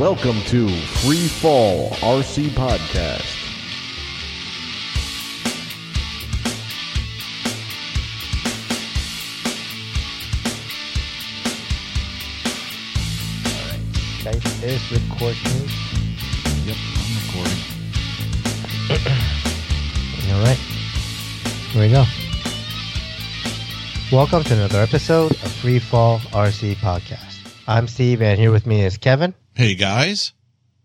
Welcome to Free Fall RC Podcast. Guys, is recording. Yep, I'm recording. All right. Here we go. Welcome to another episode of Free Fall RC Podcast. I'm Steve, and here with me is Kevin, Hey guys.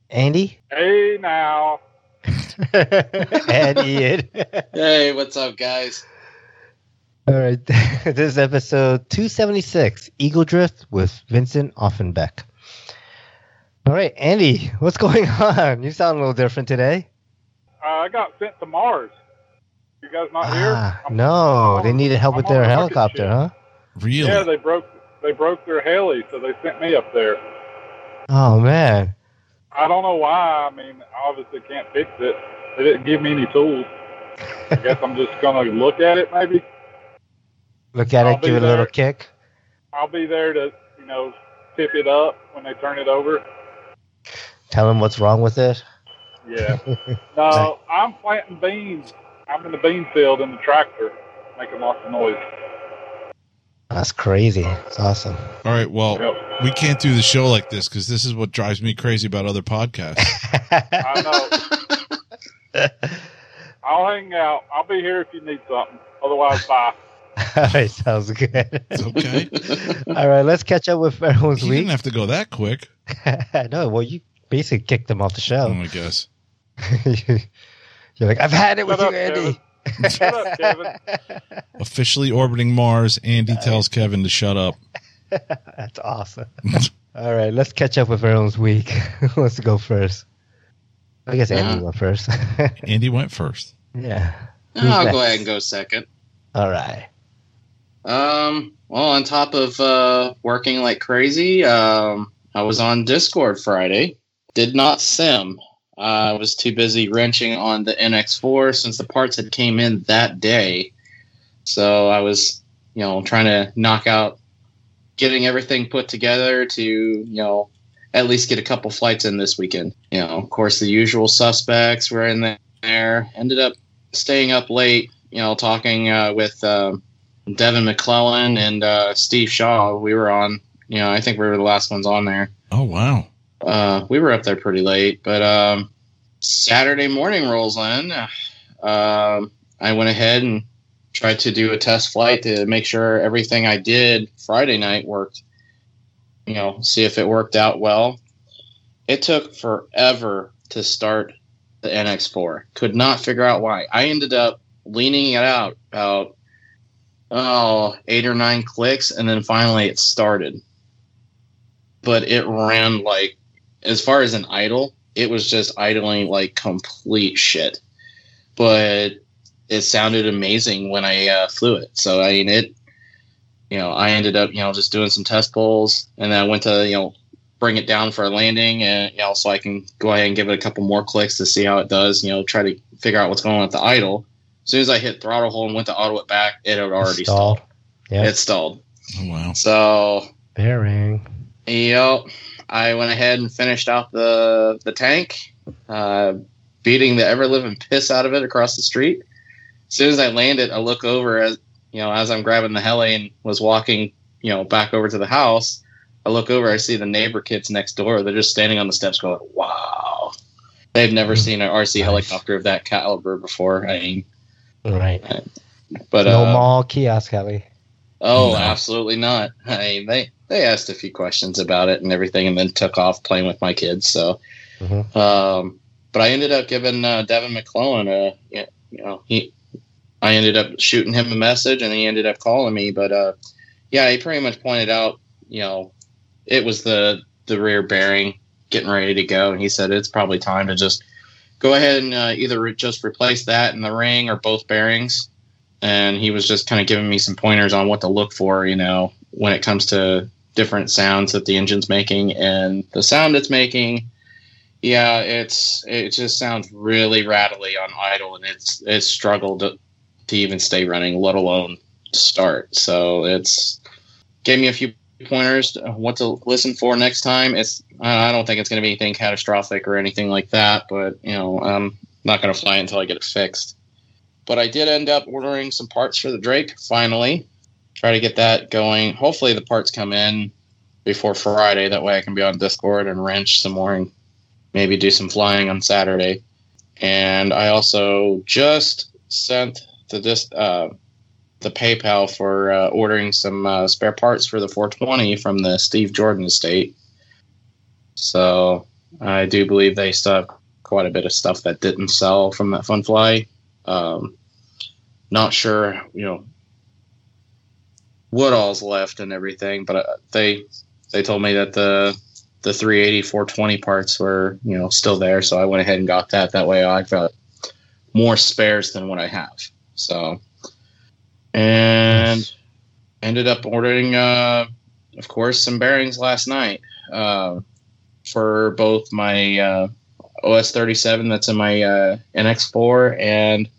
Andy, Hey now. and Ian. Hey, what's up, guys? All right. this is episode 276 Eagle Drift with Vincent Offenbeck. All right, Andy, what's going on? You sound a little different today. Uh, I got sent to Mars. You guys not here? Ah, I'm- no, I'm they needed help I'm with their helicopter, ship. huh? Really? Yeah, they broke they broke their heli, so they sent me up there. Oh, man. I don't know why. I mean, obviously can't fix it. They didn't give me any tools. I guess I'm just gonna look at it. Maybe Look at I'll it, give it a little kick. I'll be there to you know tip it up when they turn it over. Tell them what's wrong with it. Yeah. No, I'm planting beans. I'm in the bean field in the tractor, making lots of noise. That's crazy. It's awesome. All right. Well, Yep. we can't do the show like this because this is what drives me crazy about other podcasts. I know. I'll hang out. I'll be here if you need something. Otherwise, bye. All right, sounds good. It's okay. All right, let's catch up with everyone's you week. didn't have to go that quick. no, well, you basically kicked them off the show. Oh, show. I guess. You're like, I've had it with Shut you, up, Andy. Shut up, Kevin. Officially orbiting Mars, Andy tells Kevin to shut up. That's awesome. All right, let's catch up with everyone's week. let's go first. I guess Andy Uh, went first. Andy went first. yeah. I'll next? go ahead and go second. All right. Um, well, on top of uh, working like crazy, um, I was on Discord Friday. Did not sim. I was too busy wrenching on the NX4 since the parts had came in that day. So I was, you know, trying to knock out getting everything put together to, you know, at least get a couple flights in this weekend. You know, of course, the usual suspects were in there. Ended up staying up late, you know, talking uh, with um Devin McClellan and uh, Steve Shaw. We were on, you know, I think we were the last ones on there. Oh wow. Uh, we were up there pretty late, but um, Saturday morning rolls in. Um, I went ahead and tried to do a test flight to make sure everything I did Friday night worked. You know, see if it worked out well. It took forever to start the NX4. Could not figure out why. I ended up leaning it out about oh eight or nine clicks, and then finally it started. But it ran like as far as an idle, it was just idling like complete shit. But it sounded amazing when I uh, flew it. So I mean, it. You know, I ended up you know just doing some test pulls, and then I went to you know bring it down for a landing, and you know so I can go ahead and give it a couple more clicks to see how it does. You know, try to figure out what's going on with the idle. As soon as I hit throttle hold and went to auto it back, it had already Stalled. stalled. Yeah. It stalled. Oh wow. So Bearing. Yep. I went ahead and finished out the the tank, uh, beating the ever living piss out of it across the street. As soon as I landed, I look over as you know, as I'm grabbing the heli and was walking, you know, back over to the house. I look over, I see the neighbor kids next door. They're just standing on the steps, going, "Wow!" They've never Mhm. seen an RC Nice. helicopter of that caliber before. I mean, Right. but no uh, mall kiosk, Kelly. Oh, No. absolutely not. I mean, they they asked a few questions about it and everything, and then took off playing with my kids. So, Mhm. um, but I ended up giving uh, Devin McClellan a you know he I ended up shooting him a message, and he ended up calling me. But uh, yeah, he pretty much pointed out you know it was the the rear bearing getting ready to go, and he said it's probably time to just go ahead and uh, either re- just replace that in the ring or both bearings and he was just kind of giving me some pointers on what to look for, you know, when it comes to different sounds that the engine's making and the sound it's making. Yeah, it's it just sounds really rattly on idle, and it's it's struggled to, to even stay running, let alone start. So it's gave me a few pointers to what to listen for next time. It's I don't think it's going to be anything catastrophic or anything like that, but you know I'm not going to fly until I get it fixed. But I did end up ordering some parts for the Drake finally. Try to get that going. Hopefully the parts come in before Friday. That way I can be on Discord and wrench some more and maybe do some flying on Saturday. And I also just sent the dis- uh, the PayPal for uh, ordering some uh, spare parts for the 420 from the Steve Jordan estate. So I do believe they still have quite a bit of stuff that didn't sell from that fun fly. Um, not sure, you know, what all's left and everything, but uh, they they told me that the the 380 420 parts were you know still there, so I went ahead and got that. That way, I've got more spares than what I have. So, and ended up ordering, uh, of course, some bearings last night uh, for both my uh, OS 37 that's in my uh, NX4 and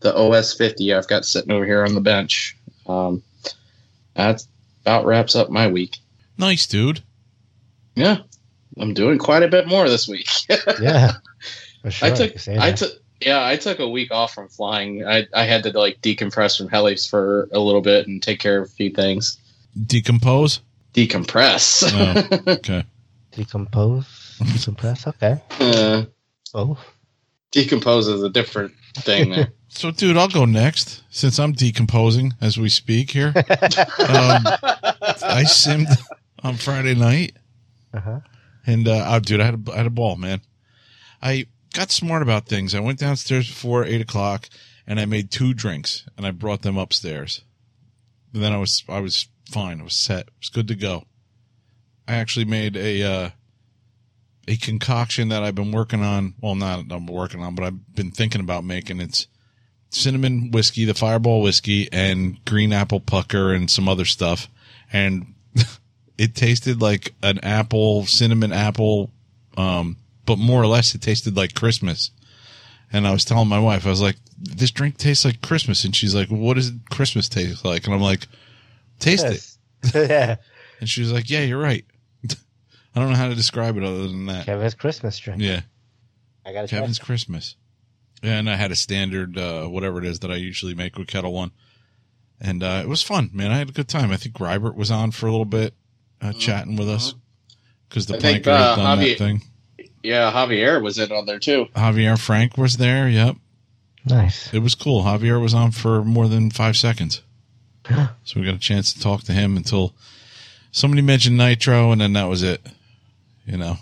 the OS 50 I've got sitting over here on the bench. Um, that about wraps up my week. Nice, dude. Yeah, I'm doing quite a bit more this week. Yeah. Sure. I took can I took yeah I took a week off from flying. I I had to like decompress from helis for a little bit and take care of a few things. Decompose. Decompress. Oh, okay. decompose, decompress. Okay. uh, Oh. Decompose is a different thing there. So, dude, I'll go next since I'm decomposing as we speak here. Um, I simmed on Friday night, Uh-huh. and uh, oh, dude, I had a, I had a ball, man. I got smart about things. I went downstairs before eight o'clock, and I made two drinks, and I brought them upstairs. And then I was I was fine. I was set. It was good to go. I actually made a uh, a concoction that I've been working on. Well, not I'm working on, but I've been thinking about making. It's cinnamon whiskey, the Fireball whiskey, and green apple pucker, and some other stuff. And it tasted like an apple, cinnamon apple, um, but more or less it tasted like Christmas. And I was telling my wife, I was like, "This drink tastes like Christmas," and she's like, "What does Christmas taste like?" And I'm like, "Taste it." Yeah. And she was like, "Yeah, you're right." I don't know how to describe it other than that. Kevin's Christmas drink. Yeah, I got to try. Kevin's Christmas. And I had a standard, uh, whatever it is that I usually make with Ketel One, and uh, it was fun, man. I had a good time. I think Rybert was on for a little bit, uh, chatting with us because the I think, planker had uh, done Javi- that thing. yeah, Javier was in on there too. Javier Frank was there. Yep, Nice. it was cool. Javier was on for more than five seconds, so we got a chance to talk to him until somebody mentioned Nitro, and then that was it. You know,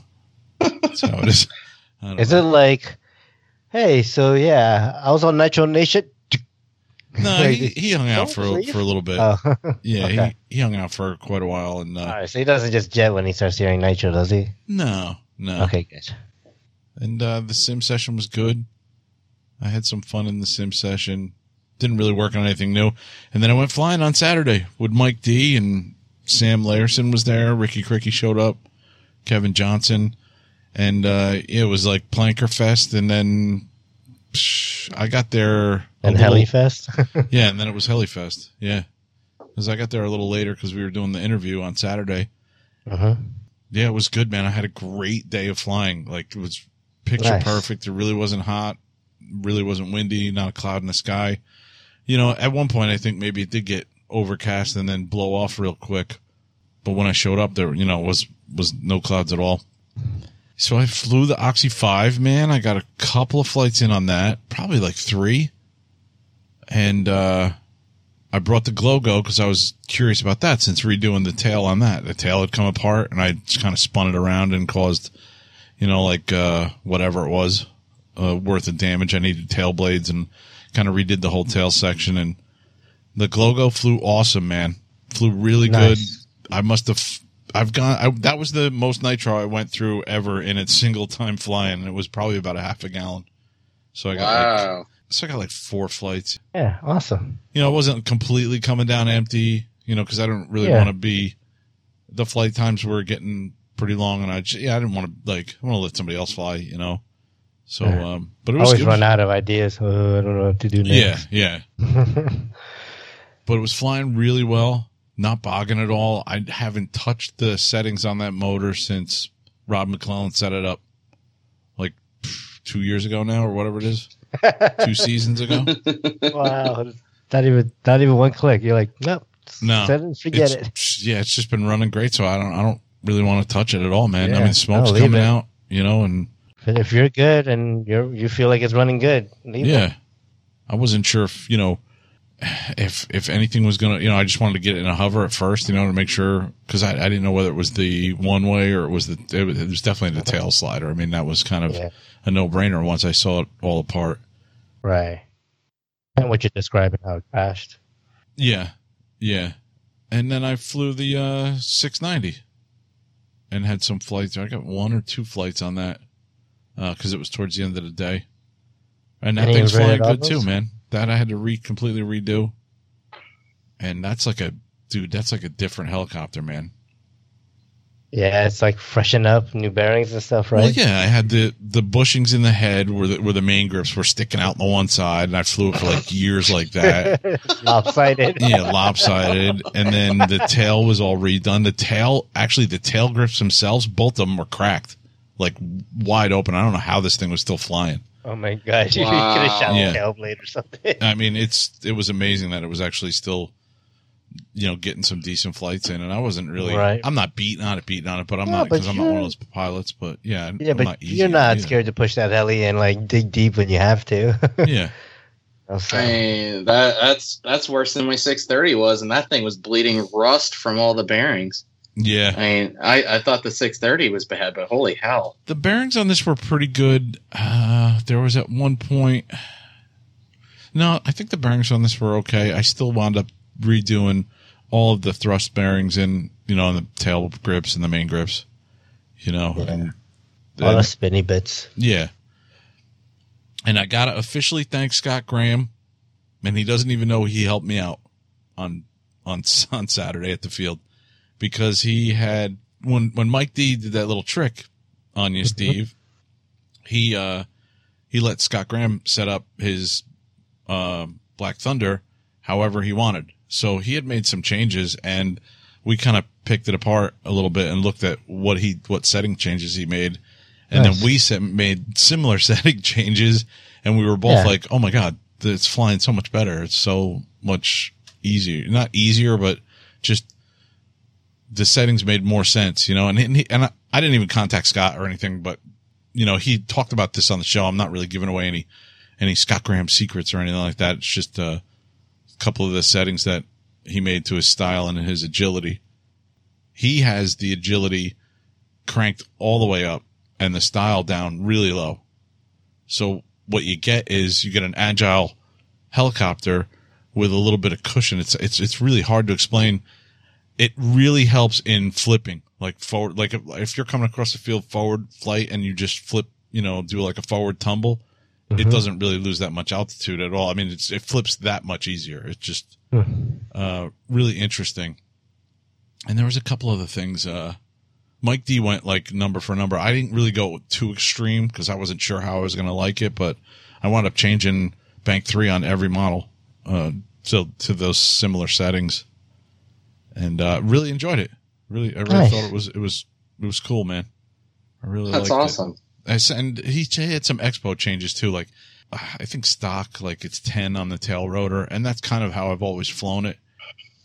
that's how it is. Is know. it like, hey, so yeah, I was on Nitro Nation. No, he, he hung out for leave? for a little bit. Oh, yeah, okay. he, he hung out for quite a while, and uh, all right. So he doesn't just jet when he starts hearing Nitro, does he? no, no. Okay, good. And uh, the sim session was good. I had some fun in the sim session. Didn't really work on anything new. And then I went flying on Saturday with Mike D and Sam Layerson was there. Ricky Cricky showed up. Kevin Johnson. And uh, it was like Planker Fest. And then psh, I got there. And little- Helifest. Yeah, and then it was Helifest. Yeah. Because I got there a little later because we were doing the interview on Saturday. uh-huh. Yeah, it was good, man. I had a great day of flying. Like it was picture Nice. perfect. It really wasn't hot, really wasn't windy, not a cloud in the sky. You know, at one point I think maybe it did get overcast and then blow off real quick. But when I showed up there, you know, it was was no clouds at all. So I flew the Oxy 5, man. I got a couple of flights in on that, probably like 3. And uh I brought the Glogo because I was curious about that since redoing the tail on that. The tail had come apart and I just kind of spun it around and caused, you know, like, uh, whatever it was, uh, worth of damage. I needed tail blades and kind of redid the whole tail section and the Glogo flew awesome, man. Flew really Nice. good. I must have, I've gone, I, that was the most nitro I went through ever in its single time flying. And it was probably about a half a gallon. So I got like, Wow. so I got like four flights Yeah, awesome. you know, I wasn't completely coming down empty, you know, because I don't really Yeah. want to be. The flight times were getting pretty long, and I just, yeah, I didn't want to like I want to let somebody else fly, you know. So, um, but it I always it was run out of ideas. Oh, I don't know what to do next. yeah, next. yeah. But it was flying really well. Not bogging at all. I haven't touched the settings on that motor since Rob McClellan set it up like two years ago now or whatever it is. two seasons ago. wow. Not even not even one click. You're like, nope. No. Set it, forget it. Yeah, it's just been running great. So I don't, I don't really want to touch it at all, man. I mean, smoke's no, coming it. out, you know, and But if you're good and you're you feel like it's running good, leave it. yeah, I wasn't sure if, you know, if, if anything was going to, you know, I just wanted to get in a hover at first, you know, to make sure, cause I, I didn't know whether it was the one way or it was the, it was, it was definitely the tail slider. I mean, that was kind of Yeah. a no brainer once I saw it all apart. Right. And what you're describing how it crashed. Yeah. Yeah. And then I flew the uh 690 and had some flights. I got one or two flights on that because it was towards the end of the day. And that Any thing's flying good too, man. That I had to re completely redo. And that's like a dude, that's like a different helicopter, man. Yeah, it's like freshen up, new bearings and stuff, right? Well, yeah, I had the the bushings in the head where the where the main grips were sticking out on the one side, and I flew it for like years like that. Lopsided. yeah, lopsided. And then the tail was all redone. The tail, actually, the tail grips themselves, both of them were cracked, like wide open. I don't know how this thing was still flying. Oh my gosh, you could have shot Yeah. a tail blade or something. I mean, it's it was amazing that it was actually still, you know, getting some decent flights in. And I wasn't really, Right. I'm not beating on it, beating on it, but I'm No, not because I'm not one of those pilots. But yeah, Yeah, I'm but not easy you're not either. scared to push that heli and like dig deep when you have to. Yeah, Also, I mean, that that's that's worse than my 630 was, and that thing was bleeding rust from all the bearings. Yeah. I mean, I, I thought the 630 was bad, but holy hell! the bearings on this were pretty good. Uh, there was at one point. No, I think the bearings on this were okay. I still wound up redoing all of the thrust bearings in, you know, in the tail grips and the main grips. You know, Yeah. and all the and- spinny bits. yeah. And I gotta officially thank Scott Graham, and he doesn't even know he helped me out on on on Saturday at the field because he had when when Mike D did that little trick on you, Steve. He uh he let Scott Graham set up his uh, Black Thunder however he wanted. So he had made some changes, and we kind of picked it apart a little bit and looked at what he what setting changes he made, and Nice. then we set, made similar setting changes, and we were both Yeah. like, "Oh my god, it's flying so much better! It's so much easier. Not easier, but just the settings made more sense, you know." And and, he, and I, I didn't even contact Scott or anything, but you know, he talked about this on the show. I'm not really giving away any any Scott Graham secrets or anything like that. It's just a couple of the settings that he made to his style and his agility. He has the agility cranked all the way up and the style down really low. So what you get is you get an agile helicopter with a little bit of cushion. It's it's it's really hard to explain. It really helps in flipping, like forward. Like if, if you're coming across the field forward flight and you just flip, you know, do like a forward tumble, it Mhm. doesn't really lose that much altitude at all. I mean, it's, it flips that much easier. It's just Hmm. uh, really interesting. And there was a couple other things. Uh, Mike D went like number for number. I didn't really go too extreme because I wasn't sure how I was going to like it, but I wound up changing bank three on every model, uh, to, to those similar settings and, uh, really enjoyed it. Really, I really Nice. thought it was, it was, it was cool, man. I really That's liked it. awesome. I s- and he ch- had some expo changes too. Like I think stock, like it's ten on the tail rotor, and that's kind of how I've always flown it.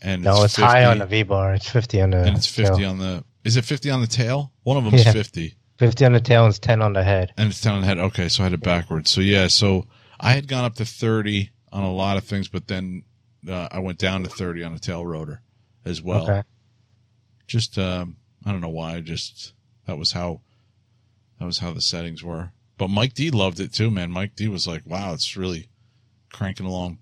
And No, it's high on the V bar. It's 50 on the and it's fifty tail. on the. Is it fifty on the tail? One of them's Yeah. fifty, 50 on the tail and it's 10 on the head. and it's ten on the head. Okay, so I had it backwards. So yeah, so I had gone up to thirty on a lot of things, but then uh, I went down to thirty on the tail rotor as well. Okay. Just um, I don't know why. Just that was how that was how the settings were. But Mike D loved it too, man. Mike D was like, "Wow, it's really cranking along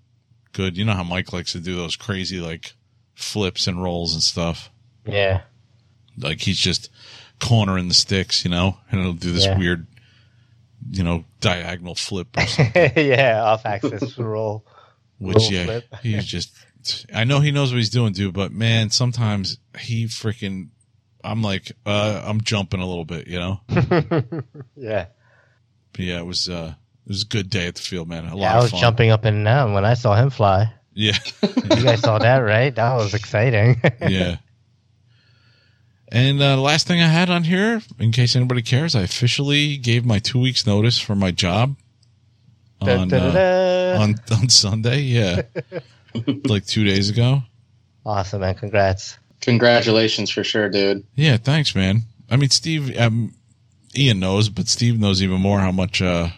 good." You know how Mike likes to do those crazy like flips and rolls and stuff. Yeah. Like he's just cornering the sticks, you know, and it'll do this Yeah. weird, you know, diagonal flip or something. yeah, off axis roll. Which Roll yeah, flip. he's just. I know he knows what he's doing, dude. But man, sometimes he freaking. I'm like, uh, I'm jumping a little bit, you know. yeah. But yeah, it was uh, it was a good day at the field, man. A lot yeah. I was jumping up and down when I saw him fly. Yeah, You guys saw that, right? That was exciting. yeah. And uh, last thing I had on here, in case anybody cares, I officially gave my two weeks notice for my job on da, da, uh, on on Sunday. Yeah, like two days ago. Awesome, man. Congrats. Congratulations for sure, dude. Yeah, thanks, man. I mean, Steve, um, Ian knows, but Steve knows even more how much uh,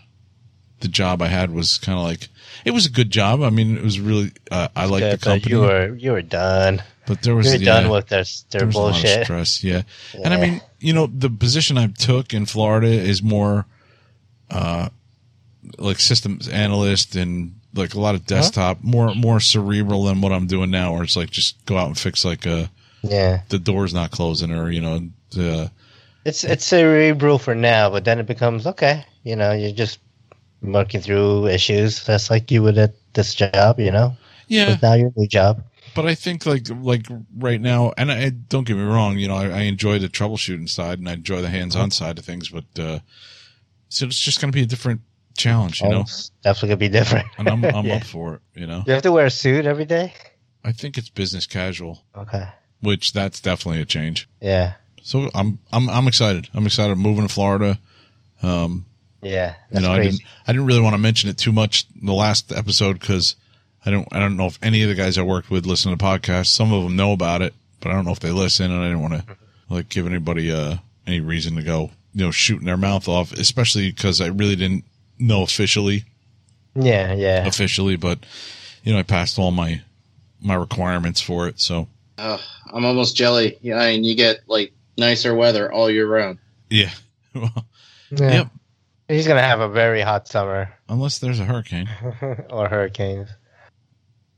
the job I had was kind of like. It was a good job. I mean, it was really. Uh, I liked Good, the but company, you were you were done. but there was You're yeah, done with their there their was a lot of bullshit. stress. Yeah. and I mean, you know, the position I took in Florida is more, uh, like systems analyst and like a lot of desktop, more more cerebral than what I'm doing now, where it's like just go out and fix like a Yeah, the door's not closing or you know the it's it's cerebral for now, but then it becomes okay. You know, you're just working through issues. That's like you would at this job. You know, yeah. but now your new job. But I think like like right now, and I don't get me wrong, you know, I, I enjoy the troubleshooting side and I enjoy the hands-on side of things, but uh so it's just going to be a different challenge, you Oh, know, definitely gonna be different. and I'm I'm Yeah. up for it, you know. You have to wear a suit every day. I think it's business casual, Okay. which that's definitely a change. Yeah. So I'm I'm I'm excited. I'm excited. I'm moving to Florida. Um, Yeah. you know, I crazy. didn't I didn't really want to mention it too much in the last episode because I don't I don't know if any of the guys I worked with listen to the podcast. Some of them know about it, but I don't know if they listen, and I didn't want to like give anybody uh any reason to go you know shooting their mouth off, especially because I really didn't know officially Yeah. Yeah. officially, but you know I passed all my my requirements for it, so Ugh, I'm almost jelly. Yeah, and you get like nicer weather all year round. yeah. Well, yeah. Yep. He's gonna have a very hot summer unless there's a hurricane. or hurricanes.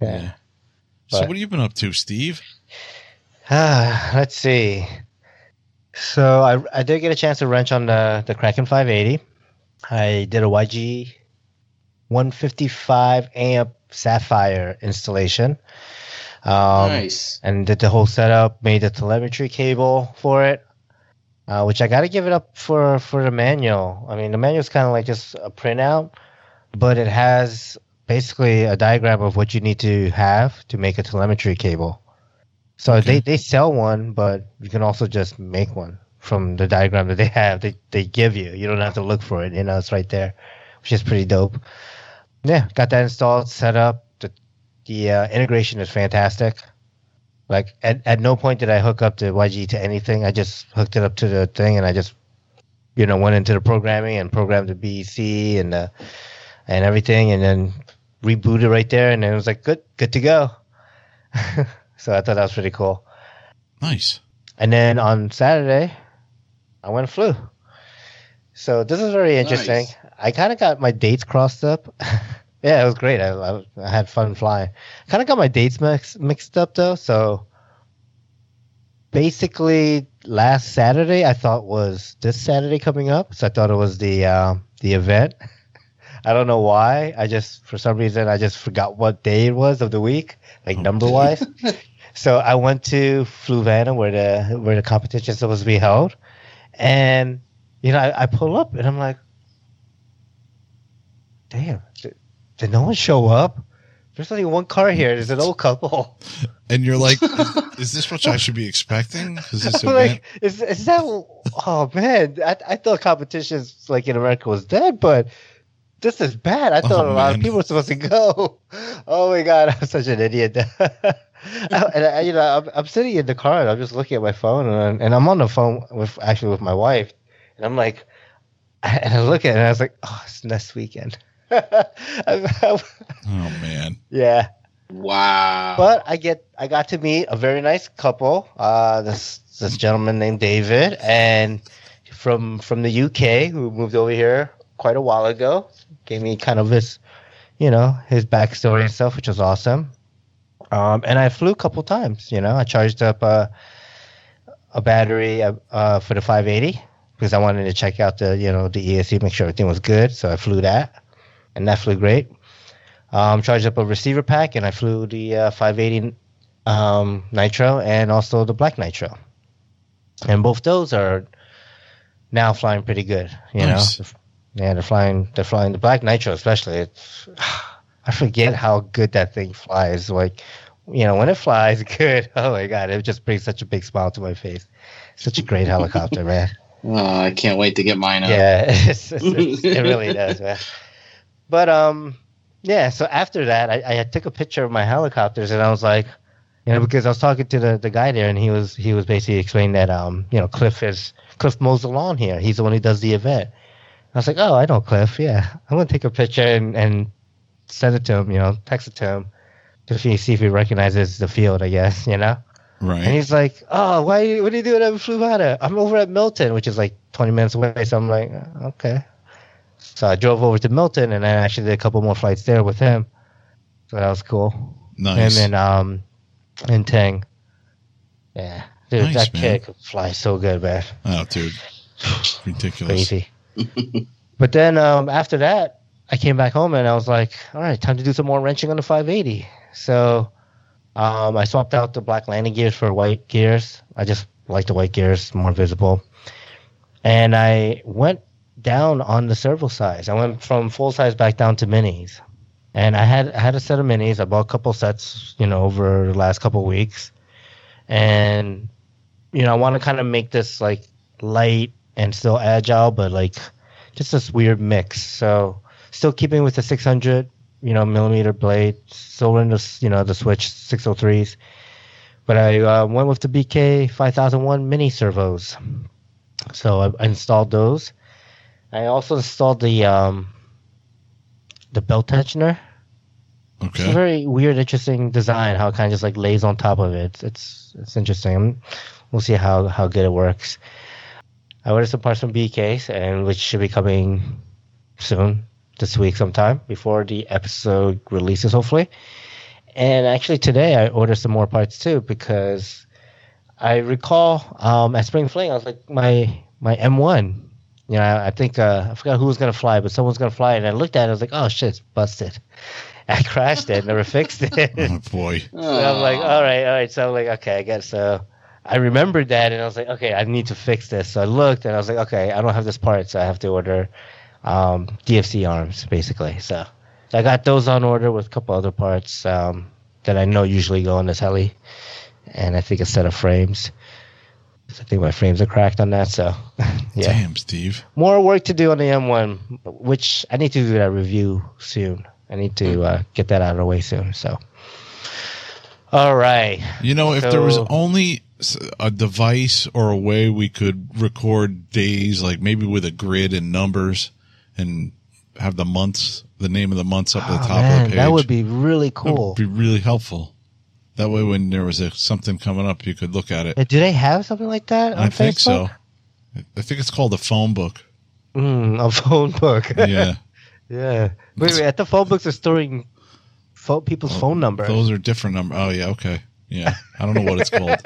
Yeah. Yeah. So But- what have you been up to, Steve? Ah, let's see. So I I did get a chance to wrench on the the Kraken 580. I did a YG 155 amp Saphir installation. Um, nice. and did the whole setup, made the telemetry cable for it, uh, which I got to give it up for for the manual. I mean, the manual's kind of like just a printout, but it has basically a diagram of what you need to have to make a telemetry cable. So Okay. they, they sell one, but you can also just make one from the diagram that they have. They they give you. You don't have to look for it. You know, it's right there, which is pretty dope. Yeah, got that installed, set up. The the uh, integration is fantastic. Like at, at no point did I hook up the YG to anything. I just hooked it up to the thing, and I just you know went into the programming and programmed the BEC and uh, and everything, and then rebooted right there, and then it was like good good to go. so I thought that was pretty cool. Nice. And then on Saturday, I went flew. So this is very interesting. Nice. I kind of got my dates crossed up. yeah, it was great. I, I, I had fun flying. Kind of got my dates mix, mixed up though. So basically, last Saturday I thought was this Saturday coming up. So I thought it was the uh, the event. I don't know why. I just for some reason I just forgot what day it was of the week, like Oh, number wise. So I went to Fluvanna where the where the competition is supposed to be held, and you know I, I pull up and I'm like, damn, did, did no one show up? There's only one car here. There's an old couple. And you're like, is, is this what I should be expecting? Because this like, is, is that? Oh man, I, I thought competitions like in America was dead, but this is bad. I oh, thought Oh, a lot of people were supposed to go. Oh my god, I'm such an idiot. I- and I, you know, I'm, I'm sitting in the car and I'm just looking at my phone and, and I'm on the phone with actually with my wife, and I'm like, and I look at it and I was like, oh, it's next weekend. I'm- I'm- oh man, yeah, Wow. but I get I got to meet a very nice couple. Uh, this this gentleman named David and from from the UK who moved over here quite a while ago. Gave me kind of his, you know, his backstory and stuff, which was awesome. Um, and I flew a couple times. You know, I charged up a a battery uh, uh, for the 580 because I wanted to check out the you know the ESC, make sure everything was good. So I flew that, and that flew great. Um, charged up a receiver pack, and I flew the uh, 580 um, Nitro and also the Black Nitro. And both those are now flying pretty good. You Nice. know, yeah, they're flying. They're flying the Black Nitro, especially. It's, I forget how good that thing flies. Like, you know, when it flies good, oh my god, it just brings such a big smile to my face. Such a great helicopter, man. Oh, I can't wait to get mine up. Yeah, it's, it's, it's, it really does, man. But um, yeah. So after that, I, I took a picture of my helicopters, and I was like, you know, because I was talking to the, the guy there, and he was he was basically explaining that um, you know, Cliff is Cliff mows the lawn here. He's the one who does the event. I was like, oh, I know Cliff. Yeah, I'm gonna take a picture and and send it to him. You know, text it to him to see if he recognizes the field. I guess you know. Right. And he's like, "Oh, why? you- What are you doing at Fluvanna? I'm over at Milton, which is like 20 minutes away." So I'm like, "Uh, "Okay." So I drove over to Milton, and I actually did a couple more flights there with him. So that was cool. Nice. And then um, in Tang, yeah, dude, Nice, that man. kid could fly so good, man, oh, dude. Ridiculous. crazy. but then um, after that, I came back home and I was like, "All right, time to do some more wrenching on the 580." So um, I swapped out the black landing gears for white gears. I just like the white gears, more visible. And I went down on the servo size. I went from full size back down to minis. And I had I had a set of minis. I bought a couple sets, you know, over the last couple weeks. And you know, I want to kind of make this like light and still agile, but like just this weird mix. So still keeping with the 600, you know, millimeter blade, still in the you know the Switch 603s, but I uh, went with the BK 5001 mini servos. So I, installed those. I also installed the um, the belt tensioner. It's a Okay. very weird, interesting design. How it kind of just like lays on top of it. It's it's interesting. We'll see how how good it works. I ordered some parts from BKs, and which should be coming soon, this week sometime before the episode releases, hopefully. And actually today I ordered some more parts too because I recall um, at Spring Fling I was like my my M1. You know, I, I think uh, I forgot who was gonna fly, but someone's gonna fly, and I looked at it. I was like, "Oh shit, it's busted." I crashed it, never fixed it. Oh, boy. So I'm like, all right, all right. So I'm like, okay, I guess so. I remembered that, and I was like, okay, I need to fix this. So I looked, and I was like, okay, I don't have this part, so I have to order um, DFC arms, basically. So, so I got those on order with a couple other parts um, that I know usually go on this heli, and I think a set of frames. I think my frames are cracked on that, so yeah, Damn, Steve. more work to do on the M1, which I need to do that review soon. I need to uh, get that out of the way soon. So, all right. You know, if there was only a device or a way we could record days, like maybe with a grid and numbers and have the months, the name of the months up at the Oh, top man, of the page. that would be really That cool. would be really helpful. That way, when there was a, something coming up, you could look at it. Uh, Do they have something like that on I think Facebook? so. I think it's called a phone book. Mm, a phone book. Yeah. yeah. Wait, wait. At the phone books are storing phone, people's phone numbers. Those are different number. Oh yeah, okay. Yeah. I don't know what it's called.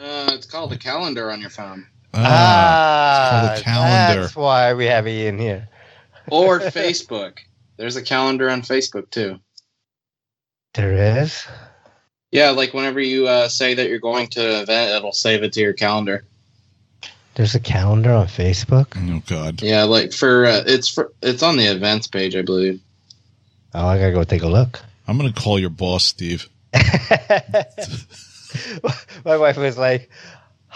Uh, it's called a calendar on your phone. ah, it's called a calendar. That's why we have Ian here. Or Facebook. There's a calendar on Facebook too. There is. Yeah, like whenever you uh, say that you're going to an event, it'll save it to your calendar. There's a calendar on Facebook. Oh god. Yeah, like for uh, it's for it's on the events page, I believe. Oh, I gotta go take a look. I'm gonna call your boss, Steve. My wife was like,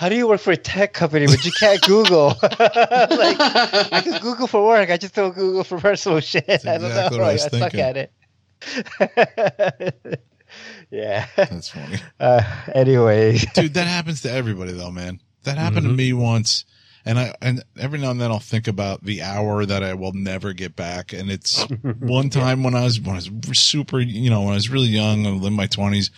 "How do you work for a tech company but you can't Google?" like, I just Google for work. I just don't Google for personal shit. I don't exactly know. what I was I suck thinking. at it. yeah. That's funny. Uh, anyway, Dude, that happens to everybody though, man. That happened Mhm. to me once. And I and every now and then I'll think about the hour that I will never get back. And it's one time when I was when I was super, you know, when I was really young, I was in my twenties,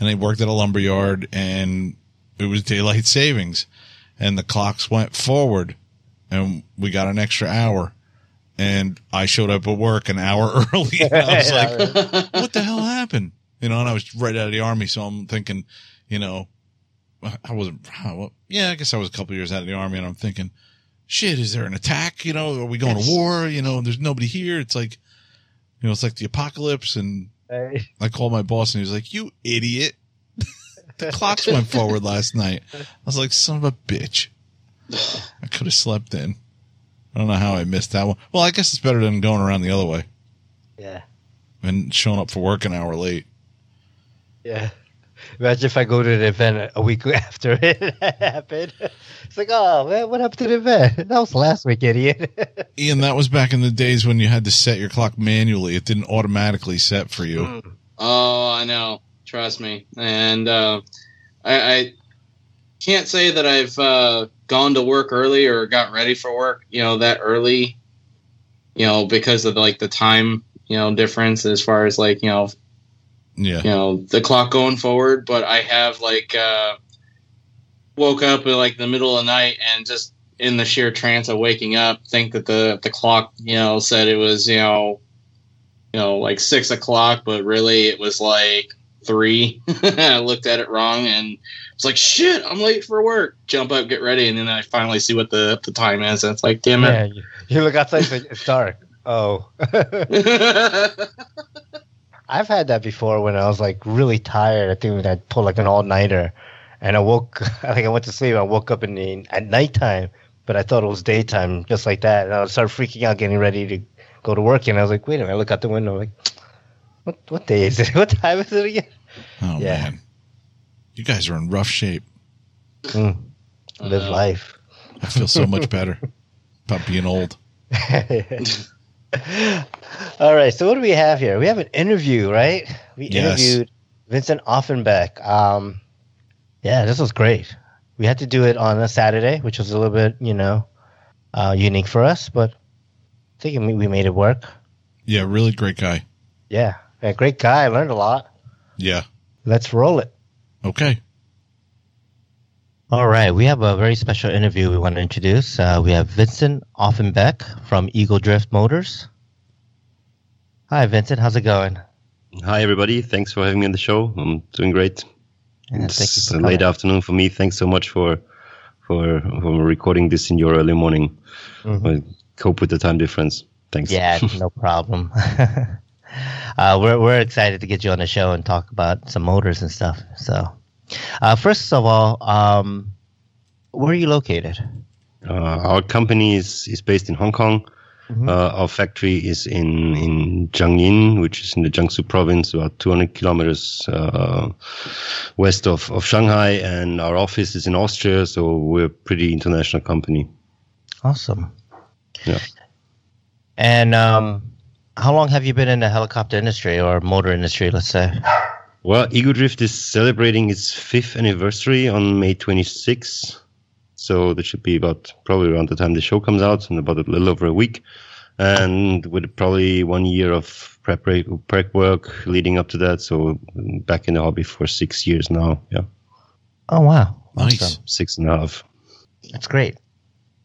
and I worked at a lumber yard, and it was daylight savings, and the clocks went forward, and we got an extra hour, and I showed up at work an hour early. And I was like, what the hell happened? You know, and I was right out of the army, so I'm thinking, you know, I wasn't. Well, yeah, I guess I was a couple years out of the army, and I'm thinking, shit, is there an attack? You know, are we going to war? You know, there's nobody here. It's like, you know, it's like the apocalypse. And I called my boss, and he was like, "You idiot! The clocks went forward last night." I was like, "Son of a bitch! I could have slept in." I don't know how I missed that one. Well, I guess it's better than going around the other way. yeah. and showing up for work an hour late. Yeah. Imagine if I go to the event a week after it happened. It's like, oh man, what happened to the event? That was last week, idiot. Ian, that was back in the days when you had to set your clock manually. It didn't automatically set for you. Oh, I know. Trust me. And uh, I, I can't say that I've uh, gone to work early or got ready for work, you know, that early, you know, because of like the time, you know, difference as far as like, you know, Yeah. you know, the clock going forward. But I have like uh, woke up in like the middle of the night and just in the sheer trance of waking up, think that the the clock, you know, said it was, you know, you know, like six o'clock, but really it was like three. I looked at it wrong and it's like shit, I'm late for work. Jump up, get ready, and then I finally see what the the time is, and it's like, damn Yeah, it. you, you look outside, it's, like, it's dark. Oh. I've had that before when I was like really tired. I think I pulled like an all nighter, and I woke. I think I went to sleep. I woke up in the at nighttime, but I thought it was daytime, just like that. And I started freaking out, getting ready to go to work. And I was like, wait a minute. I look out the window, like, what what day is it? What time is it again? Oh Yeah. man, you guys are in rough shape. Mm, live Uh, life. I feel so much better about being old. All right. So what do we have here? We have an interview, right? We Yes. interviewed Vincent Offenbeck. Um, yeah, this was great. We had to do it on a Saturday, which was a little bit, you know, uh, unique for us, but I think we we made it work. Yeah, really great guy. Yeah, yeah great guy. I learned a lot. Yeah. Let's roll it. Okay. All right, we have a very special interview we want to introduce. Uh, we have Vincent Offenbeck from Eagle Drift Motors. Hi, Vincent. How's it going? Hi, everybody. Thanks for having me on the show. I'm doing great. Yeah, it's thank you for a late afternoon for me. Thanks so much for for for recording this in your early morning. Mhm. I cope with the time difference. Thanks. Yeah, no problem. uh, we're we're excited to get you on the show and talk about some motors and stuff. So, uh, first of all, um, where are you located? Uh, our company is, is based in Hong Kong. Mhm. Uh, our factory is in in Jiangyin, which is in the Jiangsu province, about 200 kilometers uh, west of, of Shanghai, and our office is in Austria. So we're a pretty international company. Awesome. Yeah. And um, how long have you been in the helicopter industry or motor industry? Let's say. Well, Ego Drift is celebrating its fifth anniversary on May 26th. So that should be about probably around the time the show comes out, in about a little over a week. And with probably one year of prep, prep work leading up to that. So back in the hobby for six years now. Yeah, Oh wow, Nice. Awesome. six and a half. That's great.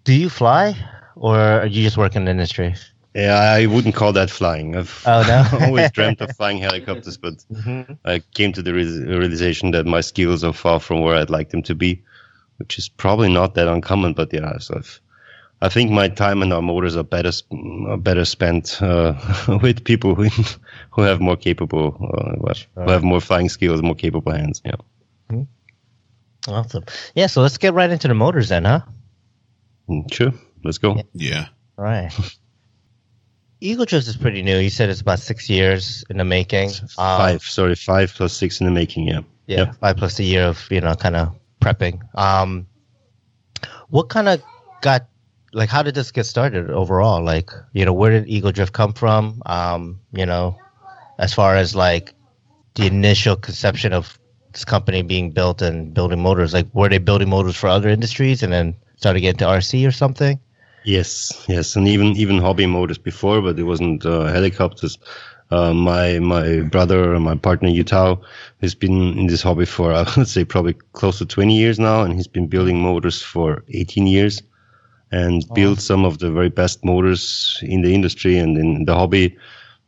Do you fly, or are you just work in the industry? Yeah, I wouldn't call that flying. I've Oh, no? always dreamt of flying helicopters, but Mm-hmm. I came to the re- realization that my skills are far from where I'd like them to be, which is probably not that uncommon. But yeah, so I've, I think my time and our motors are better are better spent uh, with people who who have more capable, uh, well, who have more flying skills, more capable hands. Yeah, Awesome. Yeah, so let's get right into the motors then, huh? Mm, sure. Let's go. Yeah. All right. Eagle Drift is pretty new. You said it's about six years in the making. Um, Five, sorry, five plus six in the making. Yeah. Yeah, Yeah. five plus a year of you know kind of prepping. Um, what kind of got like how did this get started overall? Like you know where did Eagle Drift come from? Um, you know, as far as like the initial conception of this company being built and building motors. Like were they building motors for other industries and then started getting to RC or something? Yes, yes, and even even hobby motors before, but it wasn't uh, helicopters. Uh, my my brother, my partner Yutao, has been in this hobby for I would say probably close to 20 years now, and he's been building motors for 18 years, and built some of the very best motors in the industry and in the hobby.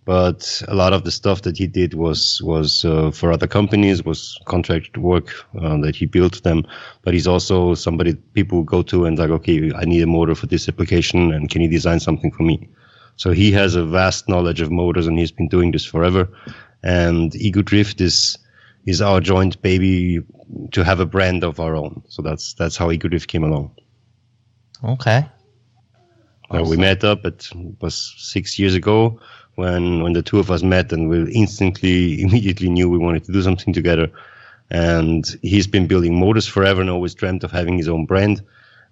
But a lot of the stuff that he did was was uh, for other companies, was contract work uh, that he built them. But he's also somebody people go to and like, okay, I need a motor for this application, and can you design something for me? So he has a vast knowledge of motors, and he's been doing this forever. And Ego Drift is is our joint baby to have a brand of our own. So that's that's how Ego Drift came along. Okay. Uh, we met up. It was six years ago when when the two of us met, and we instantly, immediately knew we wanted to do something together. And he's been building motors forever and always dreamt of having his own brand.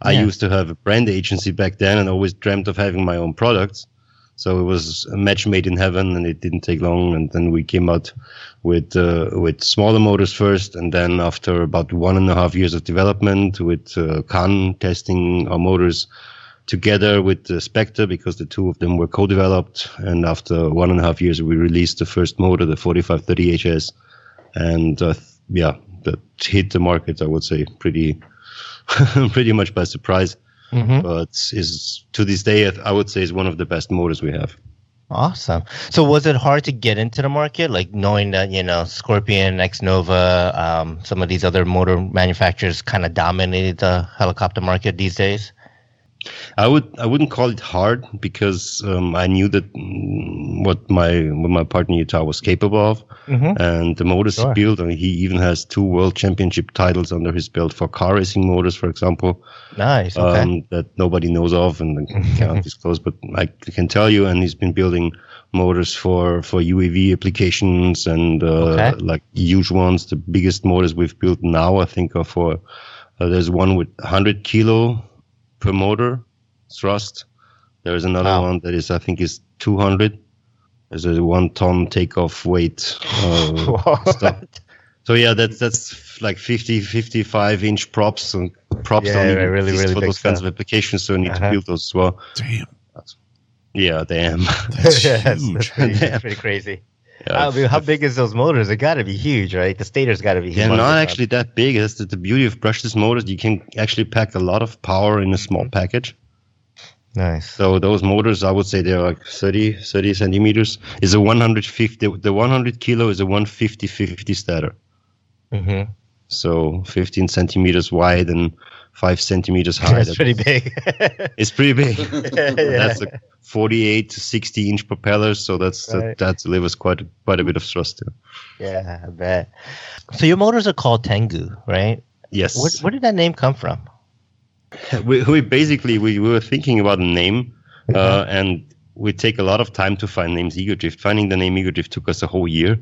I used to have a brand agency back then and always dreamt of having my own products. So it was a match made in heaven, and it didn't take long. And then we came out with uh, with smaller motors first, and then after about one and a half years of development, with uh, Khan testing our motors together with the Spectre, because the two of them were co-developed. And after one and a half years, we released the first motor, the 4530 HS, and uh, yeah, that hit the market. I would say pretty pretty much by surprise hmm but is to this day I would say is one of the best motors we have. Awesome. So was it hard to get into the market, like knowing that you know Scorpion, X Nova, um, some of these other motor manufacturers kind of dominated the helicopter market these days? I would I wouldn't call it hard because um, I knew that mm, what my what my partner Utah was capable of, Mm-hmm. and the motors Sure. he built. Mean, he even has two world championship titles under his belt for car racing motors, for example, Nice. Okay. um, that nobody knows of and cannot disclose. But I can tell you, and he's been building motors for for UAV applications and uh, Okay. like huge ones. The biggest motors we've built now, I think, are for uh, there's one with 100 kilo per motor thrust. There's another Wow. one that is, I think, is 200. There's a one ton takeoff weight. Uh, stuff. So yeah, that's that's like 50, 55 inch props and props Yeah, don't even really, exist really for those kinds stuff. of applications. So I need Uh-huh. to build those as well. Damn, Yeah, damn. that's Yeah, that's, huge. that's pretty, that's pretty crazy. Yeah, I mean, how big is those motors? It got to be huge, right? The stator's got to be. They're humongous, not actually that big. That's the, the beauty of brushless motors. You can actually pack a lot of power in a small Mm-hmm. package. nice. So those motors, I would say they're like 30, 30 centimeters. Is a 150. The 100 kilo is a 150 50 stator. hmm So 15 centimeters wide and five centimeters high. That's pretty big. It's pretty big. yeah. That's a 48 to 60 inch propeller. So that's Right. that, that delivers quite quite a bit of thrust. Yeah. yeah, I bet. So your motors are called Tengu, right? Yes. Where, where did that name come from? we, we basically we, we were thinking about a name uh, and we take a lot of time to find names ego drift finding the name ego drift took us a whole year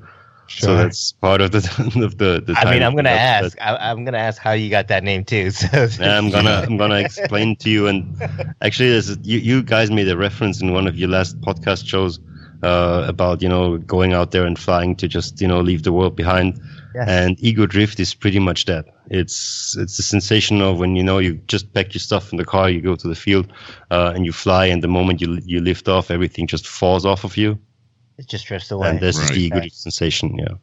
so that's part of the of the, the I mean, I'm gonna that- ask. I, I'm gonna ask how you got that name too. So i'm gonna i'm gonna explain to you and actually there's you, you guys made a reference in one of your last podcast shows uh, about you know going out there and flying to just you know leave the world behind Yes. and ego drift is pretty much that it's it's the sensation of when you know you just pack your stuff in the car you go to the field uh, and you fly and the moment you you lift off everything just falls off of you it just drifts away. and this is Right. the ego drift sensation yeah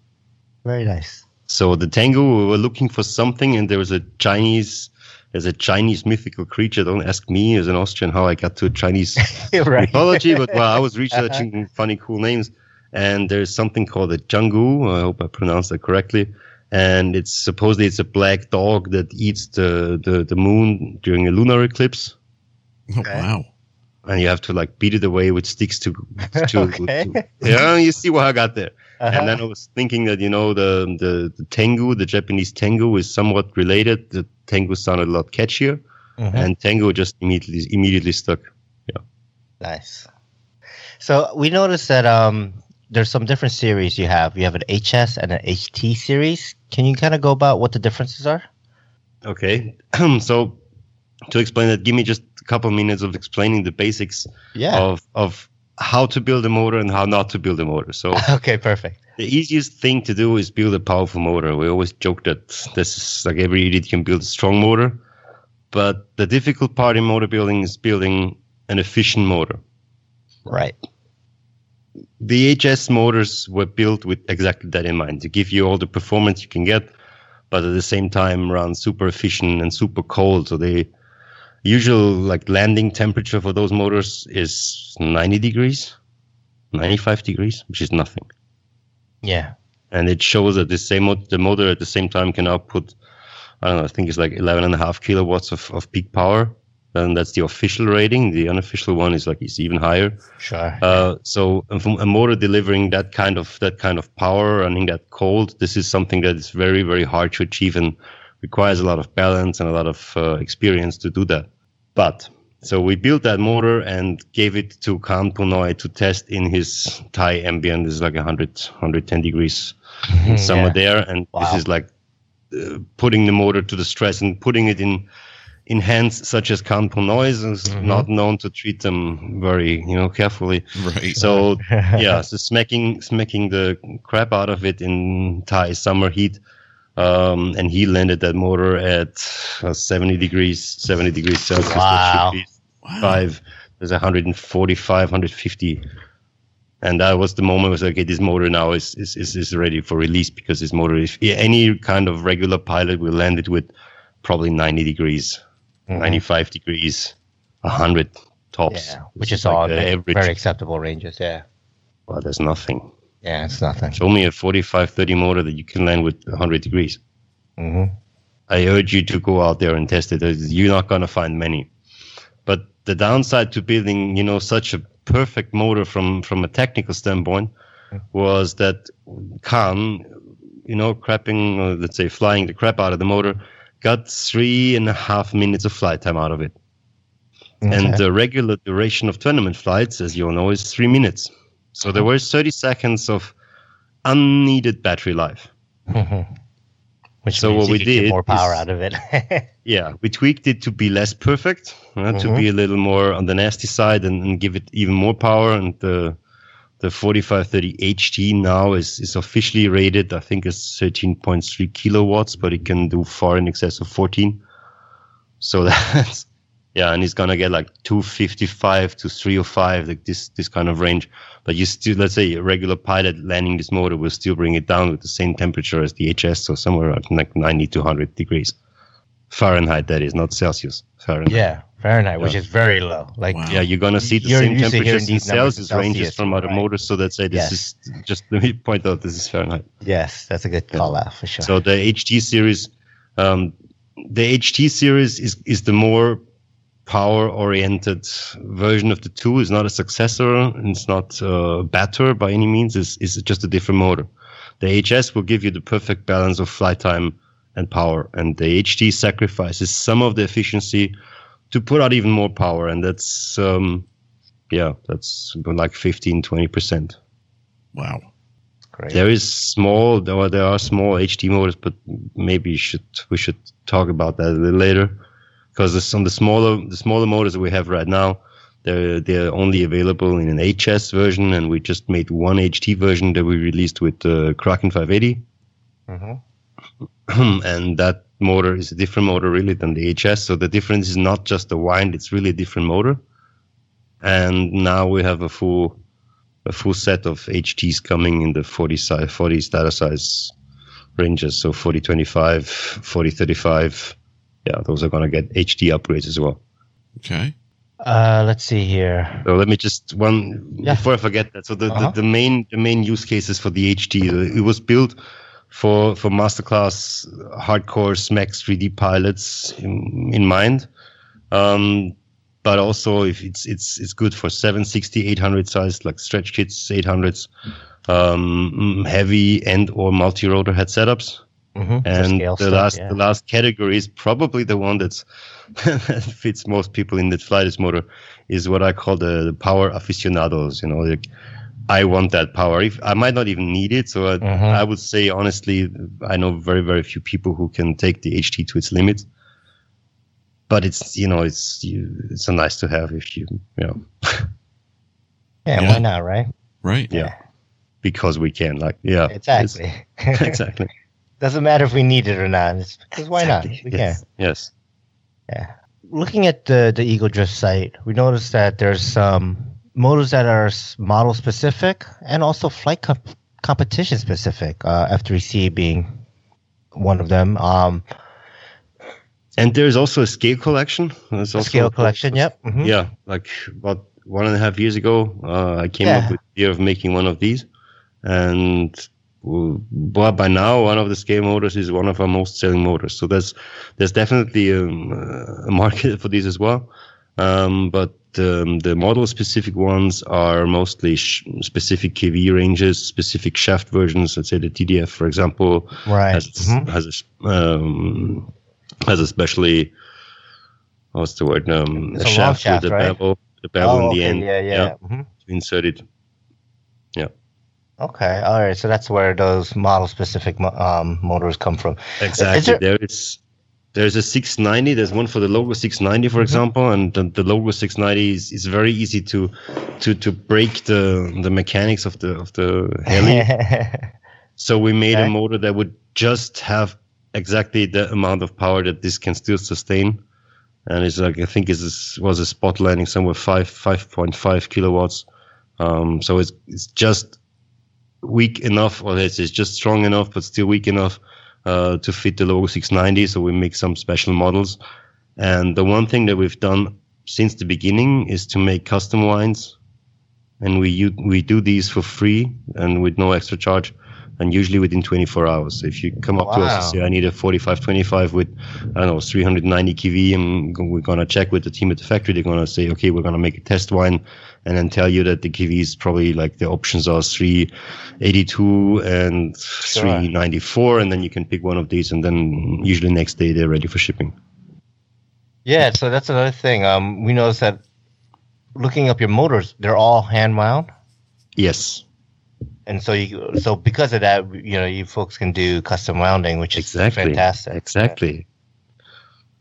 Very nice. so the tengu we were looking for something and there was a chinese there's a chinese mythical creature don't ask me as an austrian how i got to chinese right. mythology, but well, I was researching funny, cool names, and there's something called a Jangu. I hope I pronounced that correctly. And it's supposedly it's a black dog that eats the, the, the moon during a lunar eclipse, Oh, wow. And you have to like beat it away with sticks to to, Okay. to yeah. You see what I got there. Uh-huh. And then I was thinking that you know the, the the tengu, the Japanese tengu, is somewhat related. The tengu sounded a lot catchier, Mhm. and tengu just immediately immediately stuck. Yeah. Nice. So we noticed that um, there's some different series you have. You have an HS and an HT series. Can you kind of go about what the differences are? Okay. so to explain that, give me just a couple minutes of explaining the basics Yeah. of of how to build a motor and how not to build a motor. So okay, perfect. the easiest thing to do is build a powerful motor. We always joke that this is like every idiot can build a strong motor, but the difficult part in motor building is building an efficient motor. Right. The HS motors were built with exactly that in mind to give you all the performance you can get, but at the same time run super efficient and super cold. So the usual like landing temperature for those motors is 90 degrees, 95 degrees, which is nothing. Yeah. And it shows that the same the motor at the same time can output, I don't know, I think it's like 11 and a half kilowatts of, of peak power. And that's the official rating. The unofficial one is like it's even higher. Sure. Uh, so a a motor delivering that kind of that kind of power, running that cold, this is something that is very very hard to achieve and requires a lot of balance and a lot of uh, experience to do that. But So we built that motor and gave it to Khan Punoy to test in his Thai ambient. This is like 100, 110 degrees in summer Yeah. there, and Wow. this is like uh, putting the motor to the stress and putting it in in hands such as Khan Punoy is Mhm. not known to treat them very you know carefully. Right. So yeah, so smacking smacking the crap out of it in Thai summer heat. Um, and he landed that motor at uh, 70 degrees, 70 degrees Celsius. Wow. should be wow. five. There's 145, 150. And that was the moment I was like, okay, this motor now is, is, is, is ready for release because this motor, if any kind of regular pilot will land it with probably 90 degrees, Mhm. 95 degrees, 100 tops. Yeah, which is all the very, very acceptable ranges. Yeah. Well, there's nothing. Yeah, it's nothing. Show me a 45, 30 motor that you can land with 100 degrees. hmm I urge you to go out there and test it. You're not going to find many. But the downside to building, you know, such a perfect motor from from a technical standpoint was that Khan, you know, crapping, or let's say flying the crap out of the motor, got three and a half minutes of flight time out of it. And the regular duration of tournament flights, as you all know, is three minutes. So there were 30 seconds of unneeded battery life. Mhm. Which So means what you we did more power is- out of it. Yeah, we tweaked it to be less perfect, uh, to Mhm. be a little more on the nasty side and, and give it even more power. And the the 4530 HT now is, is officially rated, I think, as 13.3 kilowatts, but it can do far in excess of 14. So that's yeah, and it's gonna get like 255 to 305, like this this kind of range. But you still, let's say, a regular pilot landing this motor will still bring it down with the same temperature as the HS, so somewhere around like 90 to 100 degrees. Fahrenheit, that is, not Celsius. Fahrenheit. yeah, Fahrenheit, which is very low. Like, Wow. Yeah, you're gonna see the You're same used to hearing temperatures in these numbers in Celsius ranges from other right. motors. So let's say this Yes. is just let me point out this is Fahrenheit. yes, that's a good call out for sure. So the HT series, um, the HT series is is the more power oriented version of the two. It's not a successor. It's not uh, better by any means. It's, it's just a different motor. The HS will give you the perfect balance of flight time and power, and the HT sacrifices some of the efficiency to put out even more power, and that's um, yeah, that's like 15, 20 percent. Wow. Great. There is small, there are, there are small HT motors, but maybe you should we should talk about that a little later, because some the smaller the smaller motors that we have right now, they're they're only available in an HS version, and we just made one HT version that we released with the Kraken 580, hmm and that motor is a different motor really than the HS. So the difference is not just the wind; it's really a different motor. And now we have a full a full set of HTs coming in the 40 size, 40 stator size ranges. So 40, 25, 40, 35. Yeah, those are going to get HT upgrades as well. Okay. Uh, let's see here. So let me just one Yeah. before I forget that. So the, Uh-huh. the, the main the main use cases for the HT uh, it was built for for masterclass hardcore SMAX 3D pilots in, in mind. Um, but also if it's it's it's good for 760 800 size like stretch kits 800s um, heavy and or multi-rotor head setups hmm and the last the last category is probably the one that's that fits most people in the flightest motor is what I call the, the power aficionados. You know, like I want that power. If I might not even need it, so I, Mhm. I would say honestly, I know very very few people who can take the HT to its limits. But it's you know it's you, it's a nice to have if you you know yeah, Yeah. why not, right? Right. yeah because we can like yeah Exactly. exactly Doesn't matter if we need it or not. It's because why not? We yes yes Yeah. Looking at the the Ego Drift site, we noticed that there's some motors that are model specific and also flight comp- competition specific. Uh, F3C being one of them. Um, And there's also a scale collection. There's a also scale collection. Yep. mhm. Yeah, like about one and a half years ago, uh, I came Yeah. up with the idea of making one of these, and well, but by now, one of the scale motors is one of our most selling motors. So there's there's definitely um, a market for these as well. Um, but um, the model specific ones are mostly sh- specific KV ranges, specific shaft versions. Let's say the TDF, for example, Right. has mhm. has a, um, has especially what's the word? Um, a a shaft, shaft, with a right? bevel, the bevel in Oh, the okay, end. Yeah, yeah. Mhm. to insert it. Okay, all right. So that's where those model-specific um, motors come from. Exactly. there- there is there's a 690. There's one for the Logo 690, Mm-hmm. for example, and the, the Logo 690 is, is very easy to to to break the the mechanics of the of the heli. so we made Okay. a motor that would just have exactly the amount of power that this can still sustain. And it's like I think it was a spot landing somewhere five five point five kilowatts. Um, so it's it's just weak enough, or it's, just strong enough, but still weak enough uh, to fit the Logo 690. So we make some special models. And the one thing that we've done since the beginning is to make custom wines, and we u- we do these for free and with no extra charge, and usually within 24 hours. If you come up to us and say, "I need a 4525 with I don't know 390 kV," and we're gonna check with the team at the factory, they're gonna say, "Okay, we're gonna make a test wine." And then tell you that the KV is probably like the options are 382 and 394, and then you can pick one of these, and then usually next day they're ready for shipping. yeah, so that's another thing. Um, we noticed that looking up your motors, they're all hand wound, Yes, and so you so because of that, you know, you folks can do custom wounding, which is Exactly. fantastic. exactly.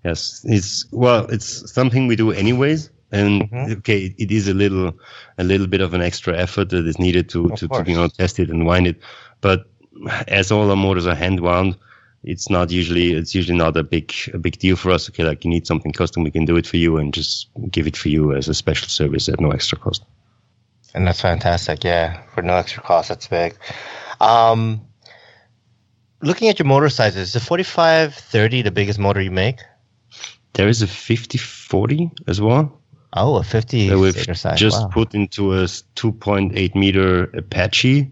Yes, it's well, it's something we do anyways, and Mhm. okay, it is a little, a little bit of an extra effort that is needed to Of to, to you know test it and wind it, but as all our motors are hand wound, it's not usually it's usually not a big a big deal for us. Okay, like you need something custom, we can do it for you and just give it for you as a special service at no extra cost. And that's fantastic. Yeah, for no extra cost, that's big. Um, looking at your motor sizes, is the 4530 the biggest motor you make? There is a 5040 as well. Oh, a 50 that we've just wow. put into a 2.8 meter Apache,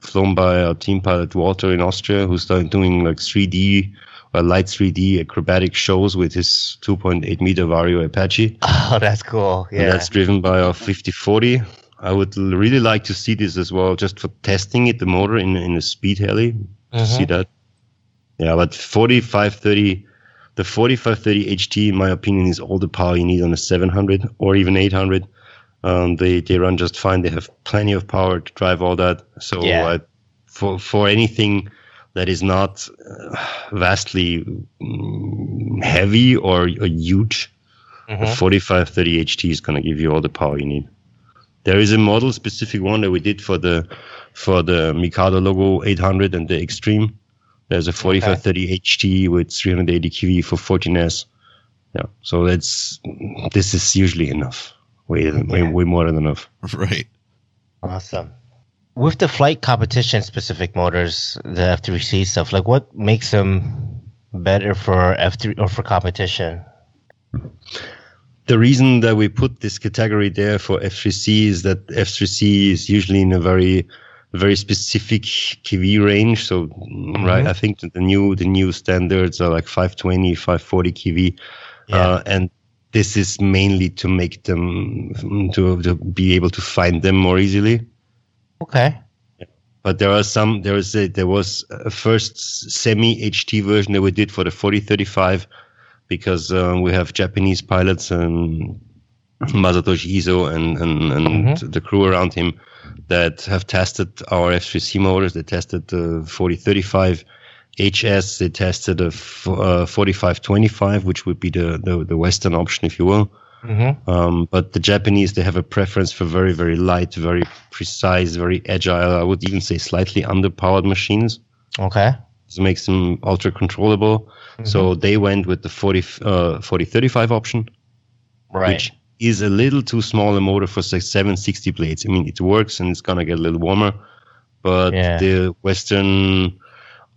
flown by our team pilot Walter in Austria, who's done- doing like 3D, uh, light 3D acrobatic shows with his 2.8 meter Vario Apache. Oh, that's cool. And Yeah. that's driven by our 5040. I would really like to see this as well, just for testing it, the motor in in a speed heli. To see that. Yeah, but 4530, the 4530 HT, in my opinion, is all the power you need on a 700 or even 800. Um, they they run just fine. They have plenty of power to drive all that. So Yeah. I, for for anything that is not uh, vastly mm, heavy or, or huge, Mhm. the 4530 HT is going to give you all the power you need. There is a model specific one that we did for the for the Mikado logo 800 and the Extreme. There's a 4530 HT with 380 kV for 14S. Yeah, so that's this is usually enough. Way way, Yeah. way more than enough. Right. Awesome. With the flight competition specific motors, the F3C stuff, like what makes them better for F3 or for competition? the reason that we put this category there for F3C is that F3C is usually in a very very specific KV range. So right, I think the new the new standards are like 520, 540 KV, uh, and this is mainly to make them to, to be able to find them more easily. Okay. But there are some. There was a, there was a first semi HT version that we did for the 4035 because um, we have Japanese pilots and Masatoshi Iso and and, and the crew around him that have tested our F3C motors. They tested the 4035 HS. They tested a f- uh, 4525, which would be the, the the Western option, if you will. Mm-hmm. Um, but the Japanese, they have a preference for very, very light, very precise, very agile. I would even say slightly underpowered machines. Okay. This makes them ultra controllable. So they went with the 40, uh, 4035 option, Right. which is a little too small a motor for say 760 blades. I mean, it works and it's gonna get a little warmer, but Yeah. the Western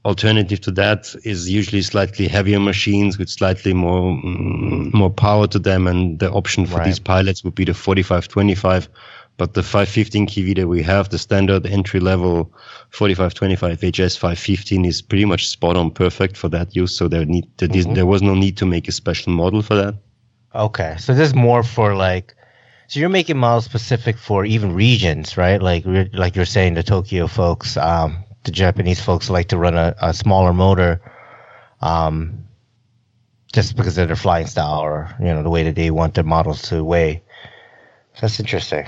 alternative to that is usually slightly heavier machines with slightly more mm, more power to them, and the option for Right. these pilots would be the 4525. But the 515 kV that we have, the standard entry level 4525 HS 515 is pretty much spot on perfect for that use. So there need there, is- there was no need to make a special model for that. Okay. So this is more for like, so you're making models specific for even regions, right? Like, like you're saying, the Tokyo folks, um, the Japanese folks like to run a, a smaller motor. Um, just because of their flying style or you know the way that they want their models to weigh. So that's interesting.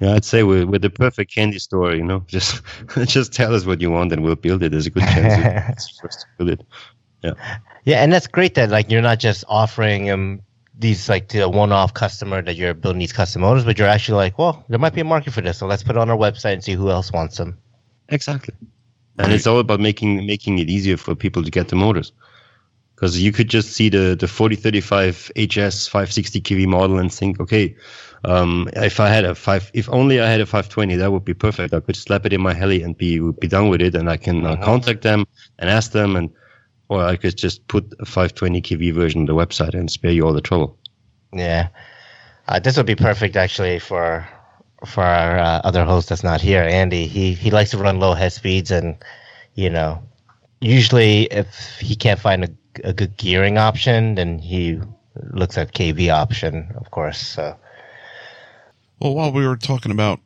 Yeah, I'd say we're, we're the perfect candy store. You know, just just tell us what you want and we'll build it. There's a good chance first to build it. Yeah. Yeah, and that's great that like you're not just offering them these like to a one-off customer that you're building these custom motors, but you're actually like, well, there might be a market for this, so let's put it on our website and see who else wants them. Exactly. And it's all about making making it easier for people to get the motors. Because you could just see the, the 4035 HS 560 kV model and think, okay, um, if I had a five, if only I had a 520, that would be perfect. I could slap it in my heli and be be done with it, and I can uh, contact them and ask them, and or I could just put a 520 kV version on the website and spare you all the trouble. Yeah, uh, this would be perfect actually for for our uh, other host that's not here, Andy. He he likes to run low head speeds, and you know, usually if he can't find a, a good gearing option, then he looks at KV option, of course. So Well, while we were talking about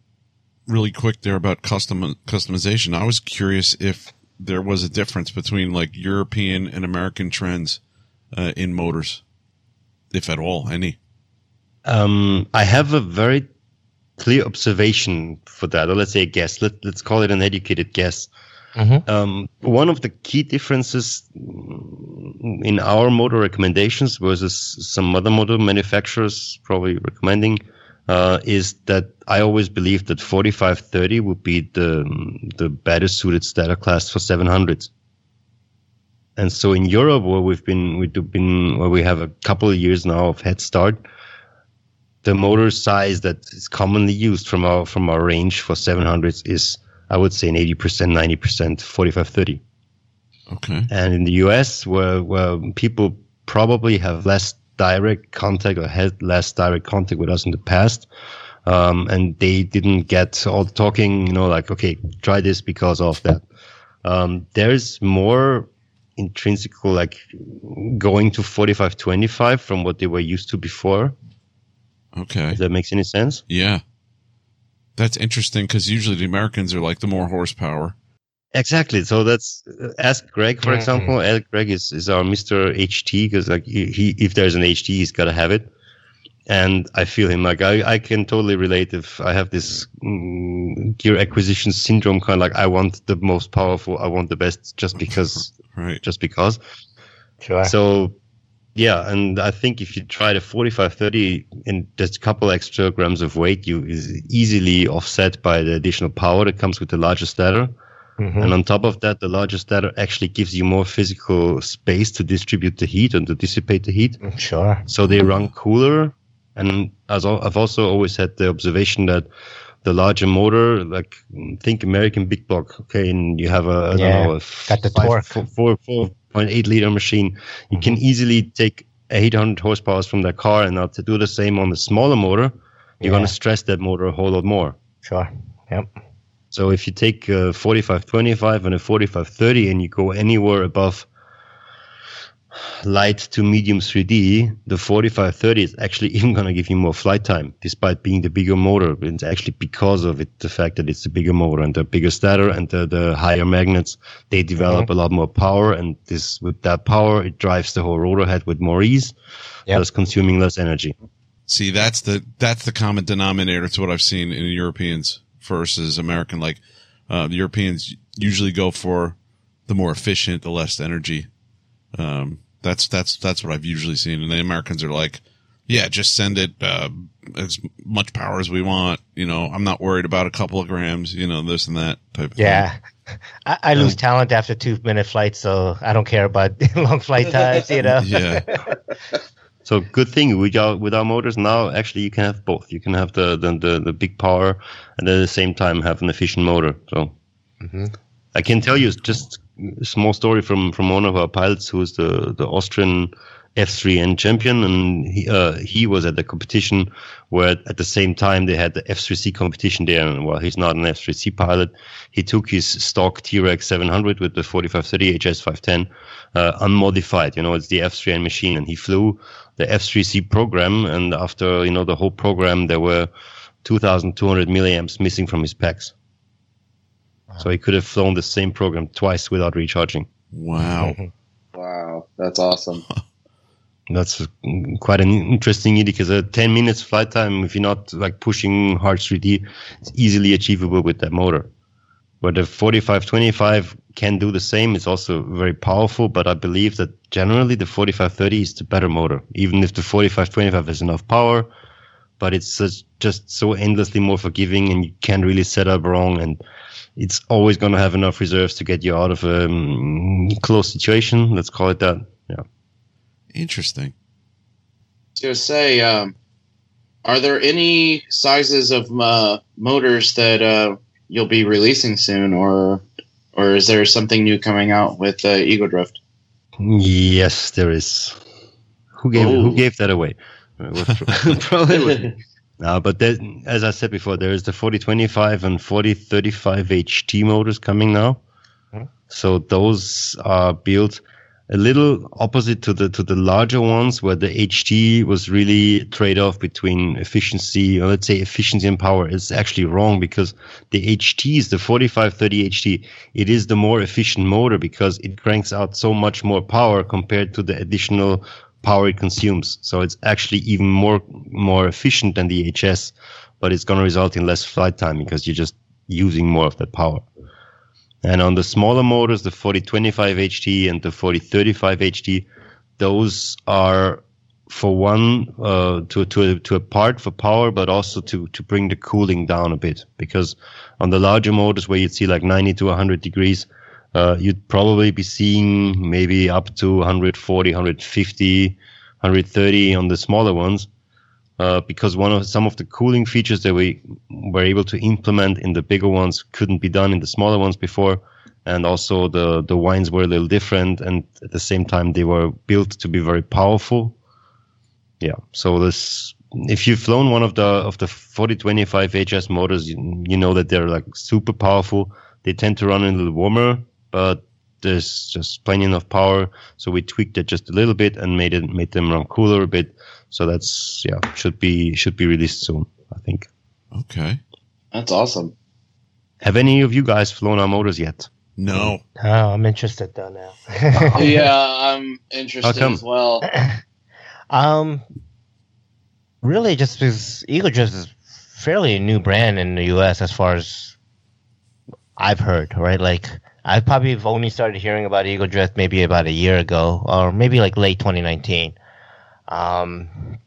really quick there about custom customization, I was curious if there was a difference between like European and American trends uh, in motors, if at all, any. Um, I have a very clear observation for that, or let's say a guess. Let, let's call it an educated guess. Mhm. Um, one of the key differences mm, in our motor recommendations versus some other motor manufacturers probably recommending uh, is that I always believe that 4530 would be the the better suited starter class for 700s. And so in Europe, where we've been we've been where we have a couple of years now of head start, the motor size that is commonly used from our from our range for 700s is I would say an 80%, 90% 4530. Okay. And in the US, where where people probably have less direct contact or had less direct contact with us in the past, um, and they didn't get all the talking, you know, like okay, try this because of that. Um, there's more intrinsical like going to 4525 from what they were used to before. Okay. If that makes any sense. Yeah. That's interesting because usually the Americans are like the more horsepower. Exactly. So that's uh, ask Greg, for Mhm. example. Ask Greg is, is our Mr. HT because like he, he if there's an HT, he's got to have it. And I feel him like I, I can totally relate if I have this mm, gear acquisition syndrome, kind of like I want the most powerful, I want the best just because, Right. just because. sure. So, yeah, and I think if you try the 4530 and just a couple extra grams of weight, you is easily offset by the additional power that comes with the larger stator. Mhm. And on top of that, the larger stator actually gives you more physical space to distribute the heat and to dissipate the heat. Sure. So they run cooler. And as I've also always had the observation that the larger motor, like think American big block, okay, and you have a Yeah, know, a got the five- torque. four- four- 4.8 liter machine, you can easily take 800 horsepower from that car, and now to do the same on the smaller motor, you're Yeah. going to stress that motor a whole lot more. Sure. Yep. So if you take a 4525 and a 4530 and you go anywhere above light to medium 3D, the 4530 is actually even going to give you more flight time, despite being the bigger motor. It's actually because of it, the fact that it's the bigger motor and the bigger stator and the, the higher magnets, they develop mm-hmm. a lot more power. And this, with that power, it drives the whole rotor head with more ease, Yep. thus consuming less energy. See, that's the that's the common denominator to what I've seen in Europeans versus American. Like uh, the Europeans usually go for the more efficient, the less energy. Um, that's that's that's what I've usually seen, and the Americans are like, yeah, just send it uh, as much power as we want. You know, I'm not worried about a couple of grams. You know, this and that type of Yeah. I, I lose talent after two minute flights, so I don't care about long flight times, you know? Yeah, So good thing with our with our motors now. Actually, you can have both. You can have the the, the, the big power, and at the same time have an efficient motor. So Mhm. I can tell you just a small story from from one of our pilots who is the the Austrian F3N champion, and he uh, he was at the competition where at the same time they had the F3C competition there. And while he's not an F3C pilot, he took his stock T-Rex 700 with the 4530 HS 510 uh, unmodified. You know, it's the F3N machine, and he flew the F3C program. And after you know the whole program, there were 2,200 milliamps missing from his packs. So he could have flown the same program twice without recharging. wow. Wow, that's awesome. That's quite an interesting idea because a 10 minutes flight time, if you're not like pushing hard 3D, it's easily achievable with that motor. But the 4525 can do the same. It's also very powerful, but I believe that generally the 4530 is the better motor, even if the 4525 has enough power. But it's just so endlessly more forgiving, and you can't really set up wrong, and it's always going to have enough reserves to get you out of a um, close situation. Let's call it that. Yeah. Interesting. to say, um, are there any sizes of uh, motors that uh, you'll be releasing soon, or or is there something new coming out with uh, Ego Drift? Yes, there is. Who gave Oh. who gave that away? Uh, Probably. was- No, but there, as I said before, there is the 4025 and 4035 HT motors coming now. Mhm. So those are built a little opposite to the to the larger ones, where the HT was really trade off between efficiency, or let's say efficiency and power. is actually wrong because the HT is the 4530 HT, it is the more efficient motor because it cranks out so much more power compared to the additional power it consumes. So it's actually even more more efficient than the HS, but it's going to result in less flight time because you're just using more of that power. And on the smaller motors, the 4025 HT and the 4035 HT, those are for one uh, to to to a part for power, but also to to bring the cooling down a bit because on the larger motors where you'd see like 90 to 100 degrees, uh, you'd probably be seeing maybe up to 140, 150, 130 on the smaller ones. Uh, because one of some of the cooling features that we were able to implement in the bigger ones couldn't be done in the smaller ones before, and also the the wines were a little different, and at the same time they were built to be very powerful. Yeah, so this if you've flown one of the of the 4025 HS motors, you, you know that they're like super powerful. They tend to run a little warmer, but there's just plenty enough power. So we tweaked it just a little bit and made it made them run cooler a bit. So that's yeah should be should be released soon. I think. Okay. That's awesome. Have any of you guys flown our motors yet? No. Oh, I'm interested though now. yeah, I'm interested as well. Um, really, just because Ego Drift is fairly a new brand in the U.S. as far as I've heard, right? Like I probably have only started hearing about Ego Drift maybe about a year ago, or maybe like late 2019. Um,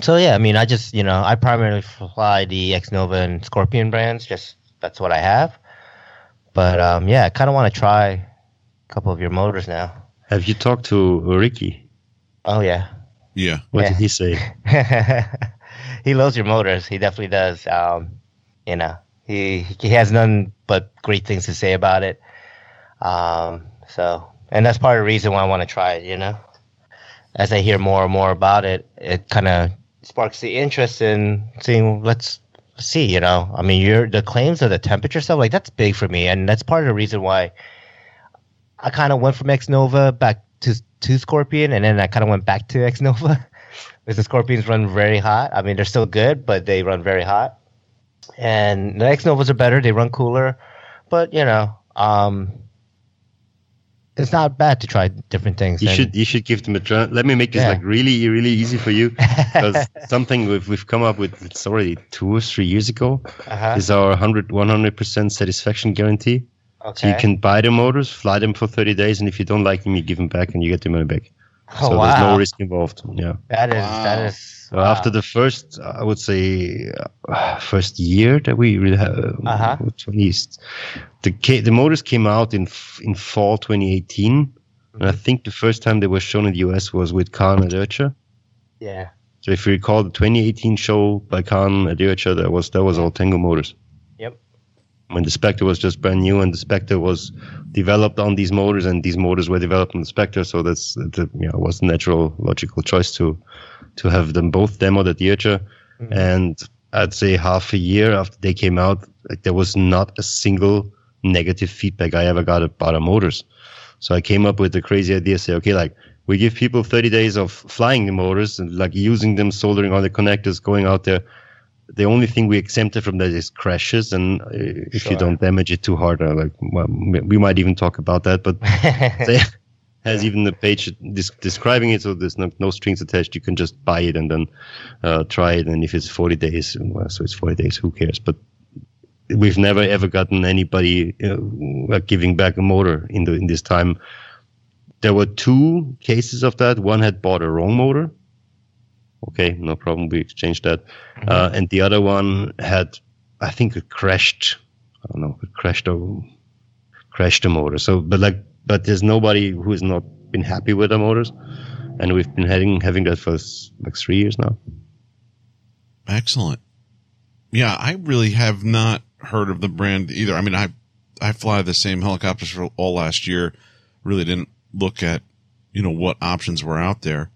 so yeah, I mean, I just you know I primarily fly the X Nova and Scorpion brands. Just that's what I have. But um, yeah, I kind of want to try a couple of your motors now. Have you talked to Ricky? Oh yeah. Yeah. What Yeah. did he say? he loves your motors. He definitely does. Um, you know, he he has none but great things to say about it. Um, so, and that's part of the reason why I want to try it. You know, as I hear more and more about it, it kind of sparks the interest in seeing. Let's see. You know, I mean, you're the claims of the temperature stuff like that's big for me, and that's part of the reason why I kind of went from X Nova back to to Scorpion, and then I kind of went back to X Nova. because the Scorpions run very hot. I mean, they're still good, but they run very hot. And the X Novas are better; they run cooler. But you know, um, it's not bad to try different things. You and- should you should give them a try. Let me make this Yeah. like really really easy for you because something we've we've come up with. It's already two or three years ago. uh-huh. Is our 100 percent satisfaction guarantee. So okay. you can buy the motors, fly them for 30 days, and if you don't like them, you give them back and you get the money back. Oh so wow, there's no risk involved. Yeah. that is Wow. that is. So after the first, I would say, uh, first year that we really have, Uh-huh. at least the ca- the motors came out in f- in fall 2018, and I think the first time they were shown in the US was with Khan and IRCHA. yeah, So if you recall the 2018 show by Khan and IRCHA, that was that was all Tengu motors. When the Spectre was just brand new, and the Spectre was developed on these motors, and these motors were developed on the Spectre, so that's the you know was the natural logical choice to to have them both demoed at the IRCHA. Mhm. And I'd say half a year after they came out, like there was not a single negative feedback I ever got about our motors. So I came up with the crazy idea, say, okay, like we give people 30 days of flying the motors and like using them, soldering all the connectors, going out there. The only thing we exempted from that is crashes, and uh, if you don't damage it too hard, uh, like well, we might even talk about that. But they, has even the page dis- describing it, so there's no, no strings attached. You can just buy it and then uh, try it. And if it's 40 days, well, so it's 40 days. Who cares? But we've never ever gotten anybody uh, giving back a motor in the in this time. There were two cases of that. One had bought a wrong motor. Okay, no problem. We exchanged that. Uh, and the other one had, I think, it crashed. I don't know, it crashed a crashed a motor. So, but like, but there's nobody who has not been happy with the motors, and we've been having having that for like three years now. Excellent. Yeah, I really have not heard of the brand either. I mean, I I fly the same helicopters for all last year. Really didn't look at you know what options were out there,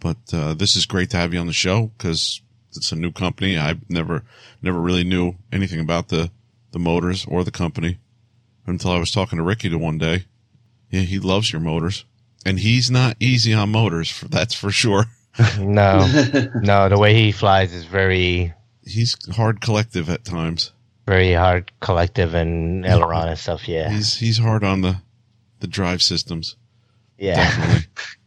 but uh, this is great to have you on the show because it's a new company. I never never really knew anything about the the motors or the company until I was talking to Ricky the one day. Yeah, he loves your motors, and he's not easy on motors. For, that's for sure. No, no. The way he flies is very, He's hard collective at times. very hard collective and aileron and stuff. Yeah, He's he's hard on the the drive systems. yeah,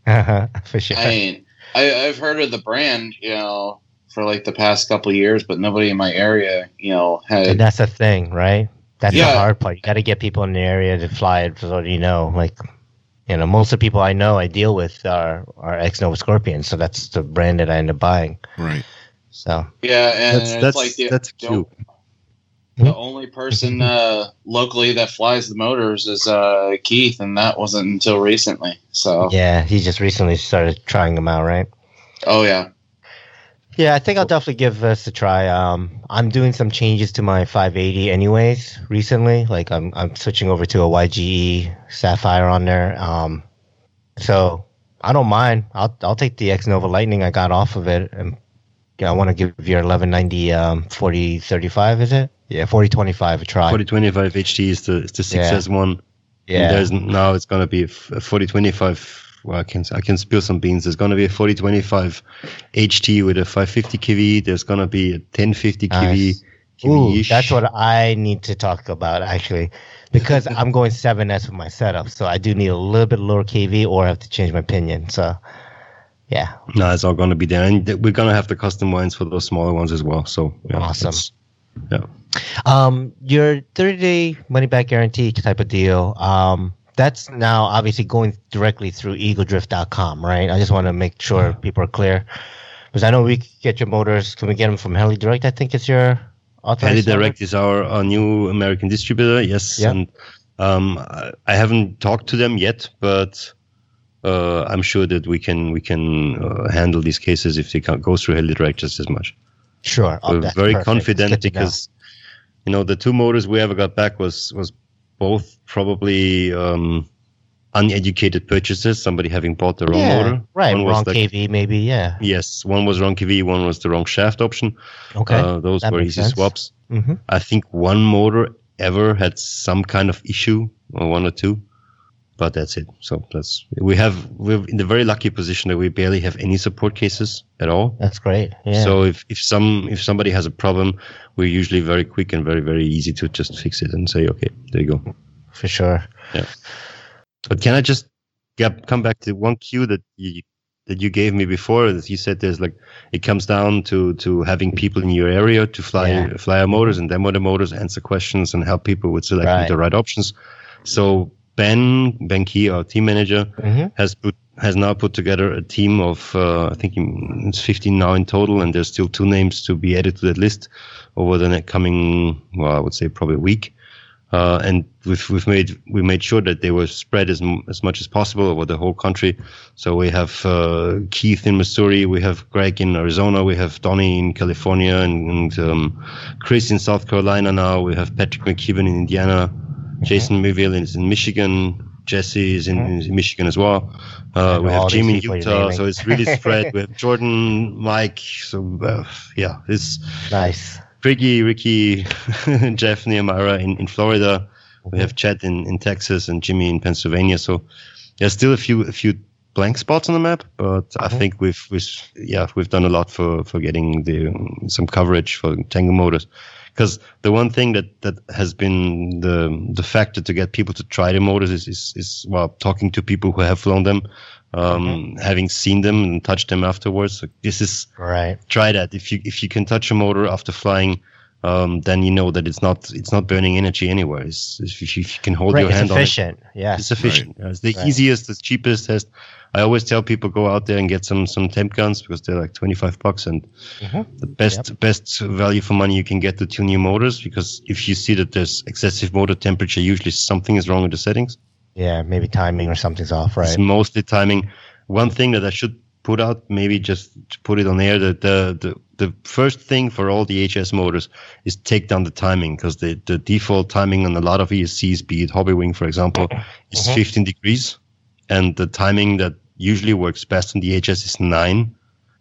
Definitely. for sure. I mean, I, I've heard of the brand, you know, for like the past couple of years, but nobody in my area, you know, And had. that's a thing, right? That's the hard part. You got to get people in the area to fly it so you know. Like, you know, most of the people I know I deal with are are X Nova Scorpions, so that's the brand that I end up buying. Right. So Yeah, and That's it's that's like the, that's cute. The only person uh, locally that flies the motors is uh, Keith, and that wasn't until recently. So, yeah, he just recently started trying them out, right? oh yeah, Yeah, I think I'll definitely give this a try. Um, I'm doing some changes to my 580 anyways recently. Like I'm I'm switching over to a YGE Saphir on there. Um, so I don't mind. I'll I'll take the X Nova Lightning I got off of it, and I want to give your 1190 um 4035 is it? Yeah, 4025 a try. 4025 HT is the is the Yeah. 6S1. And yeah, there's now it's gonna be a f- a 4025. Well, I can I can spill some beans. There's gonna be a 4025 HT with a 550 kV. There's gonna be a 1050 kV. Nice. Ooh, kV-ish. that's what I need to talk about actually, because I'm going 7S with my setup, so I do need a little bit lower KV, or I have to change my pinion. So, yeah, No, it's all gonna be there, and we're gonna have the custom wines for those smaller ones as well. So yeah, Awesome. Yeah. um, your 30 day money back guarantee type of deal. Um, that's now obviously going directly through EgoDrift.com, right? I just want to make sure people are clear, because I know we get your motors. Can we get them from Heli Direct? I think it's your. Heli Direct is our, our new American distributor. Yes, Yeah. and um, I haven't talked to them yet, but uh, I'm sure that we can we can uh, handle these cases if they can't go through Heli Direct just as much. Sure, oh, We're very perfect. confident because you know the two motors we ever got back was was both probably um, uneducated purchases. Somebody having bought the wrong yeah, motor. right? One was Wrong like- KV, maybe. Yeah. Yes, one was wrong KV, one was the wrong shaft option. Okay. Uh, those that were easy sense. swaps. hmm I think one motor ever had some kind of issue, or one or two, but that's it. So that's we have we're in the very lucky position that we barely have any support cases at all. That's great. Yeah. So if, if some if somebody has a problem, we're usually very quick and very very easy to just fix it and say, okay, there you go. for sure. Yeah. But can I just get, come back to one cue that you that you gave me before? That you said there's like it comes down to to having people in your area to fly Yeah. fly our motors and demo the motors, answer questions, and help people with selecting Right. the right options. So Ben Ben Key, our team manager, hmm has put has now put together a team of uh, I think it's 15 now in total, and there's still two names to be added to that list over the next coming well I would say probably a week. Uh, and we've we've made we made sure that they were spread as as much as possible over the whole country. So we have uh, Keith in Missouri, we have Greg in Arizona, we have Donnie in California, and, and um, Chris in South Carolina now. We have Patrick McKibben in Indiana, Jason Miville is in Michigan, Jesse is in, in Michigan as well. Uh, we have Jim in Utah, so it's really spread. we have Jordan, Mike. So uh, yeah, it's Nice. Ricky, Ricky, Jeff, Nehemiah in, in Florida. We have Chad in, in Texas and Jimmy in Pennsylvania. So there's still a few a few blank spots on the map, but I Mhm. think we've, we've yeah we've done a lot for for getting the some coverage for Tengu motors. Because the one thing that, that has been the the factor to get people to try the motors is, is, is well talking to people who have flown them, um, having seen them and touched them afterwards. So this is Right. try that. If you if you can touch a motor after flying, um, then you know that it's not it's not burning energy anywhere. It's, if, you, if you can hold right. your hand on it, efficient. Yes. it's efficient. It's the Right. easiest, the cheapest test. I always tell people go out there and get some some temp guns because they're like twenty five bucks and Mhm. the best best value for money you can get to tune your motors. Because if you see that there's excessive motor temperature, usually something is wrong with the settings. Yeah. Maybe timing or something's off. Right? It's mostly timing. One thing that I should put out, maybe just to put it on air, that the, the, the first thing for all the HS motors is take down the timing because the, the default timing on a lot of ESCs, be it Hobbywing, for example, is Mhm. 15 degrees. And the timing that usually works best on the HS is 9.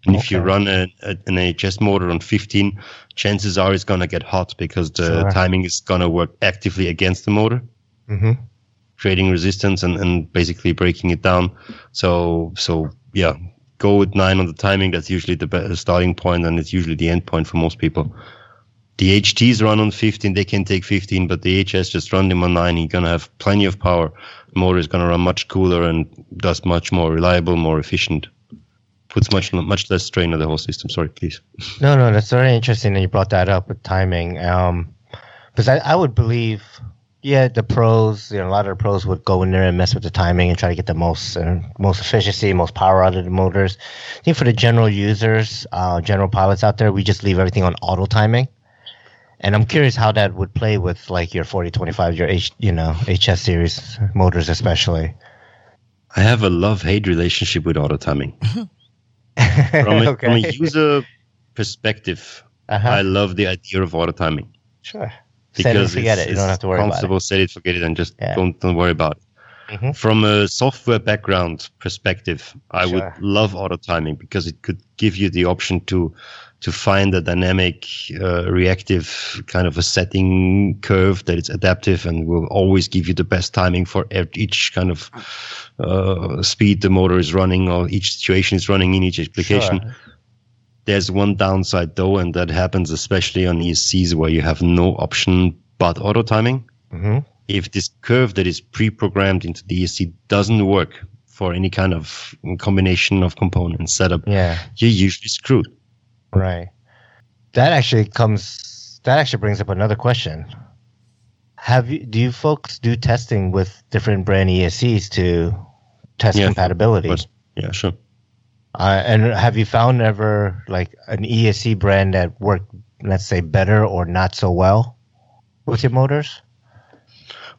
And if you run a, a, an HS motor on 15, chances are it's going to get hot because the Sure. timing is going to work actively against the motor Mm-hmm. creating resistance and, and basically breaking it down. So so yeah, go with nine on the timing. That's usually the starting point, and it's usually the end point for most people. The HTs run on 15, they can take 15, but the HS just run them on 9. You're going to have plenty of power. Motor is going to run much cooler and thus much more reliable, more efficient. Puts much much less strain on the whole system. Sorry, please. No, no, that's very interesting that you brought that up with timing. Um, because I, I would believe, yeah, the pros, you know, a lot of the pros would go in there and mess with the timing and try to get the most uh, most efficiency, most power out of the motors. I think for the general users, uh, general pilots out there, we just leave everything on auto timing. And I'm curious how that would play with like your 4025, your H, you know, HS series motors, especially. I have a love hate relationship with auto timing. From a, from a user perspective, uh-huh. I love the idea of auto timing. sure. Set it because forget it's, it. You don't have to worry about it. comfortable. Set it, forget it, and just Yeah. don't don't worry about it. Mhm. From a software background perspective, I Sure. would love auto timing because it could give you the option to to find a dynamic, uh, reactive kind of a setting curve that is adaptive and will always give you the best timing for each kind of uh, speed the motor is running or each situation is running in each application. Sure. There's one downside though, and that happens especially on ESCs where you have no option but auto timing. hmm If this curve that is pre-programmed into the ESC doesn't work for any kind of combination of components setup, Yeah. you're usually screwed. Right. That actually comes. That actually brings up another question. Have you? Do you folks do testing with different brand ESCs to test Yeah, compatibility? Yeah, sure. Uh, and have you found ever like an ESC brand that worked, let's say, better or not so well with your motors?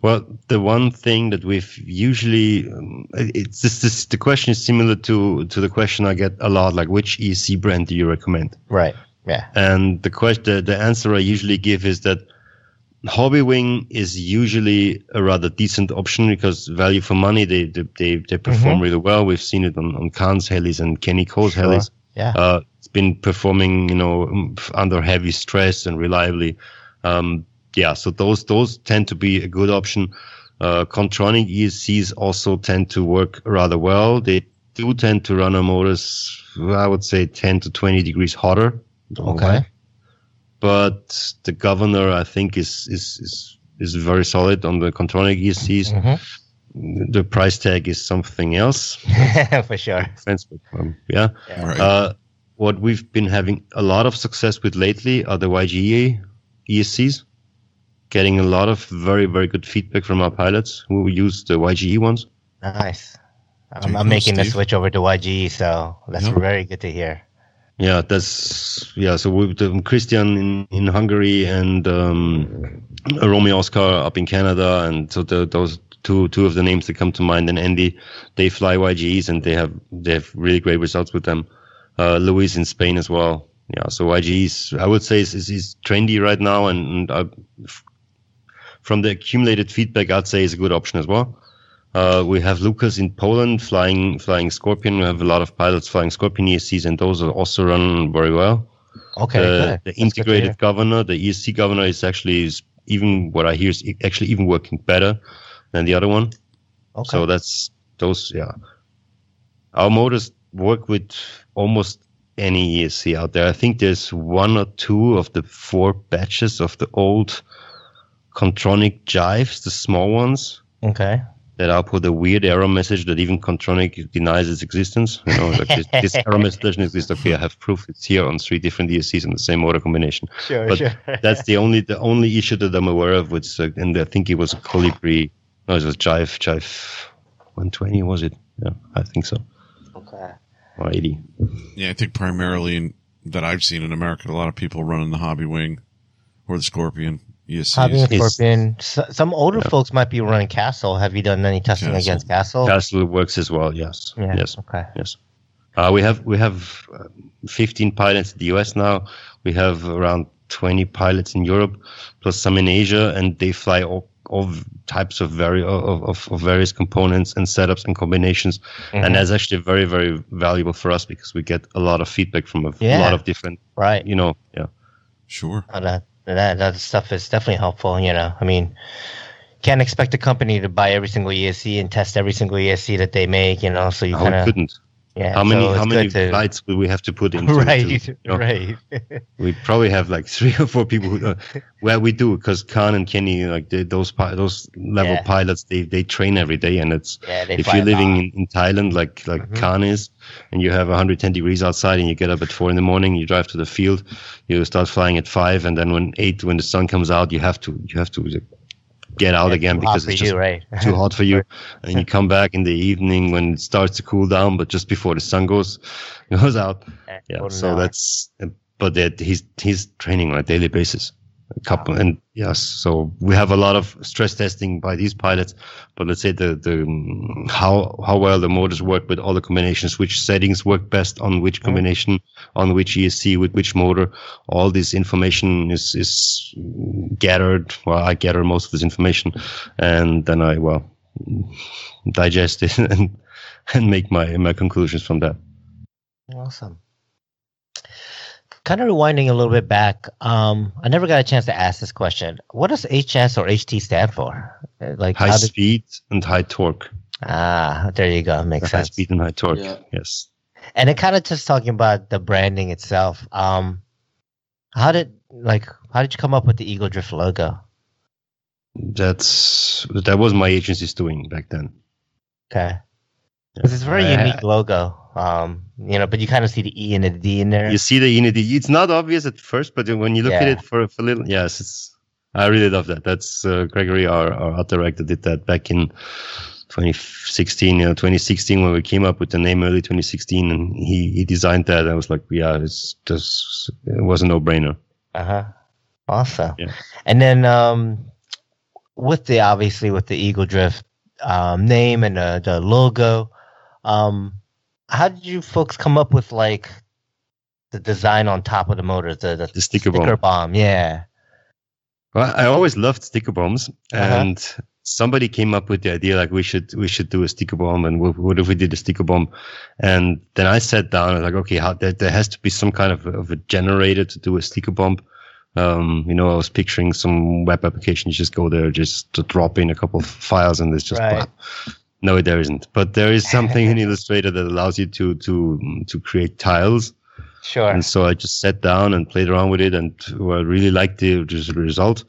Well, the one thing that we've usually, um, it's this, this, the question is similar to, to the question I get a lot, like which EC brand do you recommend? Right. Yeah. And the question, the, the answer I usually give is that Hobbywing is usually a rather decent option because value for money, they they, they, they perform really well. We've seen it on, on Khan's helis and Kenny Cole's Sure. helis. Yeah. Uh, it's been performing, you know, under heavy stress and reliably. Um, yeah, so those those tend to be a good option. Uh, Kontronik ESCs also tend to work rather well. They do tend to run on motors, I would say, 10 to 20 degrees hotter. Okay. why. But the governor, I think, is is is, is very solid on the Kontronik ESCs. Mhm. The price tag is something else. For sure. Offense, but, um, yeah. Right. Uh, what we've been having a lot of success with lately are the YGE ESCs. Getting a lot of very, very good feedback from our pilots who use the YGE ones. Nice. I'm, I'm cool, making the switch over to YGE, so that's Yep. very good to hear. Yeah, that's yeah. So with um, Christian in, in Hungary and um, Romeo Oscar up in Canada, and so the, those two two of the names that come to mind. And Andy, they fly YGEs and they have they have really great results with them. Uh, Luis in Spain as well. Yeah, so YGEs I would say is is, is trendy right now, and, and uh, f- from the accumulated feedback, I'd say is a good option as well. Uh, we have Lucas in Poland flying flying Scorpion. We have a lot of pilots flying Scorpion ESCs, and those are also run very well. Okay. the, good. the That's good to integrated governor, the ESC governor, is actually is even what I hear is actually even working better than the other one. Okay. So that's those, yeah. Our motors work with almost any ESC out there. I think there's one or two of the four batches of the old Kontronik Jives, the small ones, Okay. that output a weird error message that even Kontronik denies its existence. You know, like this, this error message doesn't exist. Okay, I have proof it's here on three different ESCs in the same motor combination. Sure, But sure. That's the only the only issue that I'm aware of. Which uh, and I think it was a Kolibri. No, it was Jive Jive 120. Was it? Yeah, I think so. okay. Or 80. Yeah, I think primarily in, that I've seen in America, a lot of people running the Hobby Wing or the Scorpion ESCs. Hobby and It's- Scorpion. S- some older Yeah. folks might be running Castle. Have you done any testing Castle. against Castle? Castle works as well. Yes. Yeah. Yes. Okay. Yes. Uh, we have we have uh, 15 pilots in the US now. We have around 20 pilots in Europe, plus some in Asia, and they fly all, all types of very of, of, of various components and setups and combinations. Mhm. And that's actually very very valuable for us because we get a lot of feedback from a Yeah. lot of different, Right. you know, yeah. Sure. Uh, that, that that stuff is definitely helpful. You know, I mean, can't expect a company to buy every single ESC and test every single ESC that they make. You know, so you oh, kind of couldn't? Yeah. how many so how many good to- flights will we have to put in? right, to, you know, right. we probably have like three or four people who, uh, where we do because Khan and Kenny like they, those those level Yeah. pilots they they train every day and it's yeah, if you're living in, in Thailand like like Mhm. Khan is and you have 110 degrees outside and you get up at four in the morning you drive to the field you start flying at five and then when eight when the sun comes out you have to you have to like, get out Yeah, again because it's you, just right. too hot for you. And you come back in the evening when it starts to cool down but just before the sun goes goes out. Yeah Golden so that's but that he's he's training on a daily basis a couple and yes so we have a lot of stress testing by these pilots but let's say the the um, how how well the motors work with all the combinations which settings work best on which Mhm. combination on which esc with which motor all this information is is gathered well i gather most of this information and then i well digest it and and make my my conclusions from that Awesome. Kind of rewinding a little bit back, um, I never got a chance to ask this question. What does HS or HT stand for? Uh, Like high did, speed and high torque. ah, there you go, makes high sense. speed and high torque. Yeah. Yes. And it kind of just talking about the branding itself. Um, how did like how did you come up with the Ego Drift logo? That's that was my agency's doing back then. Okay, because it's a very I- unique logo. Um, you know, but you kind of see the E and the D in there. You see the unity. It's not obvious at first, but when you look at it for, for a little, yes, it's. I really love that. That's uh, Gregory, our, our art director, did that back in 2016. You know, 2016 when we came up with the name early 2016, and he he designed that. I was like, yeah, it's just it was a no brainer. Uh huh. Awesome. Yeah. And then um, with the obviously with the Ego Drift um, name and the, the logo, um, how did you folks come up with like the design on top of the motor, the, the, The sticker bomb. bomb? Yeah. Well, I always loved sticker bombs, Uh-huh. and somebody came up with the idea like we should we should do a sticker bomb, and what, what if we did a sticker bomb? And then I sat down and like, okay, how, there, there has to be some kind of, of a generator to do a sticker bomb. Um, you know, I was picturing some web application. You just go there, just to drop in a couple of files, and it's just Right. No, there isn't. But there is something in Illustrator that allows you to to to create tiles. Sure. And so I just sat down and played around with it, and I really liked the result.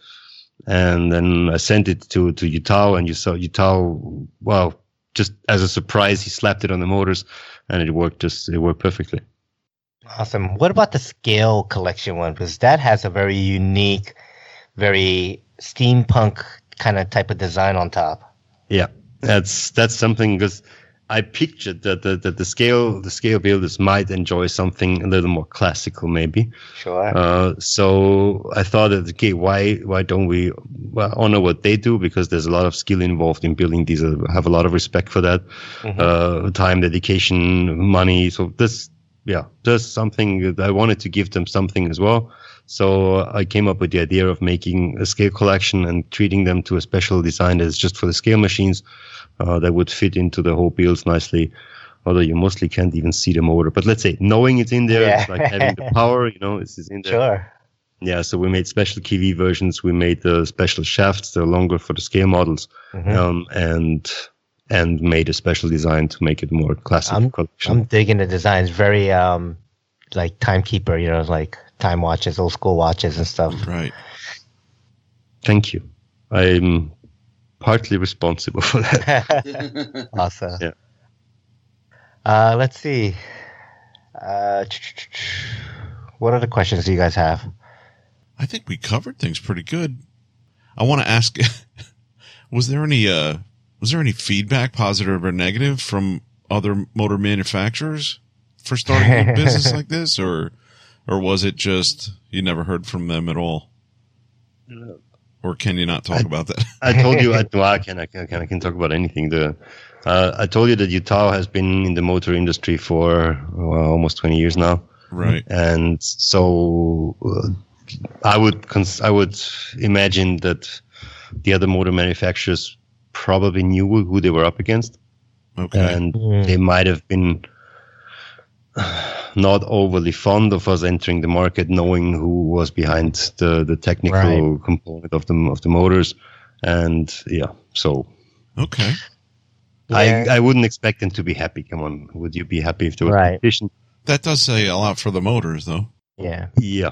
And then I sent it to to Utah, and you saw Utah. Well, just as a surprise, he slapped it on the motors, and it worked. Just it worked perfectly. Awesome. What about the scale collection one? Because that has a very unique, very steampunk kind of type of design on top. Yeah, that's that's something because I pictured that the, that the scale the scale builders might enjoy something a little more classical, maybe. Sure. Uh, so I thought that okay, why why don't we honor what they do because there's a lot of skill involved in building these. I have a lot of respect for that, Mhm. uh, time, dedication, money. So this, yeah, there's something that I wanted to give them something as well. So I came up with the idea of making a scale collection and treating them to a special design that's just for the scale machines uh, that would fit into the whole builds nicely. Although you mostly can't even see the motor, but let's say knowing it's in there, Yeah. it's like having the power, you know, it's, it's in there. Sure. Yeah, so we made special KV versions. We made the special shafts. They're longer for the scale models, Mhm. um, and and made a special design to make it more classic I'm- collection. I'm digging the designs. Very um, like timekeeper. You know, like time watches, old school watches and stuff. Right. Thank you. I'm partly responsible for that. awesome. Yeah. Uh, let's see. Uh, what other questions do you guys have? I think we covered things pretty good. I want to ask was there any uh was there any feedback positive or negative from other motor manufacturers for starting a business like this or or was it just you never heard from them at all? Or can you not talk I- about that? I told you, I, well, I can, I can, I can, I can talk about anything. The, uh, I told you that Utah has been in the motor industry for well, almost 20 years now. Right. and so uh, I would cons- I would imagine that the other motor manufacturers probably knew who they were up against, Okay. and Mm. they might have been not overly fond of us entering the market, knowing who was behind the the technical component of the of the motors, and yeah, so. Okay. Yeah. I, I wouldn't expect them to be happy. Come on, would you be happy if there was Right. competition? That does say a lot for the motors though. Yeah. Yeah.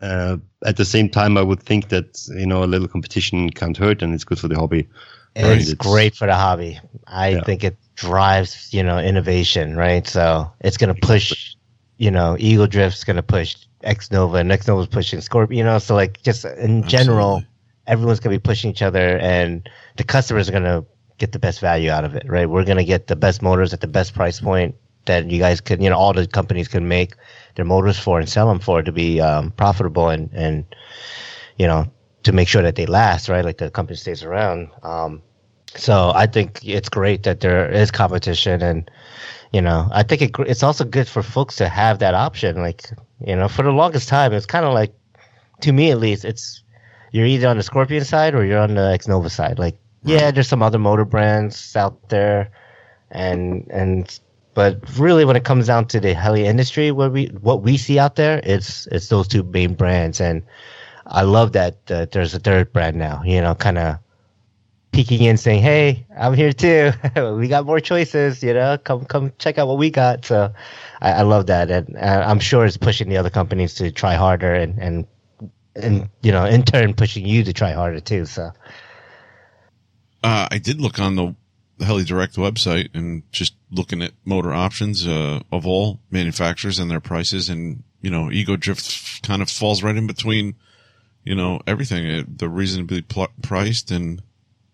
Uh, at the same time, I would think that you know a little competition can't hurt, and it's good for the hobby. It's It's- great for the hobby. I Yeah. think it drives, you know, innovation, right? So it's going to push, you know, Ego Drift's going to push X Nova, and X Nova's pushing Scorpio, you know, so like just in general, everyone's going to be pushing each other, and the customers are going to get the best value out of it, right? We're going to get the best motors at the best price point that you guys could, you know, all the companies can make their motors for and sell them for to be um, profitable and, and, you know, to make sure that they last, right? Like the company stays around. Um, so I think it's great that there is competition, and you know, I think it, it's also good for folks to have that option. Like, you know, for the longest time, it's kind of like, to me at least, it's you're either on the Scorpion side or you're on the X Nova side. Like, yeah, there's some other motor brands out there, and and but really, when it comes down to the heli industry, what we what we see out there, it's it's those two main brands, and I love that uh, there's a third brand now. You know, kind of peeking in, saying, "Hey, I'm here too. we got more choices. You know, come come check out what we got." So, I, I love that, and uh, I'm sure it's pushing the other companies to try harder, and and and you know, in turn, pushing you to try harder too. So, Uh, I did look on the Heli Direct website and just looking at motor options uh, of all manufacturers and their prices, and you know, Ego Drift kind of falls right in between, you know, everything. It, they're reasonably pl- priced, and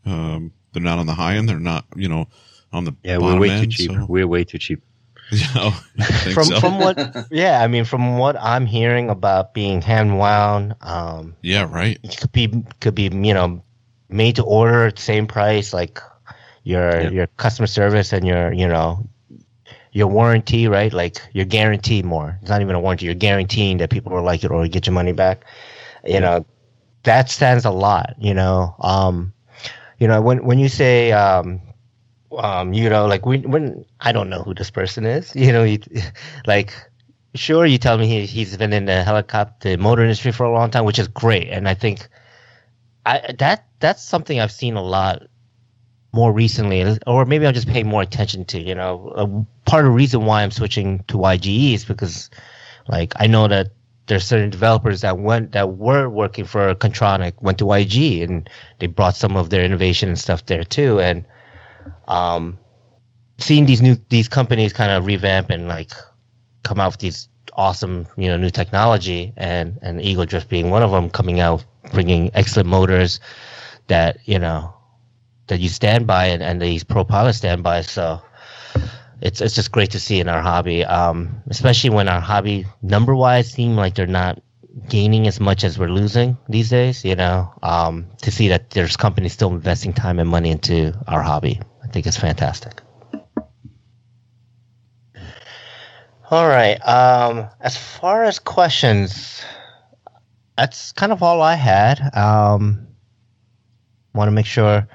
um, they're not on the high end. They're not, you know, on the Yeah, we're way end. too cheap. So, We're way too cheap. yeah, oh, from so. from what, yeah, I mean, from what I'm hearing about being hand wound, um, yeah, right. it could be could be you know made to order same price like your Yeah. your customer service and your you know your warranty right like you're guaranteed more it's not even a warranty you're guaranteeing that people will like it or get your money back you know that stands a lot you know um you know when when you say um um you know like when when i don't know who this person is you know you, like sure you tell me he, he's been in the helicopter motor industry for a long time which is great and i think I that that's something I've seen a lot more recently, or maybe I'm just paying more attention to. You know, uh, part of the reason why I'm switching to YGE is because, like, I know that there's certain developers that went that were working for Kontronik went to YG and they brought some of their innovation and stuff there too. And um, seeing these new these companies kind of revamp and like come out with these awesome you know new technology and and Ego Drift being one of them coming out bringing excellent motors that you know that you stand by and, and these pro pilots stand by so it's it's just great to see in our hobby um especially when our hobby number wise seem like they're not gaining as much as we're losing these days you know um to see that there's companies still investing time and money into our hobby i think it's fantastic all right um as far as questions that's kind of all I had. Um, want to make sure.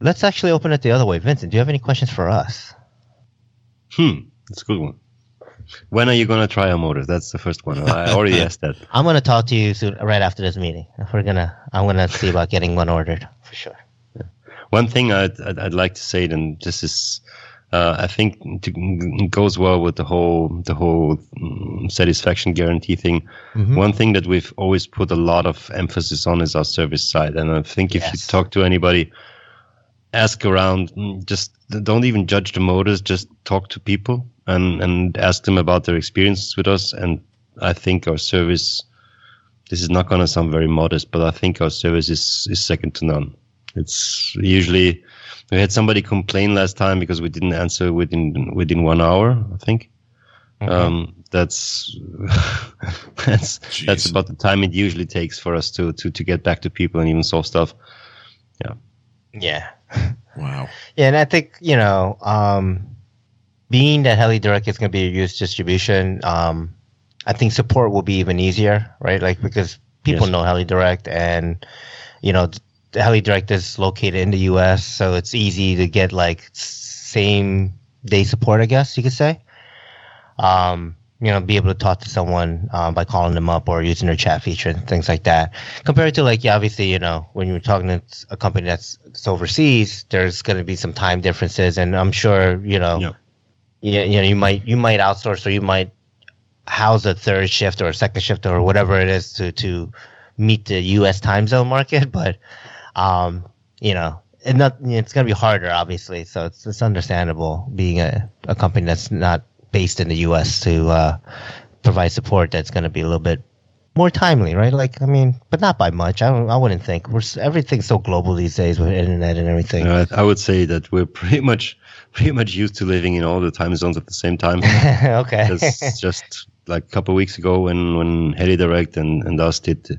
Let's actually open it the other way. Vincent, do you have any questions for us? Hmm, that's a good one. When are you gonna try a motor? That's the first one. I already asked that. I'm gonna talk to you soon, right after this meeting. We're gonna, I'm gonna see about getting one ordered for sure. one thing I'd, I'd, I'd like to say, and this is, uh, I think to, it goes well with the whole the whole um, satisfaction guarantee thing. Mhm. One thing that we've always put a lot of emphasis on is our service side, and I think if you talk to anybody, ask around, mm, just don't even judge the motors, just talk to people and and ask them about their experiences with us. And I think our service, this is not going to sound very modest, but I think our service is is second to none. It's usually we had somebody complain last time because we didn't answer within within one hour. I think. Um, that's that's that's about the time it usually takes for us to to to get back to people and even solve stuff. Yeah. Yeah. Wow. Yeah, and I think you know, um, being that Heli Direct is going to be a used distribution, um, I think support will be even easier, right? Like because people Yes. know Heli Direct, and you know, the Heli Direct is located in the U.S., so it's easy to get like same day support, I guess you could say. Um, you know, be able to talk to someone um, by calling them up or using their chat feature and things like that. Compared to like, yeah, obviously, you know, when you're talking to a company that's, that's overseas, there's going to be some time differences, and I'm sure, you know, Yeah. yeah, you know, you might you might outsource or you might house a third shift or a second shift or whatever it is to to meet the U.S. time zone market, but um, you know, it not it's going to be harder, obviously. So it's it's understandable being a, a company that's not based in the U.S. to uh, provide support that's going to be a little bit more timely, right? Like, I mean, but not by much. I don't, I wouldn't think we're everything's so global these days with internet and everything. Know, I, would say that we're pretty much pretty much used to living in all the time zones at the same time. okay. It's just like a couple of weeks ago when when HeliDirect and and us did,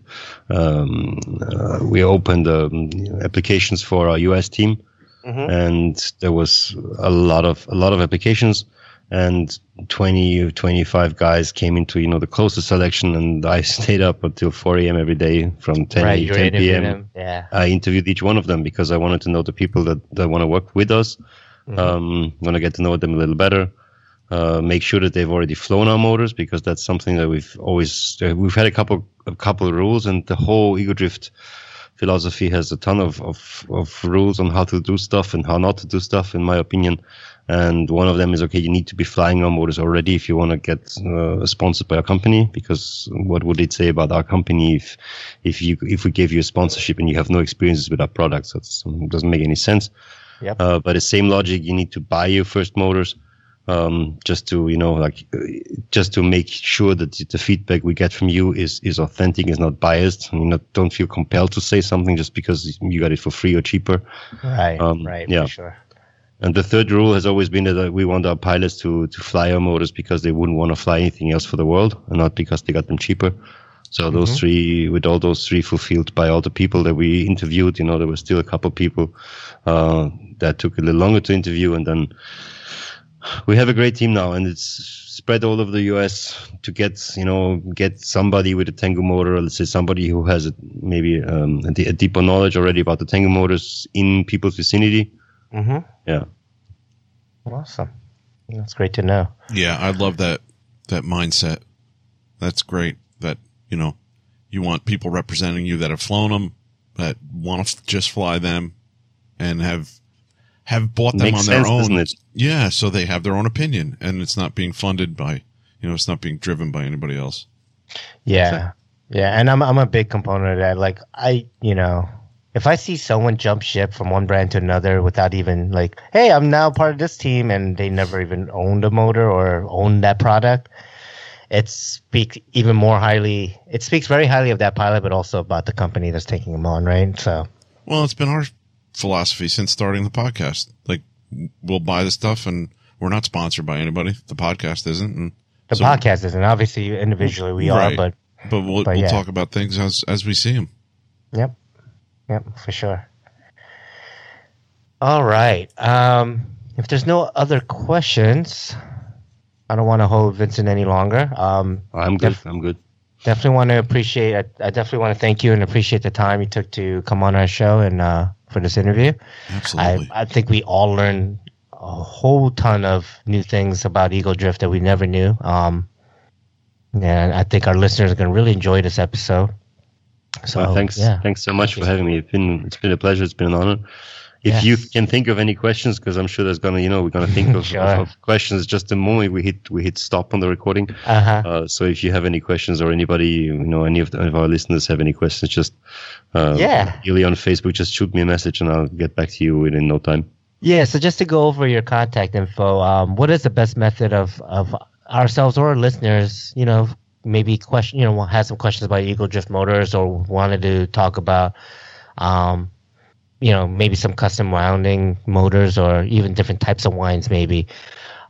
um, uh, we opened um, applications for our US team, Mhm. and there was a lot of a lot of applications, and 20 or 25 guys came into you know the closest selection, and I stayed up until 4 a.m. every day from 10, right, 10 p.m. Yeah. I interviewed each one of them because I wanted to know the people that, that want to work with us. Mhm. Um, want to get to know them a little better. Uh, make sure that they've already flown our motors because that's something that we've always uh, we've had a couple a couple of rules and the whole ego drift philosophy has a ton of, of, of rules on how to do stuff and how not to do stuff in my opinion. And one of them is okay you need to be flying on motors already if you want to get uh, sponsored by a company because what would it say about our company if if you if we gave you a sponsorship and you have no experiences with our products? That's- it doesn't make any sense. Yep. uh, by the same logic, you need to buy your first motors, um, just to you know, like, uh, just to make sure that the feedback we get from you is is authentic, is not biased. and You not, don't feel compelled to say something just because you got it for free or cheaper. Right. Um, right. yeah. For sure. And the third rule has always been that uh, we want our pilots to to fly our motors because they wouldn't want to fly anything else for the world, and not because they got them cheaper. So those three, with all those three fulfilled by all the people that we interviewed, you know, there were still a couple of people uh, that took a little longer to interview, and then we have a great team now, and it's spread all over the U.S. to get, you know, get somebody with a Tengu motor, let's say somebody who has a, maybe um, a, d- a deeper knowledge already about the Tengu motors in people's vicinity. Mm-hmm. Yeah. Awesome. That's great to know. Yeah, I love that that mindset. That's great. That you know, you want people representing you that have flown them, that want to f- just fly them, and have have bought them Makes on their sense, own. doesn't it? Yeah, so they have their own opinion, and it's not being funded by, you know, it's not being driven by anybody else. Yeah. Yeah. And I'm I'm a big component of that. Like I you know, if I see someone jump ship from one brand to another without even like, hey, I'm now part of this team and they never even owned a motor or owned that product, it speaks even more highly it speaks very highly of that pilot but also about the company that's taking them on, right? So Well, it's been our philosophy since starting the podcast. Like, we'll buy the stuff, and we're not sponsored by anybody. The podcast isn't, and the so- podcast isn't obviously individually we Right. are, but But we'll, But we'll yeah. talk about things as as we see them. Yep. Yep, for sure. All right. Um, if there's no other questions, I don't want to hold Vincent any longer. Um, I'm good. Def- I'm good. definitely want to appreciate. I, I definitely want to thank you and appreciate the time you took to come on our show and uh, for this interview. Absolutely. I, I think we all learned a whole ton of new things about Ego Drift that we never knew. Um, and I think our listeners are going to really enjoy this episode. So Well, thanks. yeah. Thanks so much Thank for you. having me. It's been it's been a pleasure. It's been an honor. If Yes. you can think of any questions, because I'm sure there's gonna, you know, we're gonna think of, Sure. of, of questions just the moment we hit we hit stop on the recording. Uh-huh. Uh, so if you have any questions or anybody, you know, any of, the, of our listeners have any questions, just uh, Yeah. really on Facebook, just shoot me a message and I'll get back to you within no time. Yeah, so just to go over your contact info, um, what is the best method of, of ourselves or our listeners, you know, maybe question, you know, have some questions about Ego Drift Motors or wanted to talk about, um, you know, maybe some custom rounding motors or even different types of wines, maybe.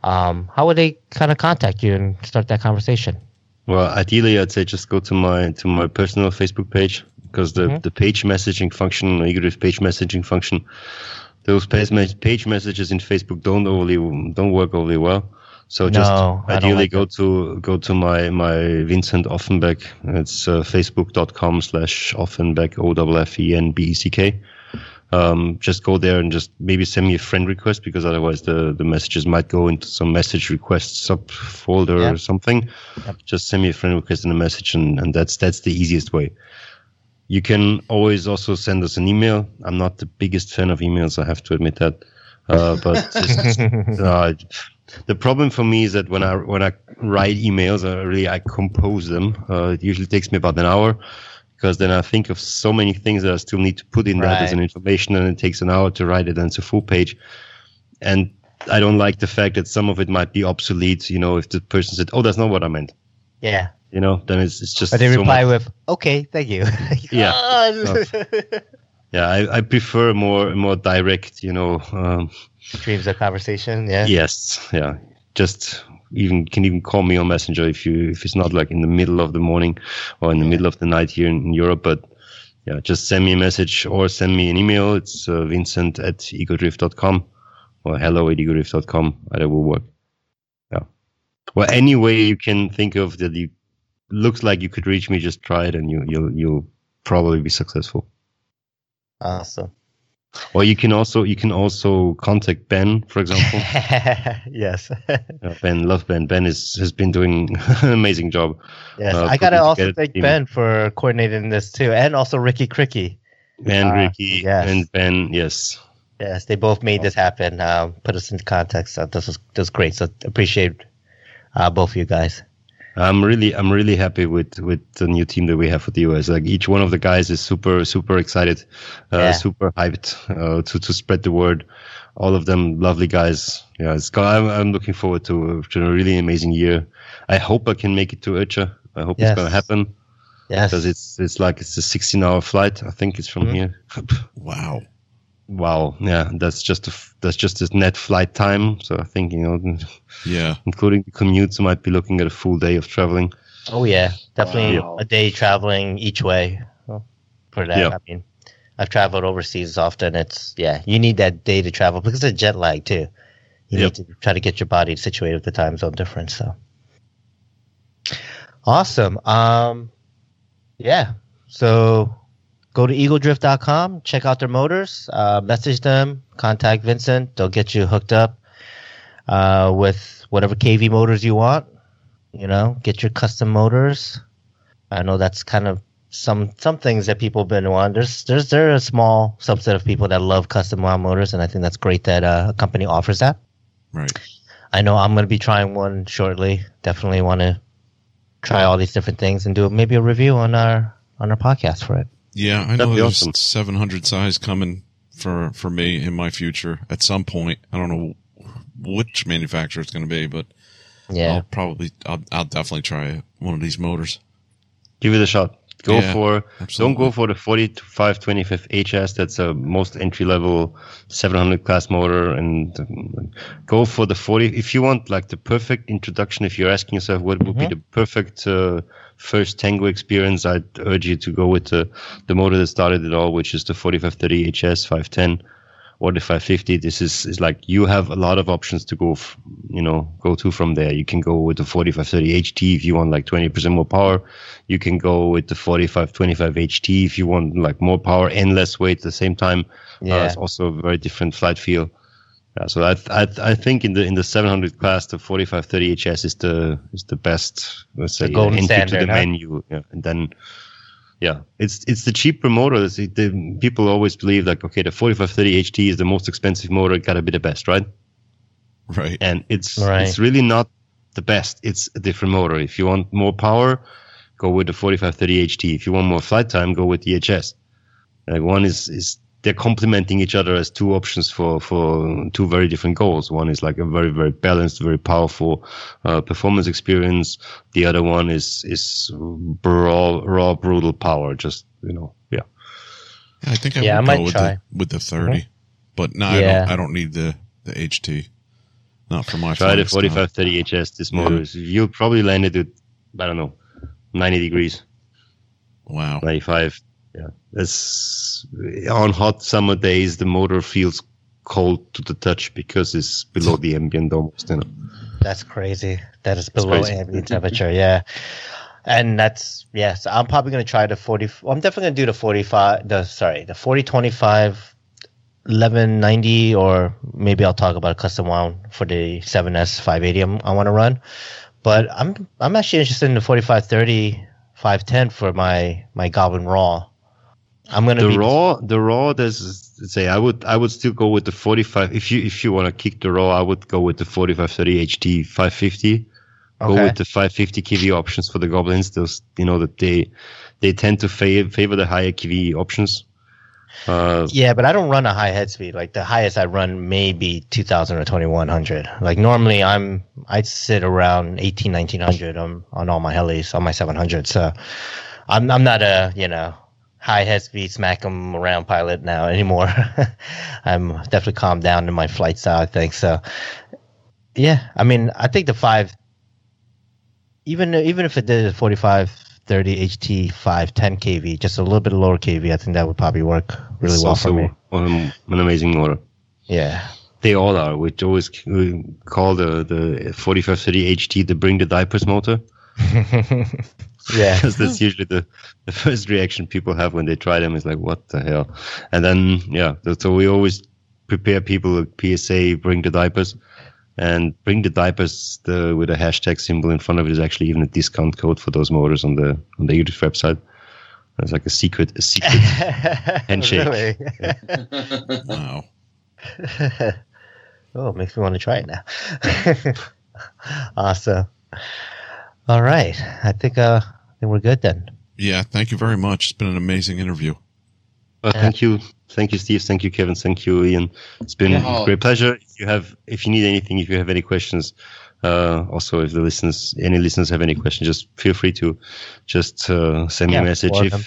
Um, how would they kind of contact you and start that conversation? Well, ideally, I'd say just go to my to my personal Facebook page because the, Mhm. the page messaging function, EgoDrift page messaging function, those page, me- page messages in Facebook don't overly don't work overly well. So just No, ideally like go to go to my my Vincent Offenbeck. It's uh, facebook.com slash Offenbeck O F F E N B E C K. Um, just go there and just maybe send me a friend request because otherwise the, the messages might go into some message request subfolder Yeah. or something. Yep. Just send me a friend request and a message, and, and that's that's the easiest way. You can always also send us an email. I'm not the biggest fan of emails, I have to admit that. Uh, but just, uh, the problem for me is that when I when I write emails, I really I compose them. Uh, it usually takes me about an hour because then I think of so many things that I still need to put in that as an information, and it takes an hour to write it, and it's a full page. And I don't like the fact that some of it might be obsolete. You know, if the person said, "Oh, that's not what I meant," yeah. you know, then it's it's just But they so reply much- with, okay, thank you. Yeah. Oh. Yeah, I, I prefer more more direct. You know, um, Streams of conversation, yeah. yes, yeah. Just even can even call me on Messenger if you if it's not like in the middle of the morning or in the middle of the night here in, in Europe. But yeah, just send me a message or send me an email. It's uh, Vincent at egodrift.com or hello at egodrift.com. Either will work. Yeah. Well, any way you can think of that you looks like you could reach me, just try it and you you'll you'll probably be successful. Awesome. Or you can also you can also contact Ben, for example. yes. Uh, ben, love Ben. Ben is has been doing an amazing job. Yes, uh, I gotta also thank team. Ben for coordinating this too, and also Ricky Cricky. And Ah, Ricky yes. and Ben, yes. Yes, they both made this happen. Um, put us into context. So this was this was great. So appreciate uh, both of you guys. I'm really I'm really happy with with the new team that we have for the US. Like each one of the guys is super super excited, uh, Yeah. super hyped uh, to to spread the word. All of them lovely guys. Yeah, it's I'm, I'm looking forward to, to a really amazing year. I hope I can make it to IRCHA. I hope Yes. it's gonna happen Yes. because it's it's like it's a 16 hour flight. I think it's from Mhm. here. Wow. Wow, yeah, that's just a, f- that's just a net flight time. So I think you know, Yeah. including the commutes, I might be looking at a full day of traveling. Oh yeah, definitely Wow. a day traveling each way for that. Yeah. I mean, I've traveled overseas often. It's yeah, you need that day to travel because of jet lag too. You Yep. need to try to get your body situated with the time zone difference. So awesome. Um, yeah. So go to egodrift.com, check out their motors, uh, message them, contact Vincent. They'll get you hooked up uh, with whatever KV motors you want. You know, get your custom motors. I know that's kind of some some things that people have been wanting. There's there's there a small subset of people that love custom wound motors, and I think that's great that uh, a company offers that. Right. I know I'm going to be trying one shortly. Definitely want to try all these different things and do maybe a review on our on our podcast for it. Yeah, I That'd know there's awesome. 700 size coming for for me in my future at some point. I don't know which manufacturer it's going to be, but Yeah, I'll probably I'll, I'll definitely try one of these motors. Give it a shot. Go Yeah, for absolutely. don't go for the 4525 HS. That's a most entry level 700 class motor, and um, go for the 40. If you want like the perfect introduction, if you're asking yourself what would be Mhm. the perfect uh, first Tengu experience, I'd urge you to go with the the motor that started it all, which is the 4530 HS 510 or the 550. This is, is like you have a lot of options to go, f- you know, go to from there. You can go with the 4530 HT if you want like 20% more power. You can go with the 4525 HT if you want like more power and less weight at the same time. Uh, yeah, it's also a very different flight feel. Yeah, so I, I I think in the in the 700 class, the 4530 HS is the is the best let's say The golden entry to the huh? menu. Yeah, and then yeah, it's it's the cheaper motor. It's, it, the, people always believe like, okay, the 4530 HT is the most expensive motor, It gotta be the best, right? Right. And it's Right. it's really not the best. It's a different motor. If you want more power, go with the 4530 HT. If you want more flight time, go with the HS. Like one is is they're complementing each other as two options for for two very different goals. One is like a very very balanced, very powerful uh, performance experience. The other one is is raw raw brutal power. Just you know, yeah. I think I Yeah, I would might go with try. the with the 30. But no, I don't I don't need the the HT. Not for my Try the 4530 HS. This motor is you'll probably land it at I don't know, 90 degrees. Wow. 95. Yeah. That's on hot summer days, the motor feels cold to the touch because it's below the ambient almost. You know. That's crazy. That is below ambient temperature. Yeah. And that's yeah. So I'm probably gonna try the 40. Well, I'm definitely gonna do the 45. The sorry, the 40 25 1190, or maybe I'll talk about a custom wound for the 7S 580 I'm, I want to run. But I'm I'm actually interested in the 45 30 510 for my my Goblin Raw. I'm gonna The be raw, the raw. There's say I would I would still go with the 45. If you if you want to kick the raw, I would go with the 4530 HT 550. Go with the 550 kV options for the goblins. Those you know that they they tend to favor favor the higher kV options. Uh, Yeah, but I don't run a high head speed. Like the highest I run may be 2000 or 2100. Like normally I'm I sit around 18 1900 on on all my helis on my 700. So I'm I'm not a, you know, high head speed smack 'em around pilot now anymore. I'm definitely calmed down in my flight style, I think. So yeah, I mean, I think the 5 even even if it did a 45 30 HT 510 kV, just a little bit lower kV, I think that would probably work really it's well for me. um, an amazing motor. Yeah. They all are. We always we call the the 4530 HT the bring the diapers motor. yeah. because that's usually the, the first reaction people have when they try them is like, what the hell? And then, yeah, so we always prepare people with PSA, bring the diapers, and bring the diapers the, with a hashtag symbol in front of it is actually even a discount code for those motors on the on the YouTube website. It's like a secret, a secret. Handshake. Really? Wow. oh, it makes me want to try it now. awesome. All right. I think uh I think we're good then. Yeah, thank you very much. It's been an amazing interview. Well, thank you, thank you, Steve. Thank you, Kevin. Thank you, Ian. It's been Yeah. a great pleasure. If you have, if you need anything, if you have any questions, uh, also if the listeners, any listeners have any questions, just feel free to just uh, send Yeah, me a message. If them.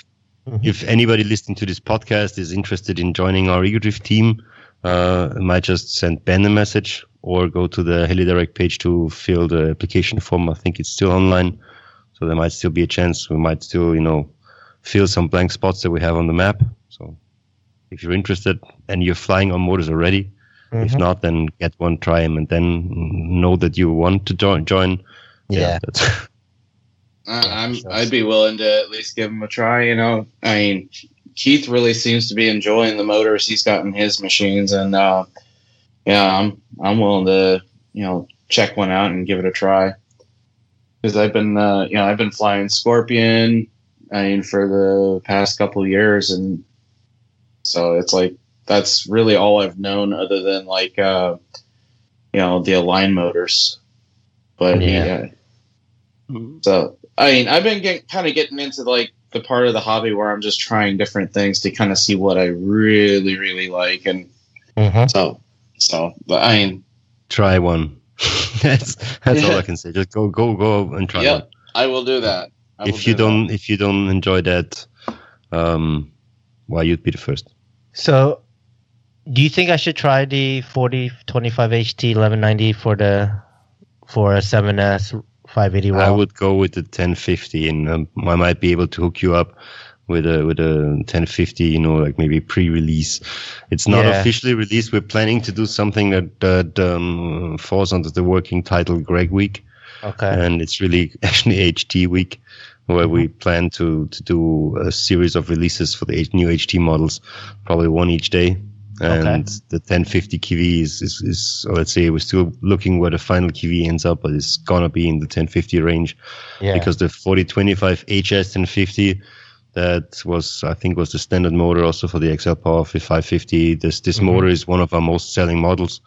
Mhm. if anybody listening to this podcast is interested in joining our EgoDrift team, uh, might just send Ben a message or go to the HeliDirect page to fill the application form. I think it's still online, so there might still be a chance. We might still, you know, fill some blank spots that we have on the map. So if you're interested and you're flying on motors already, if Mhm. not, then get one, try them, and then know that you want to join. join. Yeah. that's, I- I'm so- I'd be willing to at least give him a try. You know, I mean, Keith really seems to be enjoying the motors he's got in his machines, and uh, yeah, I'm I'm willing to you know check one out and give it a try. Because I've been uh, you know I've been flying Scorpion, I mean, for the past couple years, and so it's like that's really all I've known other than like uh, you know the Align motors. But Yeah. yeah. So I mean, I've been getting, kind of getting into like the part of the hobby where I'm just trying different things to kind of see what I really, really like, and Mhm. so, so. But I mean, try one. that's that's all I can say. Just go, go, go, and try Yeah. one. I will do that. I will if you do don't if you don't enjoy that um well you'd be the first So do you think I should try the 40 25 HT 1190 for the for a 7S 580 i would go with the 1050 and um, i might be able to hook you up with a with a 1050 you know like maybe pre-release it's not Yeah. officially released we're planning to do something that that um, falls under the working title greg week Okay. and it's really actually HT week where we Mm-hmm. plan to to do a series of releases for the new HT models, probably one each day. And the 1050 kV is, is, is let's say we're still looking where the final kV ends up, but it's gonna be in the 1050 range yeah. because the 4025 HS 1050 That was, I think, was the standard motor also for the XL Power 550. This this Mhm. motor is one of our most selling models,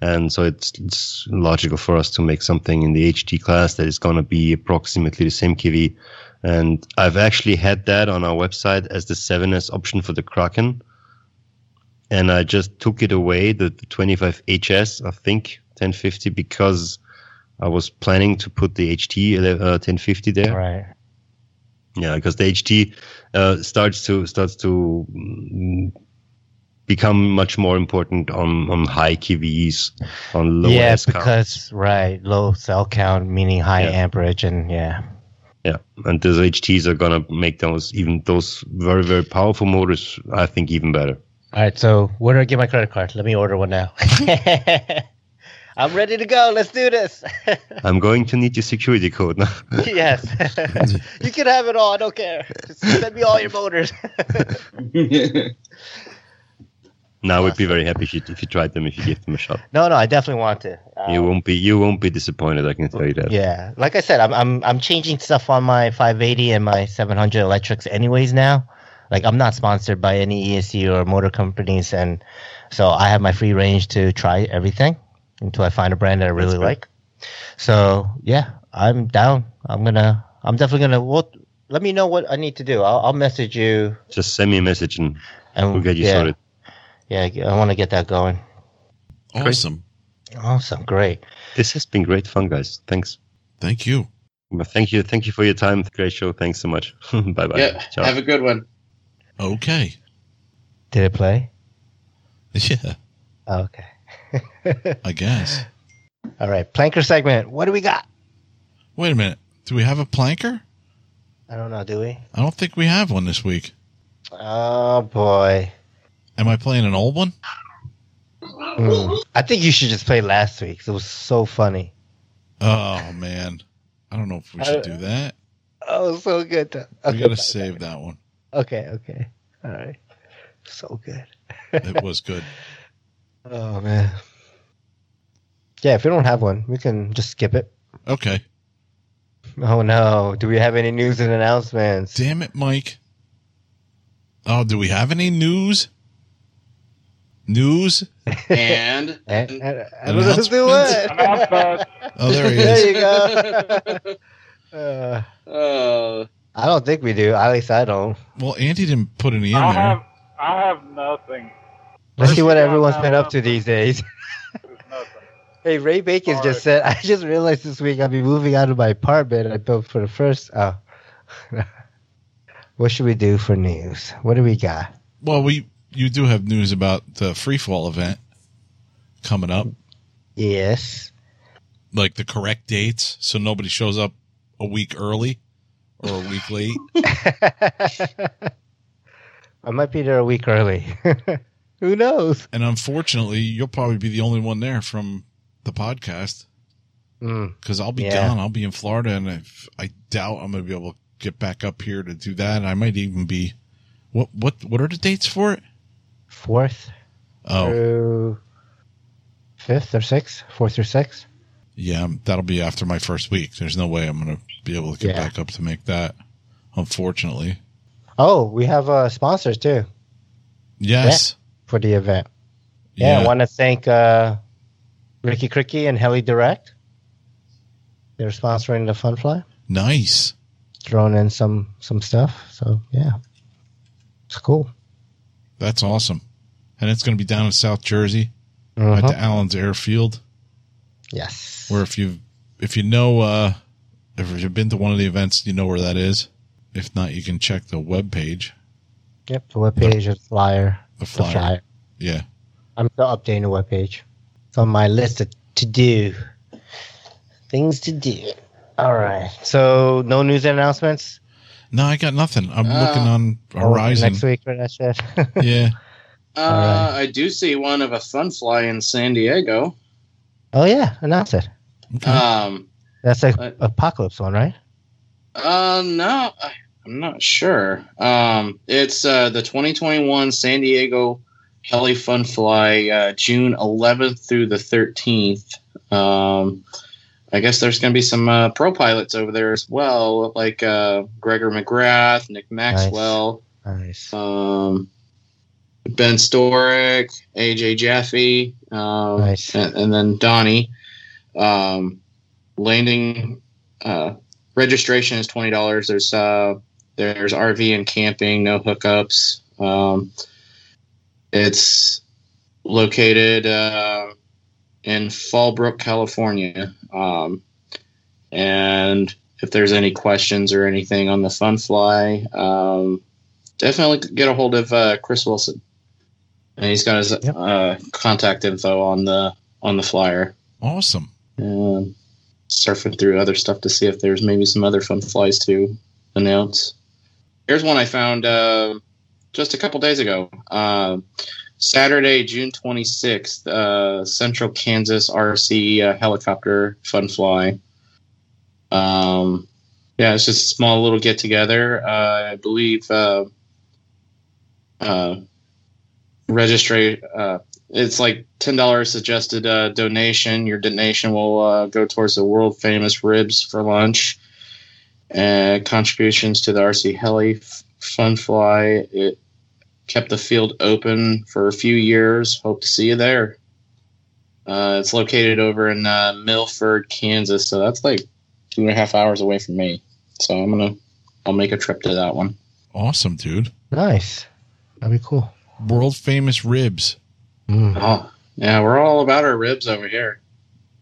and so it's it's logical for us to make something in the HT class that is going to be approximately the same KV. And I've actually had that on our website as the 7S option for the Kraken, and I just took it away the, the 25HS, I think 1050, because I was planning to put the HT uh, 1050 there. Right. Yeah, because the HT uh, starts to starts to mm, become much more important on on high KVs, on low yeah, count. because right, low cell count meaning high Yeah. amperage, and yeah. yeah, and those HTs are gonna make those even those very very powerful motors, I think, even better. All right, so where do I get my credit card? Let me order one now. I'm ready to go. Let's do this. I'm going to need your security code now. yes, you can have it all. I don't care. Just send me all your motors. now we'd be very happy if you, if you tried them, if you give them a shot. no, no, I definitely want to. you Um, won't be you won't be disappointed. I can tell you that. Yeah, like I said, I'm I'm I'm changing stuff on my 580 and my 700 electrics anyways now. Like I'm not sponsored by any ESC or motor companies, and so I have my free range to try everything until I find a brand that I really like. So yeah, I'm down. I'm gonna. I'm definitely gonna. Well, let me know what I need to do. I'll, I'll message you Just send me a message and and we'll get you yeah, sorted. Yeah, I want to get that going. Awesome. Awesome, great. This has been great fun, guys. Thanks. Thank you. Well, thank you. Thank you for your time. Great show. Thanks so much. bye bye. yeah, Ciao. have a good one. Okay. Did it play? Yeah, Oh, okay. I guess. All right, planker segment. What do we got? Wait a minute. Do we have a planker? I don't know. Do we? I don't think we have one this week. Oh boy. Am I playing an old one? Hmm. I think you should just play last week. It was so funny. Oh man, I don't know if we should do that. Oh, so good. We Okay. gotta save that one. okay. Okay. All right. So good. It was good. Oh man. Yeah, if we don't have one, we can just skip it. Okay. Oh no. Do we have any news and announcements? Damn it, Mike. Oh, do we have any news? News? And I, I, I don't know who's doing Announcement. it. Oh, there he there is. you go. Uh, uh, I don't think we do. At least I don't. Well, Andy didn't put any in I there. have I have nothing. Let's see what everyone's been up to these days. Hey, Ray Bacon All just said, I just realized this week I'll be moving out of my apartment I built for the first. Oh. what should we do for news? What do we got? Well, we you do have news about the free fall event coming up, Yes. like the correct dates, so nobody shows up a week early or a week late. I might be there a week early. Who knows? And unfortunately, you'll probably be the only one there from the podcast Mm, because I'll be Yeah. gone. I'll be in Florida, and if, I doubt I'm going to be able to get back up here to do that. I might even be. What what what are the dates for it? fourth Oh, through fifth or sixth? Fourth or sixth? yeah, that'll be after my first week. There's no way I'm going to be able to get Yeah. back up to make that. Unfortunately, Oh, we have uh, sponsors too yes, for the event. Yeah, I want to thank uh, Ricky Cricky and Heli Direct. They're sponsoring the Fun Fly. nice. Throwing in some some stuff. So yeah, it's cool. That's awesome. And it's going to be down in South Jersey at Mhm. the Allen's Airfield, Yes. where if you if you know uh, if you've been to one of the events, you know where that is. If not, you can check the web page, Yep. The webpage is flyer. The The flyer. flyer. Yeah. I'm still updating the webpage. It's on my list of to do things to do. All right. So no news and announcements. No, I got nothing. I'm Uh, looking on Oh, Horizon. next week for that shit. Yeah. uh, All I do see one of a fun fly in San Diego. oh yeah, announce it. Okay. Um, That's a Uh, apocalypse one, right? uh, no, I, I'm not sure. Um, it's uh, the 2021 San Diego Heli Fun Fly, uh, June 11th through the 13th. Um, I guess there's going to be some uh, pro pilots over there as well, like uh, Gregor McGrath, Nick Maxwell, Nice. um, Ben Storick, AJ Jaffe, um, Nice. and, and then Donnie. Um, landing uh, registration is twenty dollars. There's uh, there's RV and camping, no hookups. Um, it's located uh, in Fallbrook, California. Um, and if there's any questions or anything on the Fun Fly, um, definitely get a hold of uh, Chris Wilson. And he's got his Yep. uh, contact info on the on the flyer. Awesome. And surfing through other stuff to see if there's maybe some other fun flies to announce. Here's one I found uh, just a couple days ago. Uh, Saturday, June 26th, uh, Central Kansas RC uh, helicopter fun fly. Um, yeah, it's just a small little get together. Uh, I believe uh, registry. Uh, it's like ten dollars suggested donation. Your donation will go towards the world famous ribs for lunch. Uh, contributions to the RC Heli F- Fun Fly. It kept the field open for a few years. Hope to see you there. Uh, it's located over in uh, Milford, Kansas, so that's like two and a half hours away from me. So I'm gonna, I'll make a trip to that one. Awesome, dude. Nice. That'd be cool. World famous ribs. Mm. Oh, yeah, we're all about our ribs over here.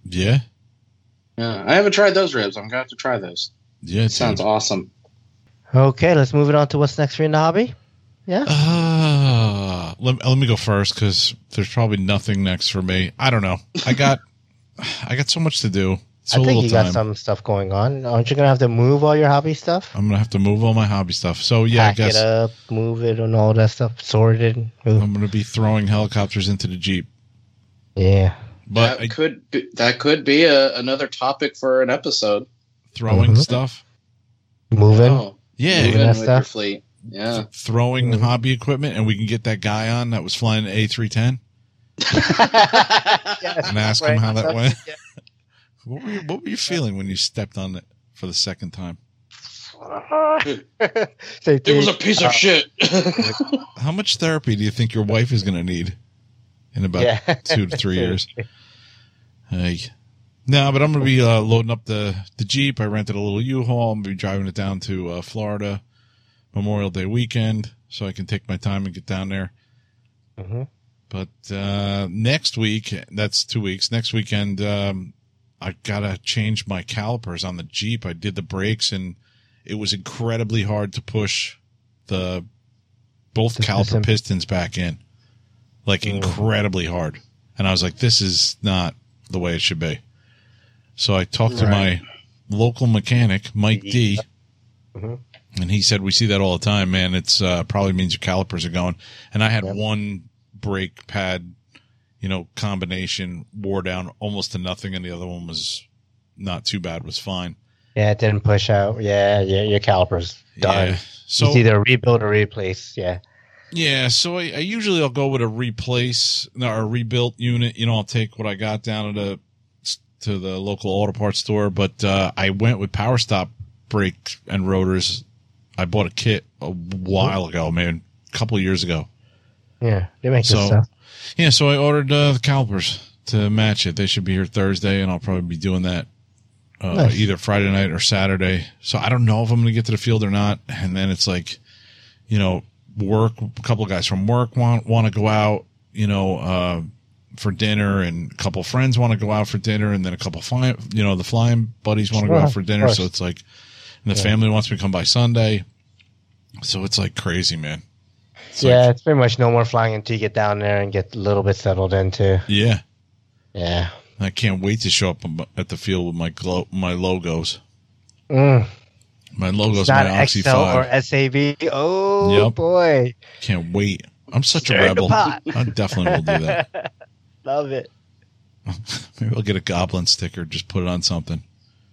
Yeah. Yeah, I haven't tried those ribs. I'm gonna have to try those. Yeah. It sounds dude. awesome. Okay, let's move it on to what's next for you in the hobby. Yeah. Uh, let, let me go first because there's probably nothing next for me. I don't know. I got, I got so much to do. So I think little you time. got some stuff going on. Aren't you gonna have to move all your hobby stuff? I'm gonna have to move all my hobby stuff. So yeah, Pack I guess it up, move it, and all that stuff. Sort it. Move. I'm gonna be throwing helicopters into the jeep. yeah. But that I, could be, that could be a, another topic for an episode. Throwing Mhm. stuff. Moving. Oh, Yeah, moving that with your stuff. fleet. Yeah. throwing Mhm. hobby equipment, and we can get that guy on that was flying an A310 and ask him how that went. What were you, what were you feeling when you stepped on it for the second time? It was a dude, piece uh, of shit. How much therapy do you think your wife is going to need in about Yeah. two to three years? Hey. No, but I'm going to be uh, loading up the, the Jeep. I rented a little U-Haul. I'm going to be driving it down to uh, Florida Memorial Day weekend so I can take my time and get down there. Mhm. But uh, next week, that's two weeks. Next weekend, um, I gotta change my calipers on the Jeep. I did the brakes, and it was incredibly hard to push the both The caliper piston. pistons back in, like Mm. incredibly hard. And I was like, "This is not the way it should be." So I talked to my local mechanic, Mike D, Mhm. and he said, "We see that all the time, man. It's uh, probably means your calipers are going." And I had Yep. one brake pad, you know, combination wore down almost to nothing, and the other one was not too bad, was fine. Yeah, it didn't push out. Yeah, yeah, your caliper's done. Yeah. So it's either rebuild or replace. Yeah. yeah, so I, I usually I'll go with a replace or a rebuilt unit. You know, I'll take what I got down to the to the local auto parts store, but uh, I went with Power Stop brake and rotors. I bought a kit a while ago, man, a couple of years ago. Yeah, they make good So- stuff. Yeah, so I ordered uh, the calipers to match it. They should be here Thursday, and I'll probably be doing that uh, Nice. either Friday night or Saturday. So I don't know if I'm going to get to the field or not. And then it's like, you know, work. A couple of guys from work want want to go out, you know, uh, for dinner, and a couple friends want to go out for dinner, and then a couple of flying, you know, the flying buddies want to go out for dinner. So it's like, and the Yeah. family wants me to come by Sunday. So it's like crazy, man. It's yeah, like- it's pretty much no more flying until you get down there and get a little bit settled into. yeah. Yeah. I can't wait to show up at the field with my glow, my logos. Mm. My logos, It's my not Oxy XL Five. or SAB. Oh Yep. boy, Can't wait. I'm such Stir a rebel. I definitely will do that. love it. Maybe I'll get a goblin sticker. Just put it on something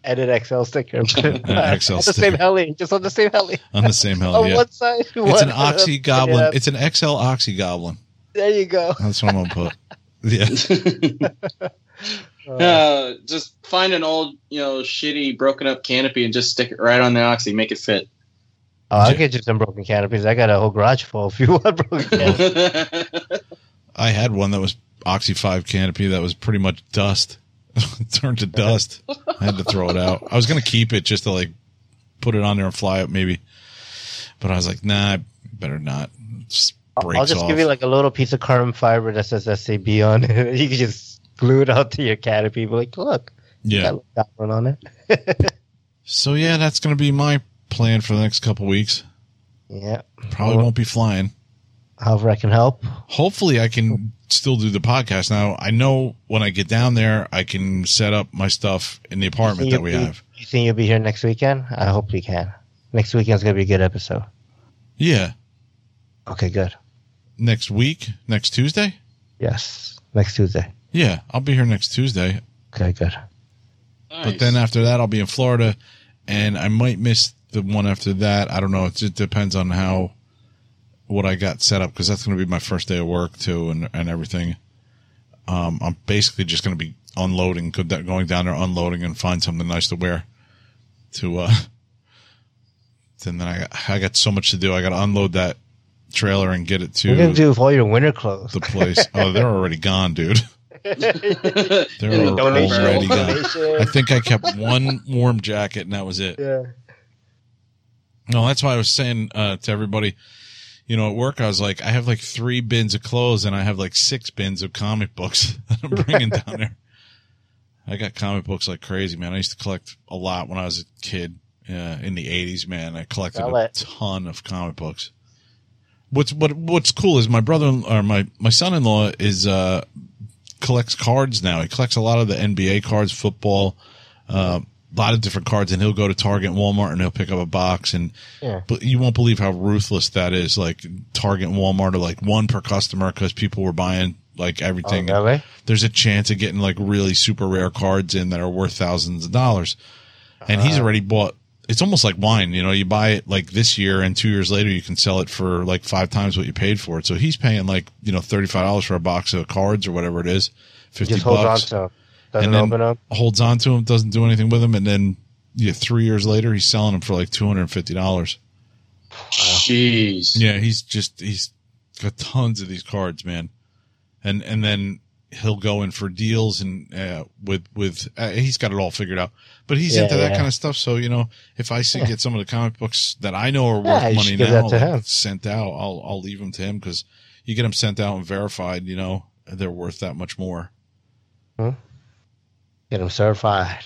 Edit XL sticker. and put it on XL the sticker. same heli, just on the same heli. on the same hell. on yeah, one side. it's one an Oxy up, Goblin. yeah, It's an XL Oxy Goblin. there you go. That's what I'm gonna put. Yeah. Uh, just find an old, you know, shitty, broken up canopy and just stick it right on the oxy, make it fit. Oh, I'll get you some broken canopies. I got a whole garage full if you want broken canopies. I had one that was Oxy 5 canopy that was pretty much dust. Turned to dust. I had to throw it out. I was going to keep it just to like put it on there and fly it maybe. But I was like, nah, better not. I'll- just off. give you like a little piece of carbon fiber that says SAB on it. You can just glue it out to your canopy. Be like, look, yeah. got one on it. So yeah, that's going to be my plan for the next couple weeks. Yeah. Probably Well- won't be flying. However, I can help. Hopefully, I can still do the podcast. Now, I know when I get down there, I can set up my stuff in the apartment that we think you'll have. You think you'll be here next weekend? I hope you can. Next weekend's gonna be a good episode. Yeah. Okay, good. Next week, next Tuesday? Yes, next Tuesday. Yeah, I'll be here next Tuesday. Okay, good. But then after that, I'll be in Florida, and I might miss the one after that. I don't know. It just depends on how what I got set up because that's going to be my first day of work too, and and everything. Um, I'm basically just going to be unloading, going down there, unloading, and find something nice to wear. To uh, and then I got, I got so much to do. I got to unload that trailer and get it We're gonna to do with all your winter clothes. the place. oh, they're already gone, dude. They're In already gone. I think I kept one warm jacket and that was it. yeah. No, that's why I was saying uh, to everybody, you know, at work, I was like, I have like three bins of clothes and I have like six bins of comic books that I'm bringing down there. I got comic books like crazy, man. I used to collect a lot when I was a kid uh, in the 80s, man. I collected Sell a it. ton of comic books. What's what what's cool is my brother or my my son-in-law is uh collects cards now. He collects a lot of the NBA cards, football, uh, lot of different cards, and he'll go to Target and Walmart and he'll pick up a box. And Yeah. but you won't believe how ruthless that is. Like Target and Walmart are like one per customer because people were buying like Oh, everything. really? There's a chance of getting like really super rare cards in that are worth thousands of dollars. And he's already bought. It's almost like wine, you know. You buy it like this year, and two years later, you can sell it for like five times what you paid for it. So he's paying like you know thirty five dollars for a box of cards or whatever it is, fifty Just bucks. Doesn't And then- open them. holds on to him, doesn't do anything with him, and then yeah, three years later he's selling them for like two hundred and fifty dollars. Jeez. Yeah, he's just he's got tons of these cards, man, and and then he'll go in for deals and uh, with with uh, he's got it all figured out. But he's Yeah, into that yeah. kind of stuff, so you know if I see Yeah. get some of the comic books that I know are worth Yeah, money should give now to like, sent out, I'll I'll leave them to him because you get them sent out and verified, you know they're worth that much more. Get them certified.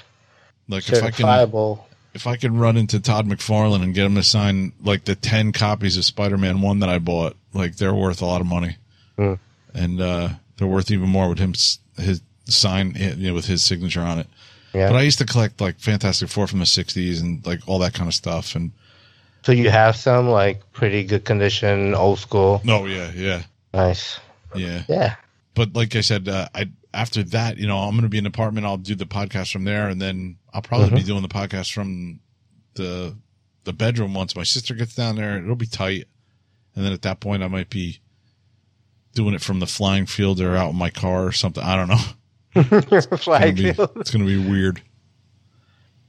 Like if I can if I could run into Todd McFarlane and get him to sign like the ten copies of Spider-Man One that I bought, like they're worth a lot of money, Hmm. and uh, they're worth even more with him his sign, you know, with his signature on it. Yeah. But I used to collect like Fantastic Four from the '60s and like all that kind of stuff. And So you have some like pretty good condition, old school. no, yeah, yeah, Nice. yeah. Yeah. But like I said, uh, I after that, you know, I'm going to be in an apartment. I'll do the podcast from there, and then I'll probably be mm-hmm. doing the podcast from the the bedroom once my sister gets down there. It'll be tight, and then at that point, I might be doing it from the flying field or out in my car or something. I don't know. It's gonna be, field. it's gonna be weird.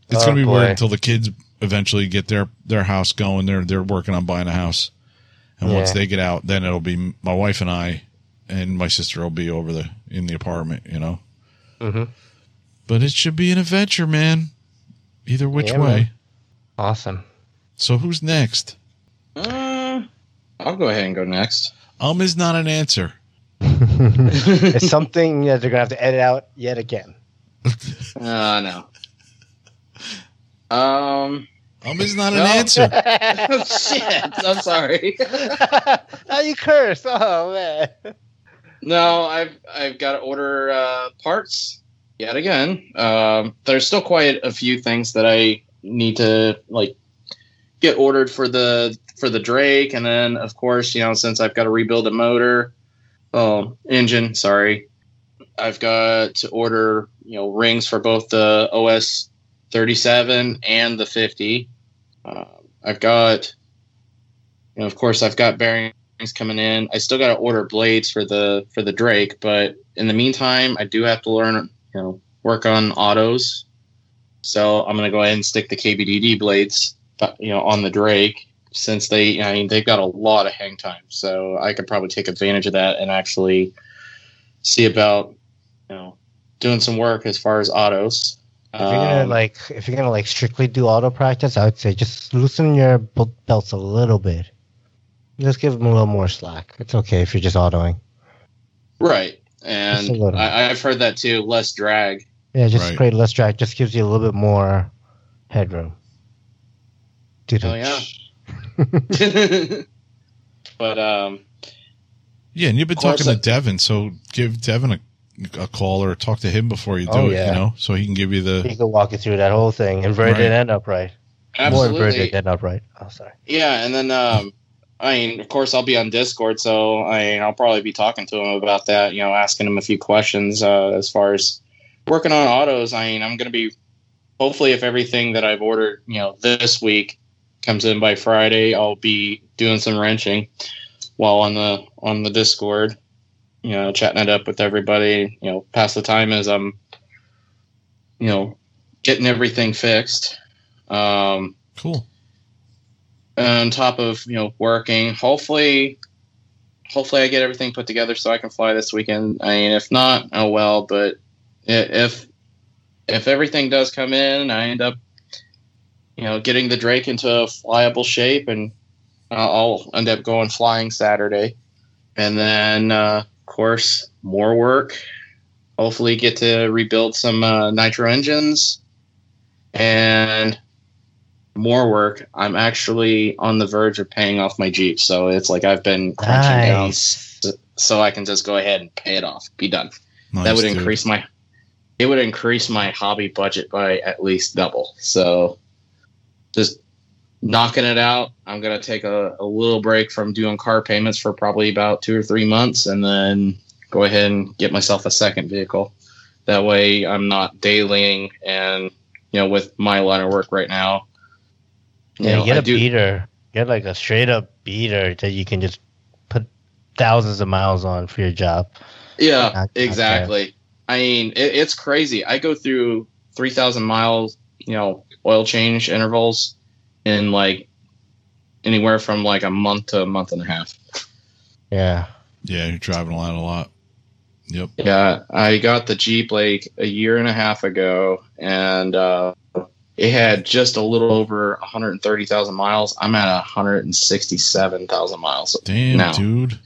It's Oh, gonna be boy. weird until the kids eventually get their their house going. They're they're working on buying a house, and once they get out, then it'll be my wife and I, and my sister will be over the in the apartment. You know, Mhm. but it should be an adventure, man. Either which Yeah, way. man. Awesome. So who's next? Uh, I'll go ahead and go next. Um is not an answer. it's something that they're gonna have to edit out yet again. Uh, no. Um, Um is not an No. answer. shit. I'm sorry. How you curse? Oh man. No, I've I've got to order uh, parts yet again. Um, there's still quite a few things that I need to like get ordered for the for the Drake, and then of course you know since I've got to rebuild a motor, oh engine, sorry, I've got to order you know rings for both the OS 37 and the 50. Uh, I've got you know of course I've got bearings coming in. I still got to order blades for the for the Drake, but in the meantime, I do have to learn you know work on autos. So I'm gonna go ahead and stick the KBDD blades, uh, you know, on the Drake since they, I mean, they've got a lot of hang time. So I could probably take advantage of that and actually see about, you know, doing some work as far as autos. If you're gonna Um, like, if you're gonna like strictly do auto practice, I would say just loosen your bel- belts a little bit. Just give them a little more slack. It's okay if you're just autoing. right. And. I, I've heard that too. Less drag. Yeah, just Right. create less drag. Just gives you a little bit more headroom. Dude, Oh, yeah. but um, Yeah, and you've been talking to I- Devin, so give Devin a, a call or talk to him before you do Oh, it, you know, so he can give you the. He can walk you through that whole thing, inverted Right. and upright. More absolutely. inverted than upright. Oh, sorry. Yeah, and then um, I mean, of course, I'll be on Discord, so I mean, I'll probably be talking to him about that. You know, asking him a few questions uh, as far as working on autos. I mean, I'm going to be hopefully if everything that I've ordered, you know, this week comes in by Friday, I'll be doing some wrenching while on the on the Discord. You know, chatting it up with everybody. You know, pass the time as I'm, you know, getting everything fixed. Um, Cool. On top of you know working. Hopefully hopefully i get everything put together so i can fly this weekend. I mean if not oh well but if if everything does come in i end up you know getting the drake into a flyable shape and i'll end up going flying saturday. And then uh, of course more work. Hopefully get to rebuild some uh, nitro engines. And more work. I'm actually on the verge of paying off my Jeep, so it's like I've been crunching down Nice. s- so I can just go ahead and pay it off, be done. Nice, that would dude. increase my it would increase my hobby budget by at least double. So just knocking it out. I'm gonna take a, a little break from doing car payments for probably about two or three months, and then go ahead and get myself a second vehicle. That way, I'm not dailying, and you know, with my line of work right now, you Yeah, know, get I a do- beater. Get like a straight up beater that you can just put thousands of miles on for your job. Yeah, Not- not exactly. I mean, it, it's crazy. I go through three thousand miles, you know, oil change intervals in like anywhere from like a month to a month and a half. Yeah. Yeah, you're driving around a lot. Yep. Yeah, I got the Jeep like a year and a half ago, and uh, it had just a little over 130,000 miles. I'm at 167,000 miles. Damn, now. dude.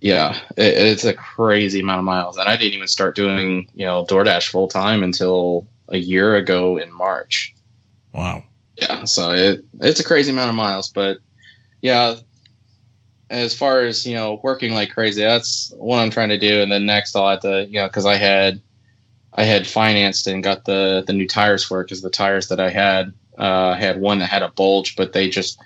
Yeah, it, it's a crazy amount of miles, and I didn't even start doing you know DoorDash full time until a year ago in March. Wow. Yeah, so it it's a crazy amount of miles, but yeah, as far as you know, working like crazy, that's what I'm trying to do. And then next, I'll have to you know because I had I had financed and got the the new tires for it because the tires that I had uh, had one that had a bulge, but they just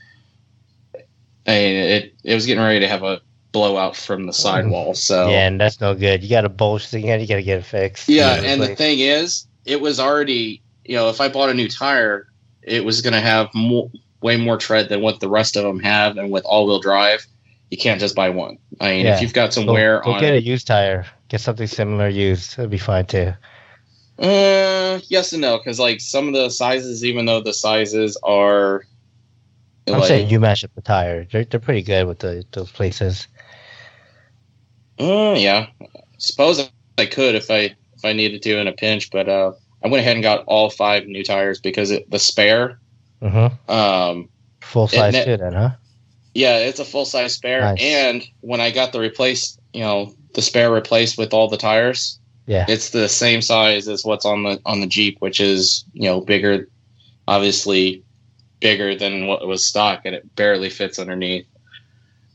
and it it was getting ready to have a blowout from the sidewall. So Yeah, and that's no good. You got to bulge thing in, you got to get it fixed. yeah, You know, and the thing is, it was already you know if I bought a new tire, it was going to have more, way more tread than what the rest of them have, and with all-wheel drive, you can't just buy one. I mean, Yeah. if you've got some go, wear go on get a used tire. Get something similar used. It'll be fine too. Uh, yes and no, because like some of the sizes, even though the sizes are, I'm like, saying you match up the tire. They're, they're pretty good with the, those places. uh, yeah, suppose I could if I if I needed to in a pinch, but uh, I went ahead and got all five new tires because it, the spare, Mm-hmm. um, Full size ne- too, then, huh? Yeah, it's a full size spare. Nice. And when I got the replace, you know, the spare replaced with all the tires, Yeah. it's the same size as what's on the on the Jeep, which is you know bigger, obviously bigger than what was stock, and it barely fits underneath.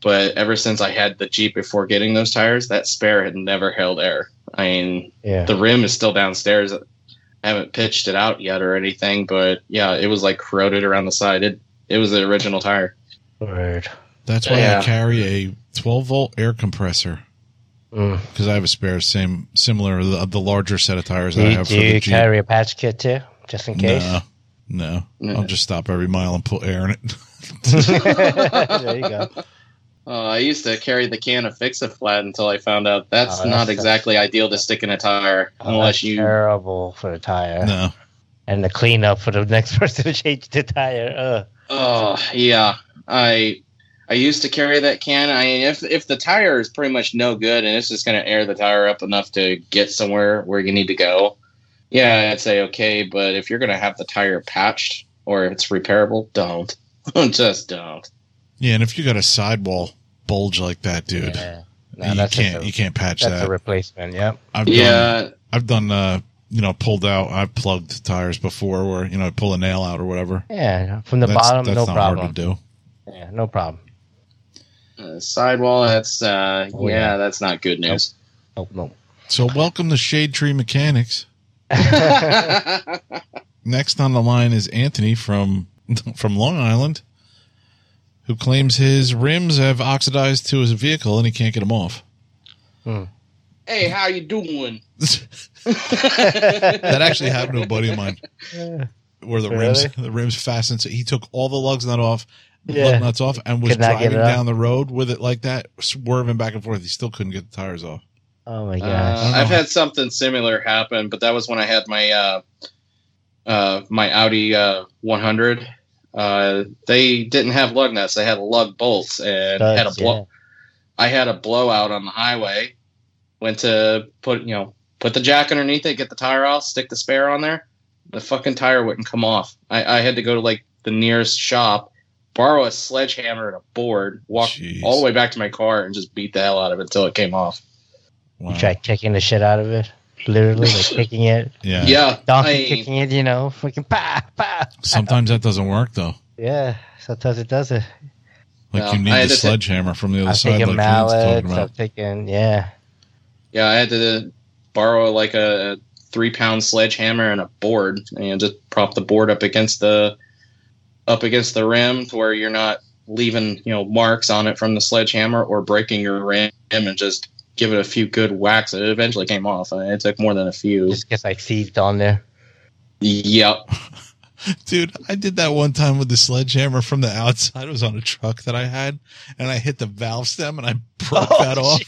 But ever since I had the Jeep before getting those tires, that spare had never held air. I mean, Yeah. the rim is still downstairs. I haven't pitched it out yet or anything, but yeah, it was like corroded around the side. It it was the original tire. Word. That's why Yeah. I carry a 12 volt air compressor. Because I have a spare, same similar the, the larger set of tires Do that I have do for the you Jeep. carry a patch kit too, just in case? No, no, No. I'll just stop every mile and put air in it. there you go. Uh, I used to carry the can of Fix It Flat until I found out that's, Oh, that's- not exactly ideal to stick in a tire Oh, unless that's you. terrible for the tire No. and the cleanup for the next person to change the tire. Ugh. Oh yeah, I I used to carry that can. I mean, if if the tire is pretty much no good and it's just going to air the tire up enough to get somewhere where you need to go, yeah, I'd say okay. But if you're going to have the tire patched or if it's repairable, don't. just don't. Yeah, and if you got a sidewall bulge like that, dude, Yeah. No, you that's can't a, you can't patch that's that. a replacement. Yep. I've done Yeah, I've done uh you know pulled out I've plugged tires before where you know I pull a nail out or whatever. Yeah. From the That's- bottom, that's no not problem. hard to do. Yeah, no problem. Uh, sidewall. That's uh, Oh, yeah, yeah. that's not good news. Nope, nope. So welcome to Shade Tree Mechanics. Next on the line is Anthony from from Long Island, who claims his rims have oxidized to his vehicle and he can't get them off. hey, how you doing? that actually happened to a buddy of mine, where the rims the rims fastened. So he took all the lugs nut off, Yeah. lug nuts off, and was Could not get driving down the road with it like that, swerving back and forth. He still couldn't get the tires off. Oh my Uh, gosh. I've had something similar happen, but that was when I had my uh, uh, my Audi uh, 100. Uh, they didn't have lug nuts; they had lug bolts, and had a Studs, blow. I had a blowout on the highway. Went to put you know put the jack underneath it, get the tire off, stick the spare on there. The fucking tire wouldn't come off. I, I had to go to like the nearest shop, borrow a sledgehammer and a board, walk Jeez. all the way back to my car, and just beat the hell out of it until it came off. Wow. You tried kicking the shit out of it. Literally, like kicking it. Yeah. Yeah, Donkey I- kicking it, you know. Freaking pa, pa. Sometimes that doesn't work though. Yeah, sometimes it does it. Like No, you need I the had to ta- sledgehammer from the other I'm side, taking like Vince talking mallets. I'm taking, yeah. Yeah, I had to borrow like a three pound sledgehammer and a board and just prop the board up against the up against the rim to where you're not leaving, you know, marks on it from the sledgehammer or breaking your rim and just give it a few good whacks. It eventually came off. It took more than a few. Just gets like seized on there. Yep. Dude, I did that one time with the sledgehammer from the outside. It was on a truck that I had, and I hit the valve stem and I broke Oh, that off.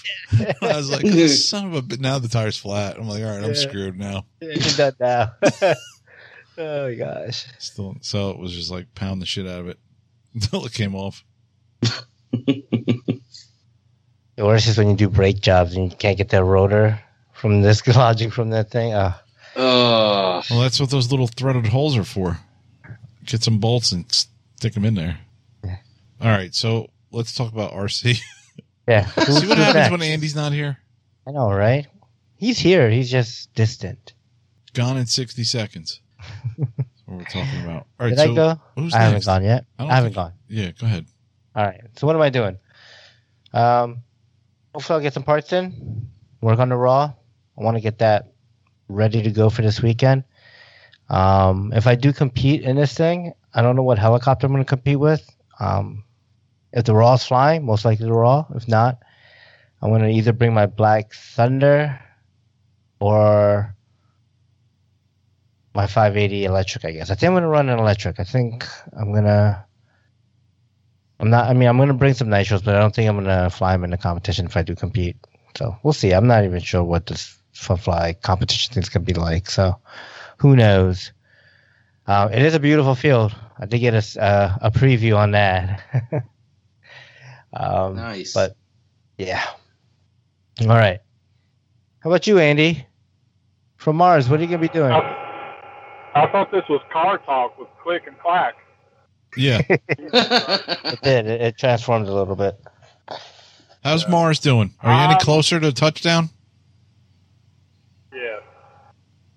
I was like, "Oh, son of a bit. Now the tire's flat. I'm like, all right, I'm Yeah. screwed now. You're done now. Oh my gosh. Still, so it was just like pound the shit out of it until it came off. The worst is when you do brake jobs and you can't get that rotor from this lodging from that thing. Oh, Oh, Well, that's what those little threaded holes are for. Get some bolts and stick them in there. Yeah. All right, so let's talk about RC. yeah. See what happens next? when Andy's not here. I know, right? He's here. He's just distant. Gone in 60 seconds. That's what we're talking about. All right, Did so I go? who's I haven't next? gone yet. I I, haven't think- gone. Yeah, go ahead. All right. So what am I doing? Um, hopefully I'll get some parts in. Work on the raw. I want to get that ready to go for this weekend. Um, if I do compete in this thing, I don't know what helicopter I'm going to compete with. Um, if the raw is flying, most likely the raw. If not, I'm going to either bring my Black Thunder or my 580 electric. I guess. I think I'm going to run an electric. I think I'm going to. I'm not. I mean, I'm gonna bring some nitros, but I don't think I'm gonna fly them in the competition if I do compete. So we'll see. I'm not even sure what this fun fly competition thing's gonna be like. So who knows? Um, it is a beautiful field. I did get a s- uh, a preview on that. um, nice. But yeah. All right. How about you, Andy? From Mars, what are you gonna be doing? I, I thought this was car talk with click and clack. Yeah. It did. It, it transformed a little bit. How's Mars doing? Are you any Um, closer to touchdown? Yeah.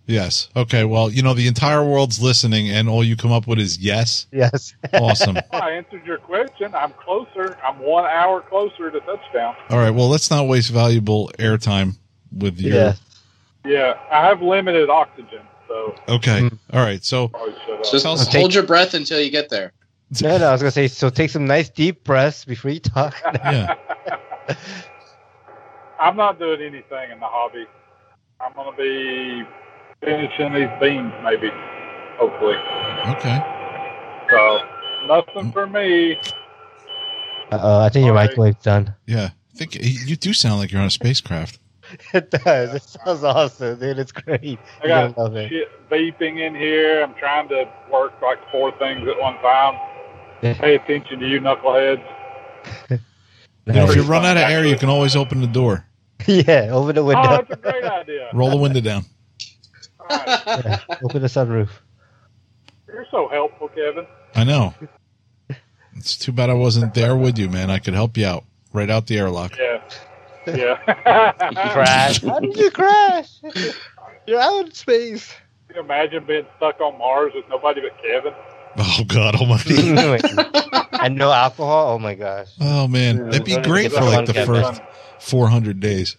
Yes. Okay. Well, you know, the entire world's listening, and all you come up with is yes. Yes. Awesome. Well, I answered your question. I'm closer. I'm one hour closer to touchdown. All right. Well, let's not waste valuable airtime with your. Yeah. Yeah, I have limited oxygen, so Okay. Mm. All right. So, probably shut up. just Tell us- hold your breath until you get there. No, no. I was gonna say. So take some nice deep breaths before you talk. yeah. I'm not doing anything in the hobby. I'm going to be finishing these beans, maybe, hopefully. Okay. So nothing for me. Uh-oh, I think your All right. microwave's done. Yeah, I think you do sound like you're on a spacecraft. It does. It sounds awesome, dude. It's great. I got gonna love it. shit beeping in here. I'm trying to work like four things at one time. Pay attention to you knuckleheads. And if you run out of air, you can always open the door, yeah, open the Oh, window. that's a great idea. roll the window down. All right. Yeah, open the sunroof. You're so helpful, Kevin. I know. It's too bad I wasn't there with you, man. I could help you out right out the airlock. Yeah. Yeah. Crash. How did you crash? You're out in space. Can you imagine being stuck on Mars with nobody but Kevin? Oh God Almighty! and no alcohol. Oh my gosh. Oh man, that'd be great for like the kept first 400 days.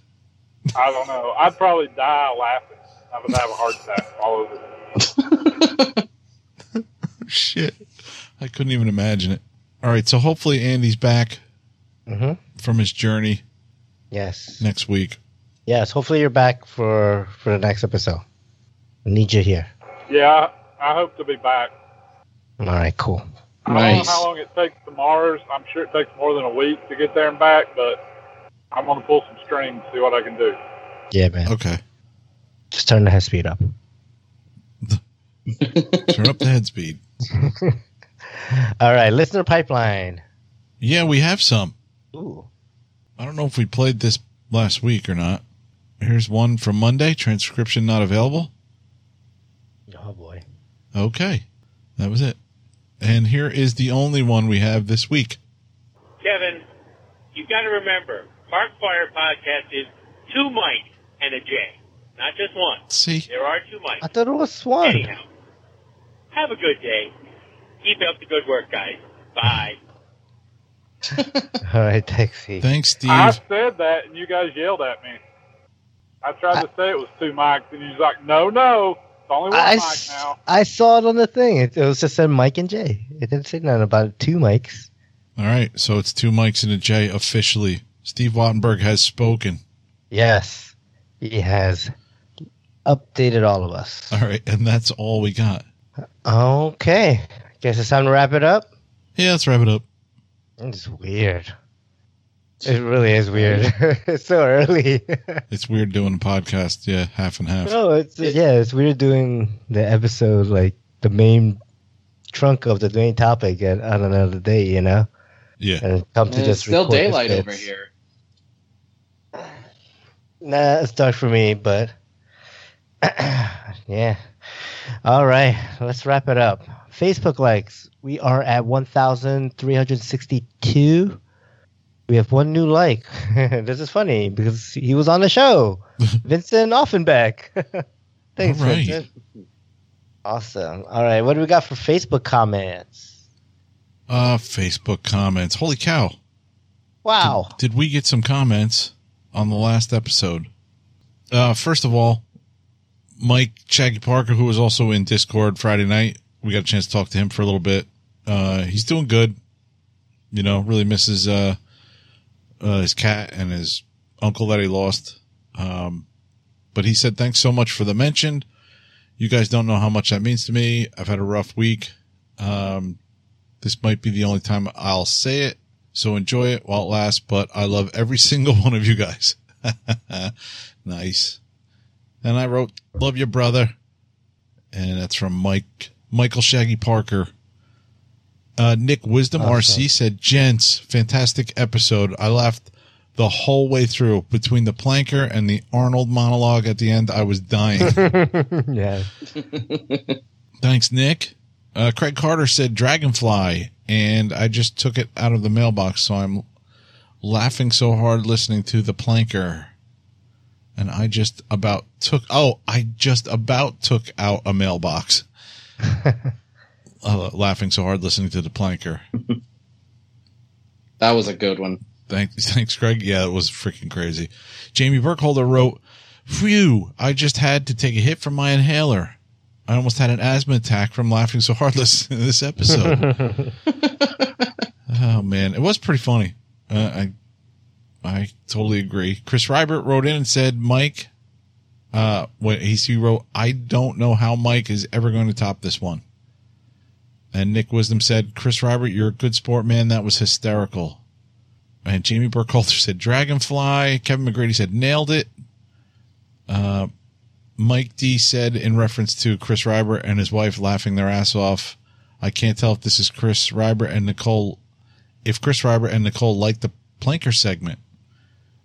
I don't know. I'd probably die laughing. I would have a heart attack all over. Shit, I couldn't even imagine it. All right, so hopefully Andy's back hmm from his journey Yes. next week. Yes. Hopefully you're back for for the next episode. I need you here. Yeah, I, I hope to be back. All right. Cool. I don't know how long it takes to Mars. I'm sure it takes more than a week to get there and back, but I'm going to pull some strings, see what I can do. Yeah, man. Okay, Just turn the head speed up. turn up the head speed. All right. Listener pipeline. Yeah, we have some. Ooh. I don't know if we played this last week or not. Here's one from Monday. Transcription not available. Oh boy. Okay, that was it. And here is the only one we have this week. Kevin, you've got to remember, Park Fire Podcast is two mics and a J, not just one. See, There are two I thought it was one. Anyhow, have a good day. Keep up the good work, guys. Bye. All right. Thanks, Steve. thanks, Steve. I said that, and you guys yelled at me. I tried to say it was two mics, and you was like, no, no, it's only one I, mic s- now. I saw it on the thing. It, it was just said Mike and Jay. It didn't say nothing about two mics. All right, so it's two mics and a J officially. Steve Wattenberg has spoken. Yes, he has updated all of us. All right, and that's all we got. Okay, guess it's time to wrap it up. Yeah, let's wrap it up. It's weird. It really is weird. it's so early. It's weird doing a podcast. Yeah, half and half. no, it's yeah, it's weird doing the episode like the main trunk of the main topic at, on another day, you know, Yeah, and come to it's just still daylight over here. Nah, it's dark for me, but yeah. All right, let's wrap it up. Facebook likes. We are at 1,362. We have one new like. this is funny because he was on the show. Vincent Offenbeck. Thanks, right. Vincent. Awesome. All right, what do we got for Facebook comments? uh, Facebook comments. Holy cow! Wow. Did we get some comments on the last episode? Uh, first of all, Mike Shaggy Parker, who was also in Discord Friday night, we got a chance to talk to him for a little bit. Uh, he's doing good. You know, really misses uh, uh, his cat and his uncle that he lost. Um, but he said, "Thanks so much for the mention. You guys don't know how much that means to me. I've had a rough week. Um, this might be the only time I'll say it." So enjoy it while it lasts, but I love every single one of you guys. nice. And I wrote, love your brother. And that's from Mike, Michael Shaggy Parker. Uh, Nick Wisdom Awesome. RC said, gents, fantastic episode. I laughed the whole way through between the planker and the Arnold monologue at the end. I was dying. yeah. Thanks, Nick. Uh, Craig Carter said Dragonfly, and I just took it out of the mailbox, so I'm laughing so hard listening to the planker. And I just about took, oh, I just about took out a mailbox. uh, laughing so hard listening to the planker. That was a good one. Thanks, thanks, Greg. Yeah, it was freaking crazy. Jamie Burkholder wrote, Phew, I just had to take a hit from my inhaler. I almost had an asthma attack from laughing so hard listening to this episode. oh man, it was pretty funny. Uh, I, I totally agree. Chris Rybert wrote in and said, Mike, uh, what he, he wrote, I don't know how Mike is ever going to top this one. And Nick Wisdom said, Chris Robert, you're a good sport, man. That was hysterical. And Jamie Burkhalter said Dragonfly. Kevin McGrady said nailed it. Uh, Mike D said in reference to Chris Robert and his wife laughing their ass off. I can't tell if this is Chris Robert and Nicole, if Chris Robert and Nicole liked the planker segment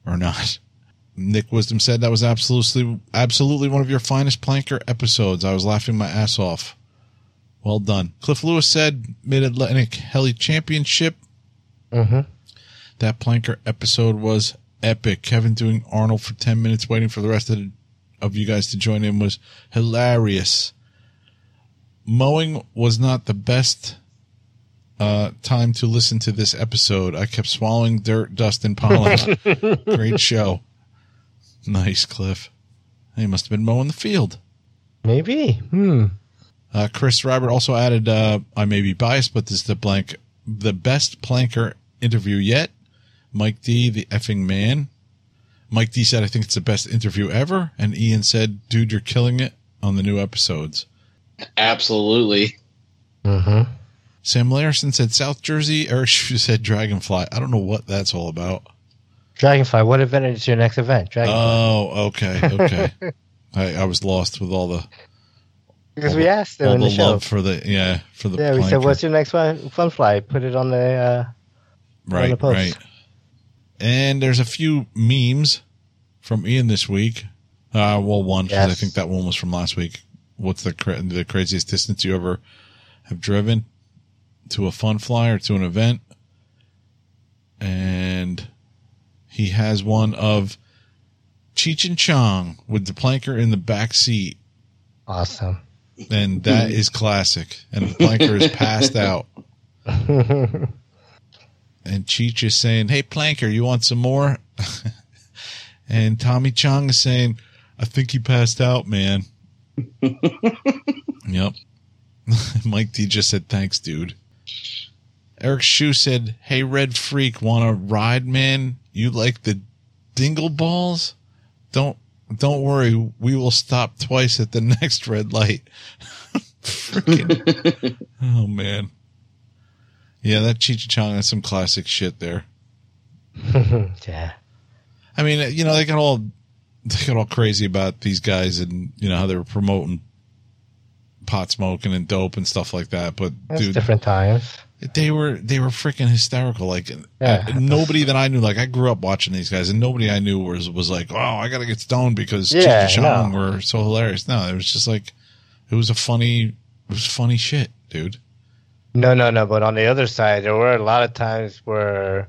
or not. Nick Wisdom said that was absolutely, absolutely one of your finest planker episodes. I was laughing my ass off. Well done. Cliff Lewis said Mid Atlantic Heli Championship. Mm-hmm. That planker episode was epic. Kevin doing Arnold for 10 minutes, waiting for the rest of, the, of you guys to join in was hilarious. Mowing was not the best uh, time to listen to this episode. I kept swallowing dirt, dust, and pollen. Great show. Nice, Cliff. He must have been mowing the field. Maybe. Hmm. Uh, Chris Robert also added, uh, I may be biased, but this is the blank, the best planker interview yet. Mike D, the effing man. Mike D said, I think it's the best interview ever. And Ian said, dude, you're killing it on the new episodes. Absolutely. Mm-hmm. Sam Larson said South Jersey. Eric Shu said Dragonfly. I don't know what that's all about. Dragonfly. What event is your next event? Dragonfly. Oh, okay, okay. I, I was lost with all the because all we asked them all in the, the show. love for the yeah for the Yeah, we said. "What's your next fun, fun fly?" Put it on the. Uh, on right the post. right. And there's a few memes from Ian this week. Uh, well, one 'cause I Yes. think that one was from last week. What's the cra- the craziest distance you ever have driven to a fun fly or to an event? And he has one of Cheech and Chong with the planker in the back seat, awesome. and that is classic. And the planker is passed out. and Cheech is saying, "Hey, Planker, you want some more?" and Tommy Chong is saying, "I think he passed out, man." yep. Mike D just said, "Thanks, dude." Eric Shu said, "Hey, Red Freak, want to ride, man? You like the dingle balls? Don't don't worry, we will stop twice at the next red light." Freaking, oh man. Yeah, that Cheech and Chong is some classic shit there. yeah. I mean, uh, you know, they got all they got all crazy about these guys and you know how they were promoting pot smoking and dope and stuff like that. But That's dude, different times. They were they were freaking hysterical. Like Yeah. nobody that I knew, like I grew up watching these guys, and nobody I knew was was like, oh, I gotta get stoned because Yeah, Cheech and Chong no. were so hilarious. No, it was just like it was a funny, it was funny shit, dude. No, no, no. But on the other side, there were a lot of times where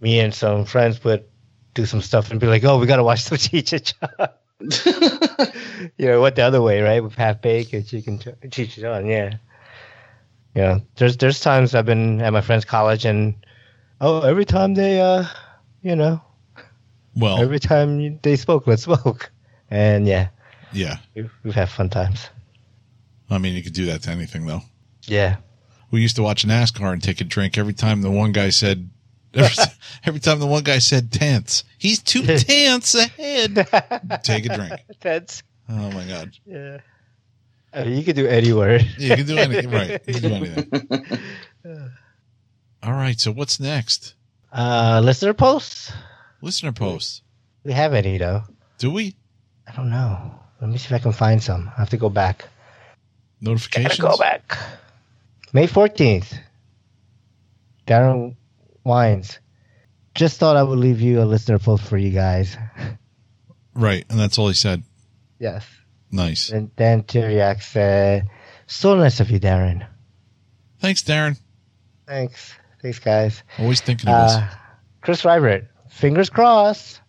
me and some friends would do some stuff and be like, "Oh, we gotta watch some Cheech and Chong." you know, what the other way, right? With half baked and chicken ch- Cheech and Chong, yeah. Yeah, there's there's times I've been at my friend's college and oh, every time they, uh, you know, Well, every time they spoke, let's smoke, and yeah, yeah. we've, we've had fun times. I mean, you could do that to anything though. Yeah, we used to watch NASCAR and take a drink every time the one guy said every, every time the one guy said tenths. He's two tenths ahead. Take a drink. that's Oh my god. yeah. Mean, you could do any word. Yeah, you can do anything. Right. You can do anything. All right. So what's next? Uh, listener posts. Listener posts. We have any though. Do we? I don't know. Let me see if I can find some. I have to go back. Notifications? Gotta go back. May fourteenth. Darren Wines. Just thought I would leave you a listener post for you guys. Right. And that's all he said. Yes. Nice. And Dan Tyriak said, "So nice of you, Darren. Thanks, Darren. Thanks, thanks, guys." Always thinking of us. Uh, Chris Rybert, fingers crossed,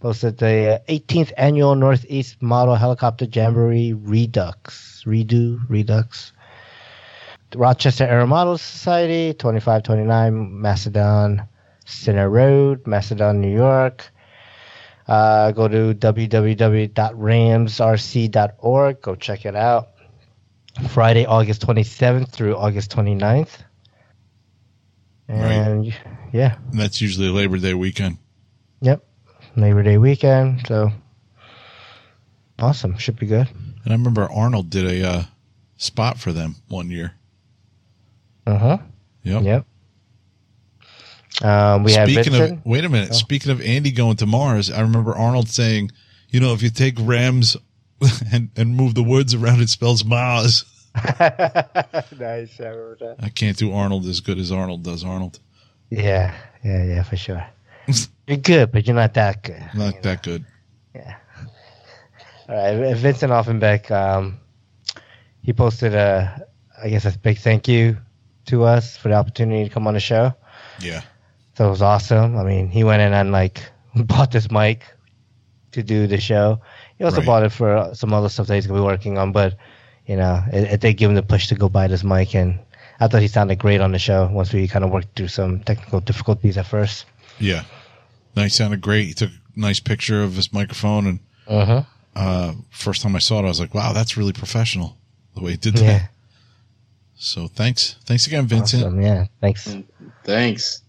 posted the uh, 18th annual Northeast Model Helicopter Jamboree Redux. Redo, Redux. The Rochester Aeromodel Society, 2529 Macedon Center Road, Macedon, New York. Uh, go to www.ramsrc.org. Go check it out. Friday, August 27th through August 29th. And yeah, And that's usually Labor Day weekend. Yep. Labor Day weekend. So awesome. Should be good. And I remember Arnold did a uh, spot for them one year. Uh huh. Yep. Yep. Um, we had Speaking Vincent. of, wait a minute. Oh. Speaking of Andy going to Mars, I remember Arnold saying, "You know, if you take Rams and and move the words around, it spells Mars." nice. I remember that. I can't do Arnold as good as Arnold does. Arnold, Yeah, yeah, yeah, for sure. you're good, but you're not that good. not that good. Yeah. All right, Vincent Offenbeck, um, he posted a, I guess, a big thank you to us for the opportunity to come on the show. Yeah, So it was awesome. I mean, he went in and like bought this mic to do the show. He also Right. bought it for some other stuff that he's gonna be working on. But you know, it, it did give him the push to go buy this mic, and I thought he sounded great on the show. Once we kind of worked through some technical difficulties at first. yeah. No, he sounded great. He took a nice picture of his microphone, and Uh huh. uh, first time I saw it, I was like, "Wow, that's really professional." The way he did that. Yeah. So thanks, thanks again, Vincent. Awesome. Yeah. Thanks. Thanks.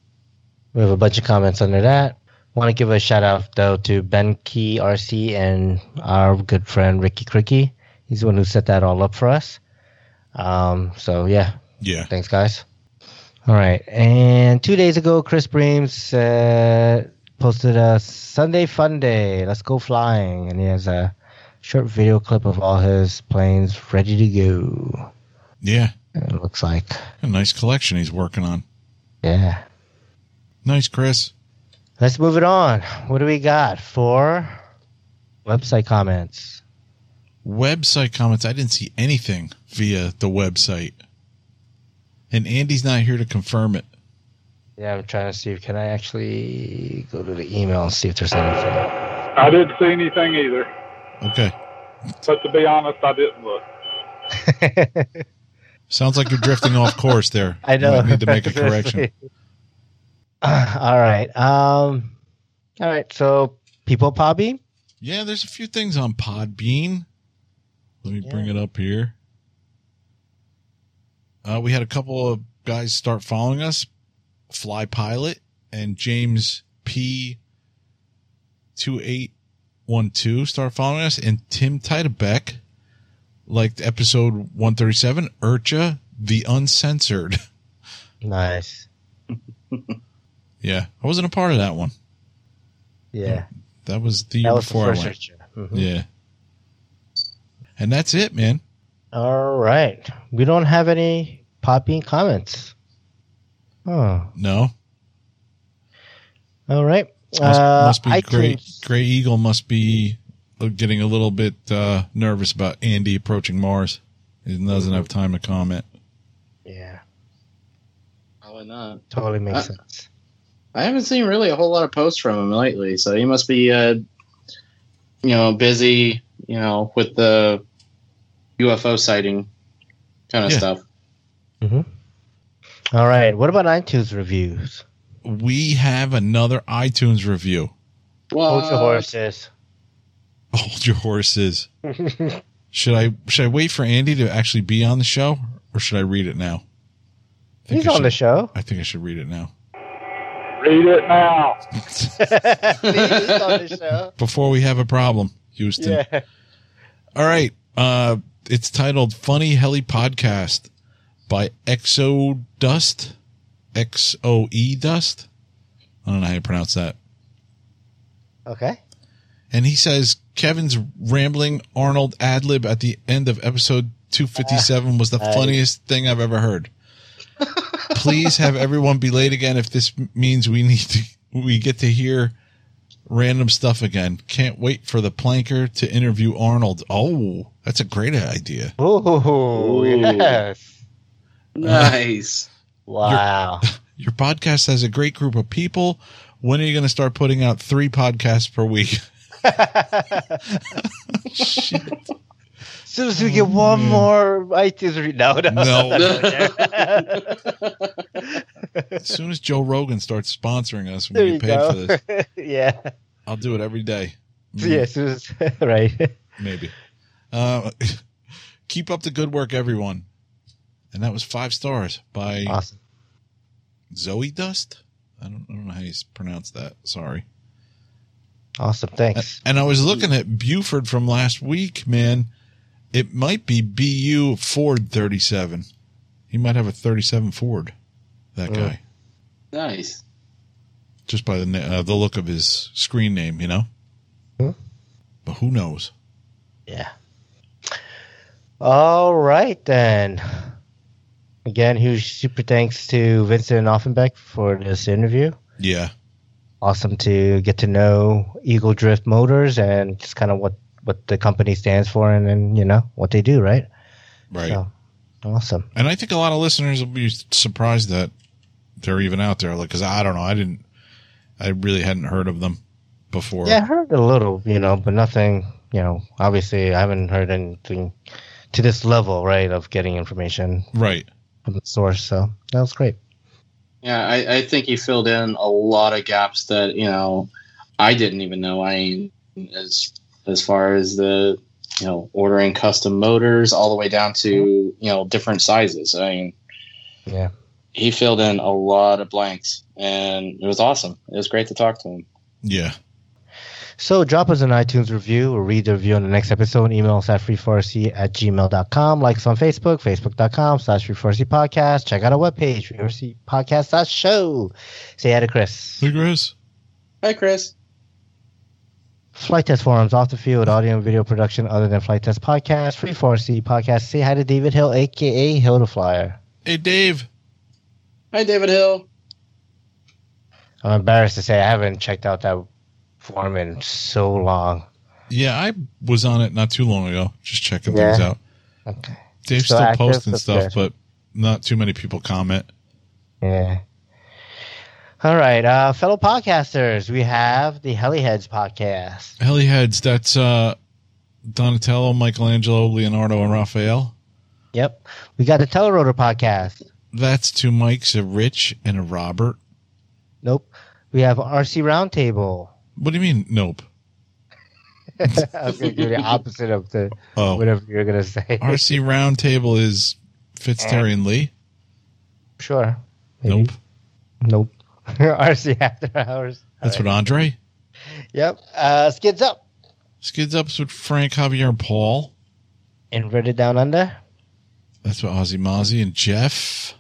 We have a bunch of comments under that. Want to give a shout out though to Ben Key RC and our good friend Ricky Cricky. He's the one who set that all up for us. Um, so yeah, Yeah, thanks guys. All right, and two days ago, Chris Breams uh, posted a Sunday Fun Day. Let's go flying, and he has a short video clip of all his planes ready to go. yeah. It looks like, A nice collection he's working on. yeah. Nice, Chris. Let's move it on. What do we got for website comments? Website comments. I didn't see anything via the website, and Andy's not here to confirm it. Yeah, I'm trying to see. If can I actually go to the email and see if there's anything? I didn't see anything either. Okay. But to be honest, I didn't look. Sounds like you're drifting off course there. I know. You need to make a correction. all right. Um. All right. So, people Pobby. Yeah, there's a few things on Podbean. Let me bring it up here. Uh, we had a couple of guys start following us. Fly Pilot and James P. Two eight one two start following us, and Tim Titebeck liked episode one thirty seven. IRCHA the Uncensored. Nice. Yeah, I wasn't a part of that one. Yeah. That was the That year was the before I went. picture. Mhm. Yeah. And that's it, man. All right. We don't have any Podbean comments. Oh. No, All right. must, uh, must be Gray, Gray Eagle must be getting a little bit uh, nervous about Andy approaching Mars. He doesn't have time to comment. Yeah. Probably not. Totally makes Uh, sense. I haven't seen really a whole lot of posts from him lately, so he must be, uh, you know, busy, you know, with the UFO sighting kind of Yeah. stuff. All right. What about iTunes reviews? We have another iTunes review. Hold your horses. Hold your horses. Should I should I wait for Andy to actually be on the show, or should I read it now? I think He's I on the show. I think I should read it now. Read it now. He's on the show. Before we have a problem, Houston. Yeah. All right. Uh, it's titled Funny Heli Podcast by Exo Dust. X O E Dust. I don't know how you pronounce that. Okay. And he says Kevin's rambling Arnold ad lib at the end of episode 257 was the Nice. funniest thing I've ever heard. Please have everyone be late again if this means we need to, we get to hear random stuff again. Can't wait for the planker to interview Arnold. Oh, that's a great idea. Ooh, Ooh. yes. Nice. Wow. Your podcast has a great group of people. When are you going to start putting out three podcasts per week? Shit. As soon as we get one more iTunes read. No, no. No. As soon as Joe Rogan starts sponsoring us, we get paid go. for this. yeah. I'll do it every day. So, yeah, as as, right. Maybe. Uh, keep up the good work, everyone. And that was five stars by Awesome. Zoe Dust. I don't, I don't know how you pronounce that. Sorry. Awesome. Thanks. And I was looking at Buford from last week, man. It might be BU Ford 37. He might have a 37 Ford. That Mm. guy. Nice. just by the uh, the look of his screen name, you know. Hmm. But who knows? Yeah. All right then. Again, huge super thanks to Vincent Offenbeck for this interview. Yeah, Awesome to get to know Ego Drift Motors and just kind of what what the company stands for and then you know what they do, right? right. So, awesome. And I think a lot of listeners will be surprised that they're even out there. Like, because I don't know, I didn't, I really hadn't heard of them before. Yeah, I heard a little, you know, but nothing. You know, obviously, I haven't heard anything to this level, right, of getting information Right. from the source. So that was great. Yeah, I, I think he filled in a lot of gaps that you know I didn't even know. I mean, as as far as the you know ordering custom motors all the way down to you know different sizes. I mean, Yeah. he filled in a lot of blanks, and it was awesome. It was great to talk to him. Yeah. So drop us an iTunes review or read the review on the next episode. Email us at free4c at gmail.com. Like us on Facebook, facebook.com slash free4c podcast. Check out our webpage, free4ccpodcast.show. Say hi to Chris. Hey, Chris. Hi, Chris. Flight Test Forums, off the field, audio and video production other than Flight Test Podcast, Free 4C Podcast. Say hi to David Hill, aka Hill the Flyer. Hey, Dave. Hi, David Hill. I'm embarrassed to say I haven't checked out that forum in so long. Yeah, I was on it not too long ago, just checking Yeah. things out. Okay. Dave's Still still posting stuff, good. but not too many people comment. Yeah. All right, uh, fellow podcasters, we have the Heliheads podcast. Heliheads, that's uh, Donatello, Michelangelo, Leonardo, and Raphael. Yep. We got the Telerotor podcast. That's two Mikes, a Rich and a Robert. Nope. We have RC Roundtable. What do you mean? Nope. I was going to do the opposite of the Oh, whatever you're going to say. RC Roundtable is Fitzterry and Lee. Sure. Maybe. Nope. Nope. RC After Hours. That's what Andre. Yep. Uh, Skids Up. Skids Ups with Frank, Javier, and Paul. Inverted Down Under. That's what Ozzy Mozzie and Jeff.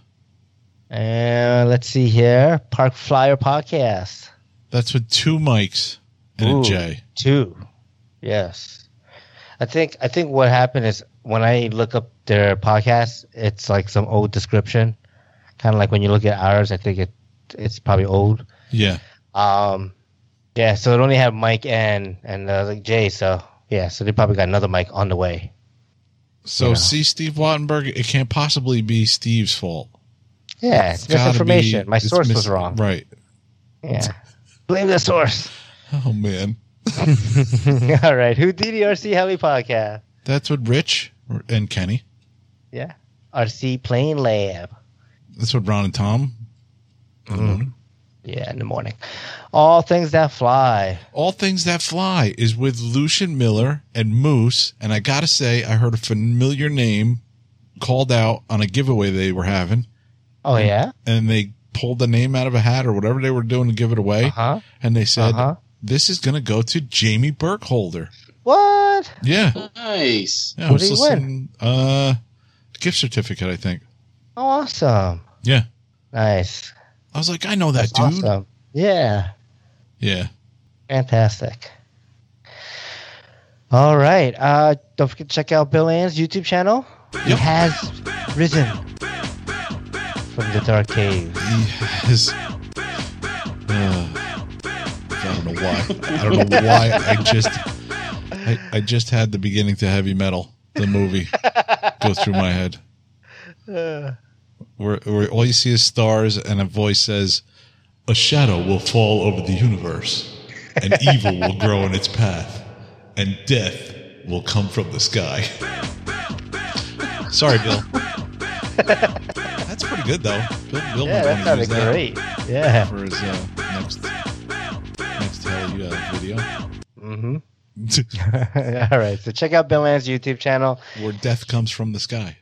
And let's see here. Park Flyer Podcast. That's with two mics and Ooh. a J. Two. Yes. I think I think what happened is when I look up their podcast, it's like some old description. Kind of like when you look at ours, I think it it's probably old. Yeah. Um, yeah, so it only had Mike and and uh, like Jay. So yeah, so they probably got another mic on the way. So Yeah. see Steve Wattenberg, it can't possibly be Steve's fault. Yeah, it's misinformation. be- My source mis- was wrong. Right. Yeah, blame the source. Oh man. All right, who did the RC Heli podcast? That's what Rich and Kenny. Yeah, RC Plane Lab. That's what Ron and Tom. Mhm. Yeah, in the morning. All things that fly. All Things That Fly is with Lucian Miller and Moose. And I got to say, I heard a familiar name called out on a giveaway they were having. Oh yeah. And they pulled the name out of a hat or whatever they were doing to give it away. Uh huh. And they said, Uh huh. this is going to go to Jamie Burkholder. What? Yeah. Nice. yeah I What was did he listening. Uh, gift certificate, I think. Awesome. Yeah. Nice. I was like, I know that That's dude. awesome. Yeah. Yeah. Fantastic. All right. Uh, don't forget to check out Bill Ann's YouTube channel. He has risen from the dark cave. He has. Uh, I don't know why. I don't know why. I just. I, I just had the beginning to heavy metal, the movie, go through my head. Uh, Where, where all you see is stars and a voice says, A shadow will fall over the universe, and evil will grow in its path, and death will come from the sky. Sorry, Bill. That's pretty good, though. Bill, Bill yeah, that sounded use that great. Yeah. for his uh, next next uh, video, Mm-hmm. All right. So check out Bill Ann's YouTube channel. where death comes from the sky.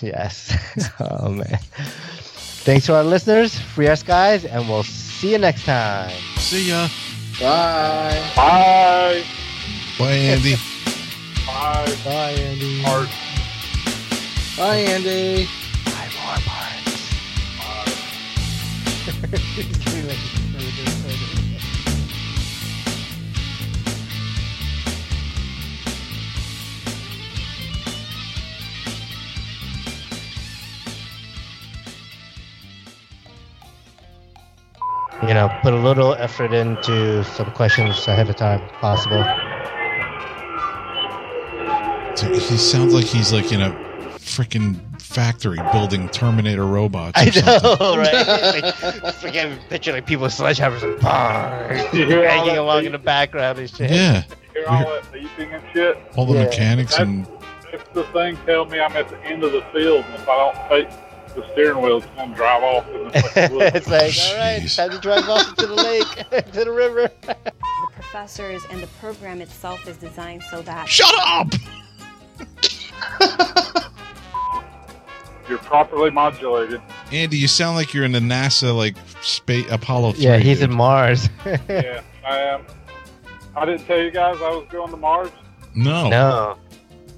Yes. oh man. Thanks to our listeners, free our skies, and we'll see you next time. See ya. Bye. Bye. Bye, Andy. Bye. Bye, Andy. Art. Bye, Andy. Five more parts. You know, put a little effort into some questions ahead of time, if possible. He sounds like he's like in a freaking factory building Terminator robots. Or I something. know, right? like, freaking picture like people with sledgehammers and bang, You hear hanging along beep- in the background and shit. Yeah, hear all that beeping and shit? all the Yeah. mechanics and If the thing tell me I'm at the end of the field, and if I don't take the steering wheel, it's going to drive off in the it's like, Oh, all right, jeez. time to drive off into the lake, to the river. The professors and the program itself is designed so that shut up. You're properly modulated. Andy, you sound like you're in the NASA like space Apollo. 3, yeah, he's dude. in Mars. yeah, I am. I didn't tell you guys I was going to Mars. No, no.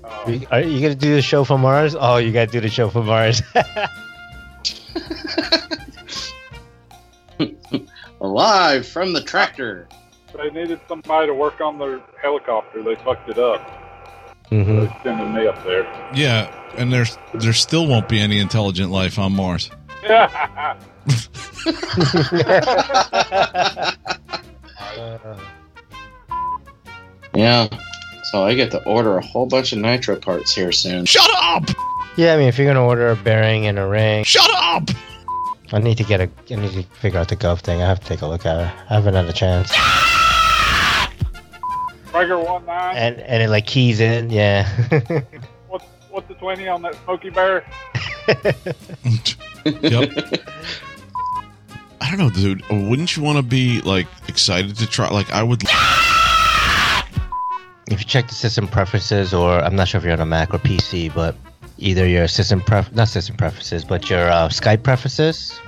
Uh, You- Are you gonna do the show from Mars? Oh, you gotta do the show from Mars. Live from the tractor. they needed somebody to work on their helicopter. They fucked it up. hmm They sending me up there. yeah, and there's there still won't be any intelligent life on Mars. Yeah. Yeah. So I get to order a whole bunch of nitro parts here soon. Shut up! Yeah, I mean, if you're gonna order a bearing and a ring, Shut up! I need to get a. I need to figure out the Gov thing. I have to take a look at it. I haven't had a chance. Traeger one nine. And and it like keys in. Yeah. What's what's the twenty on that Smoky Bear? Yep. I don't know, dude. Wouldn't you want to be like excited to try? Like I would. if you check the system preferences, or I'm not sure if you're on a Mac or PC, but either your system pref not system preferences, but your uh, Skype preferences,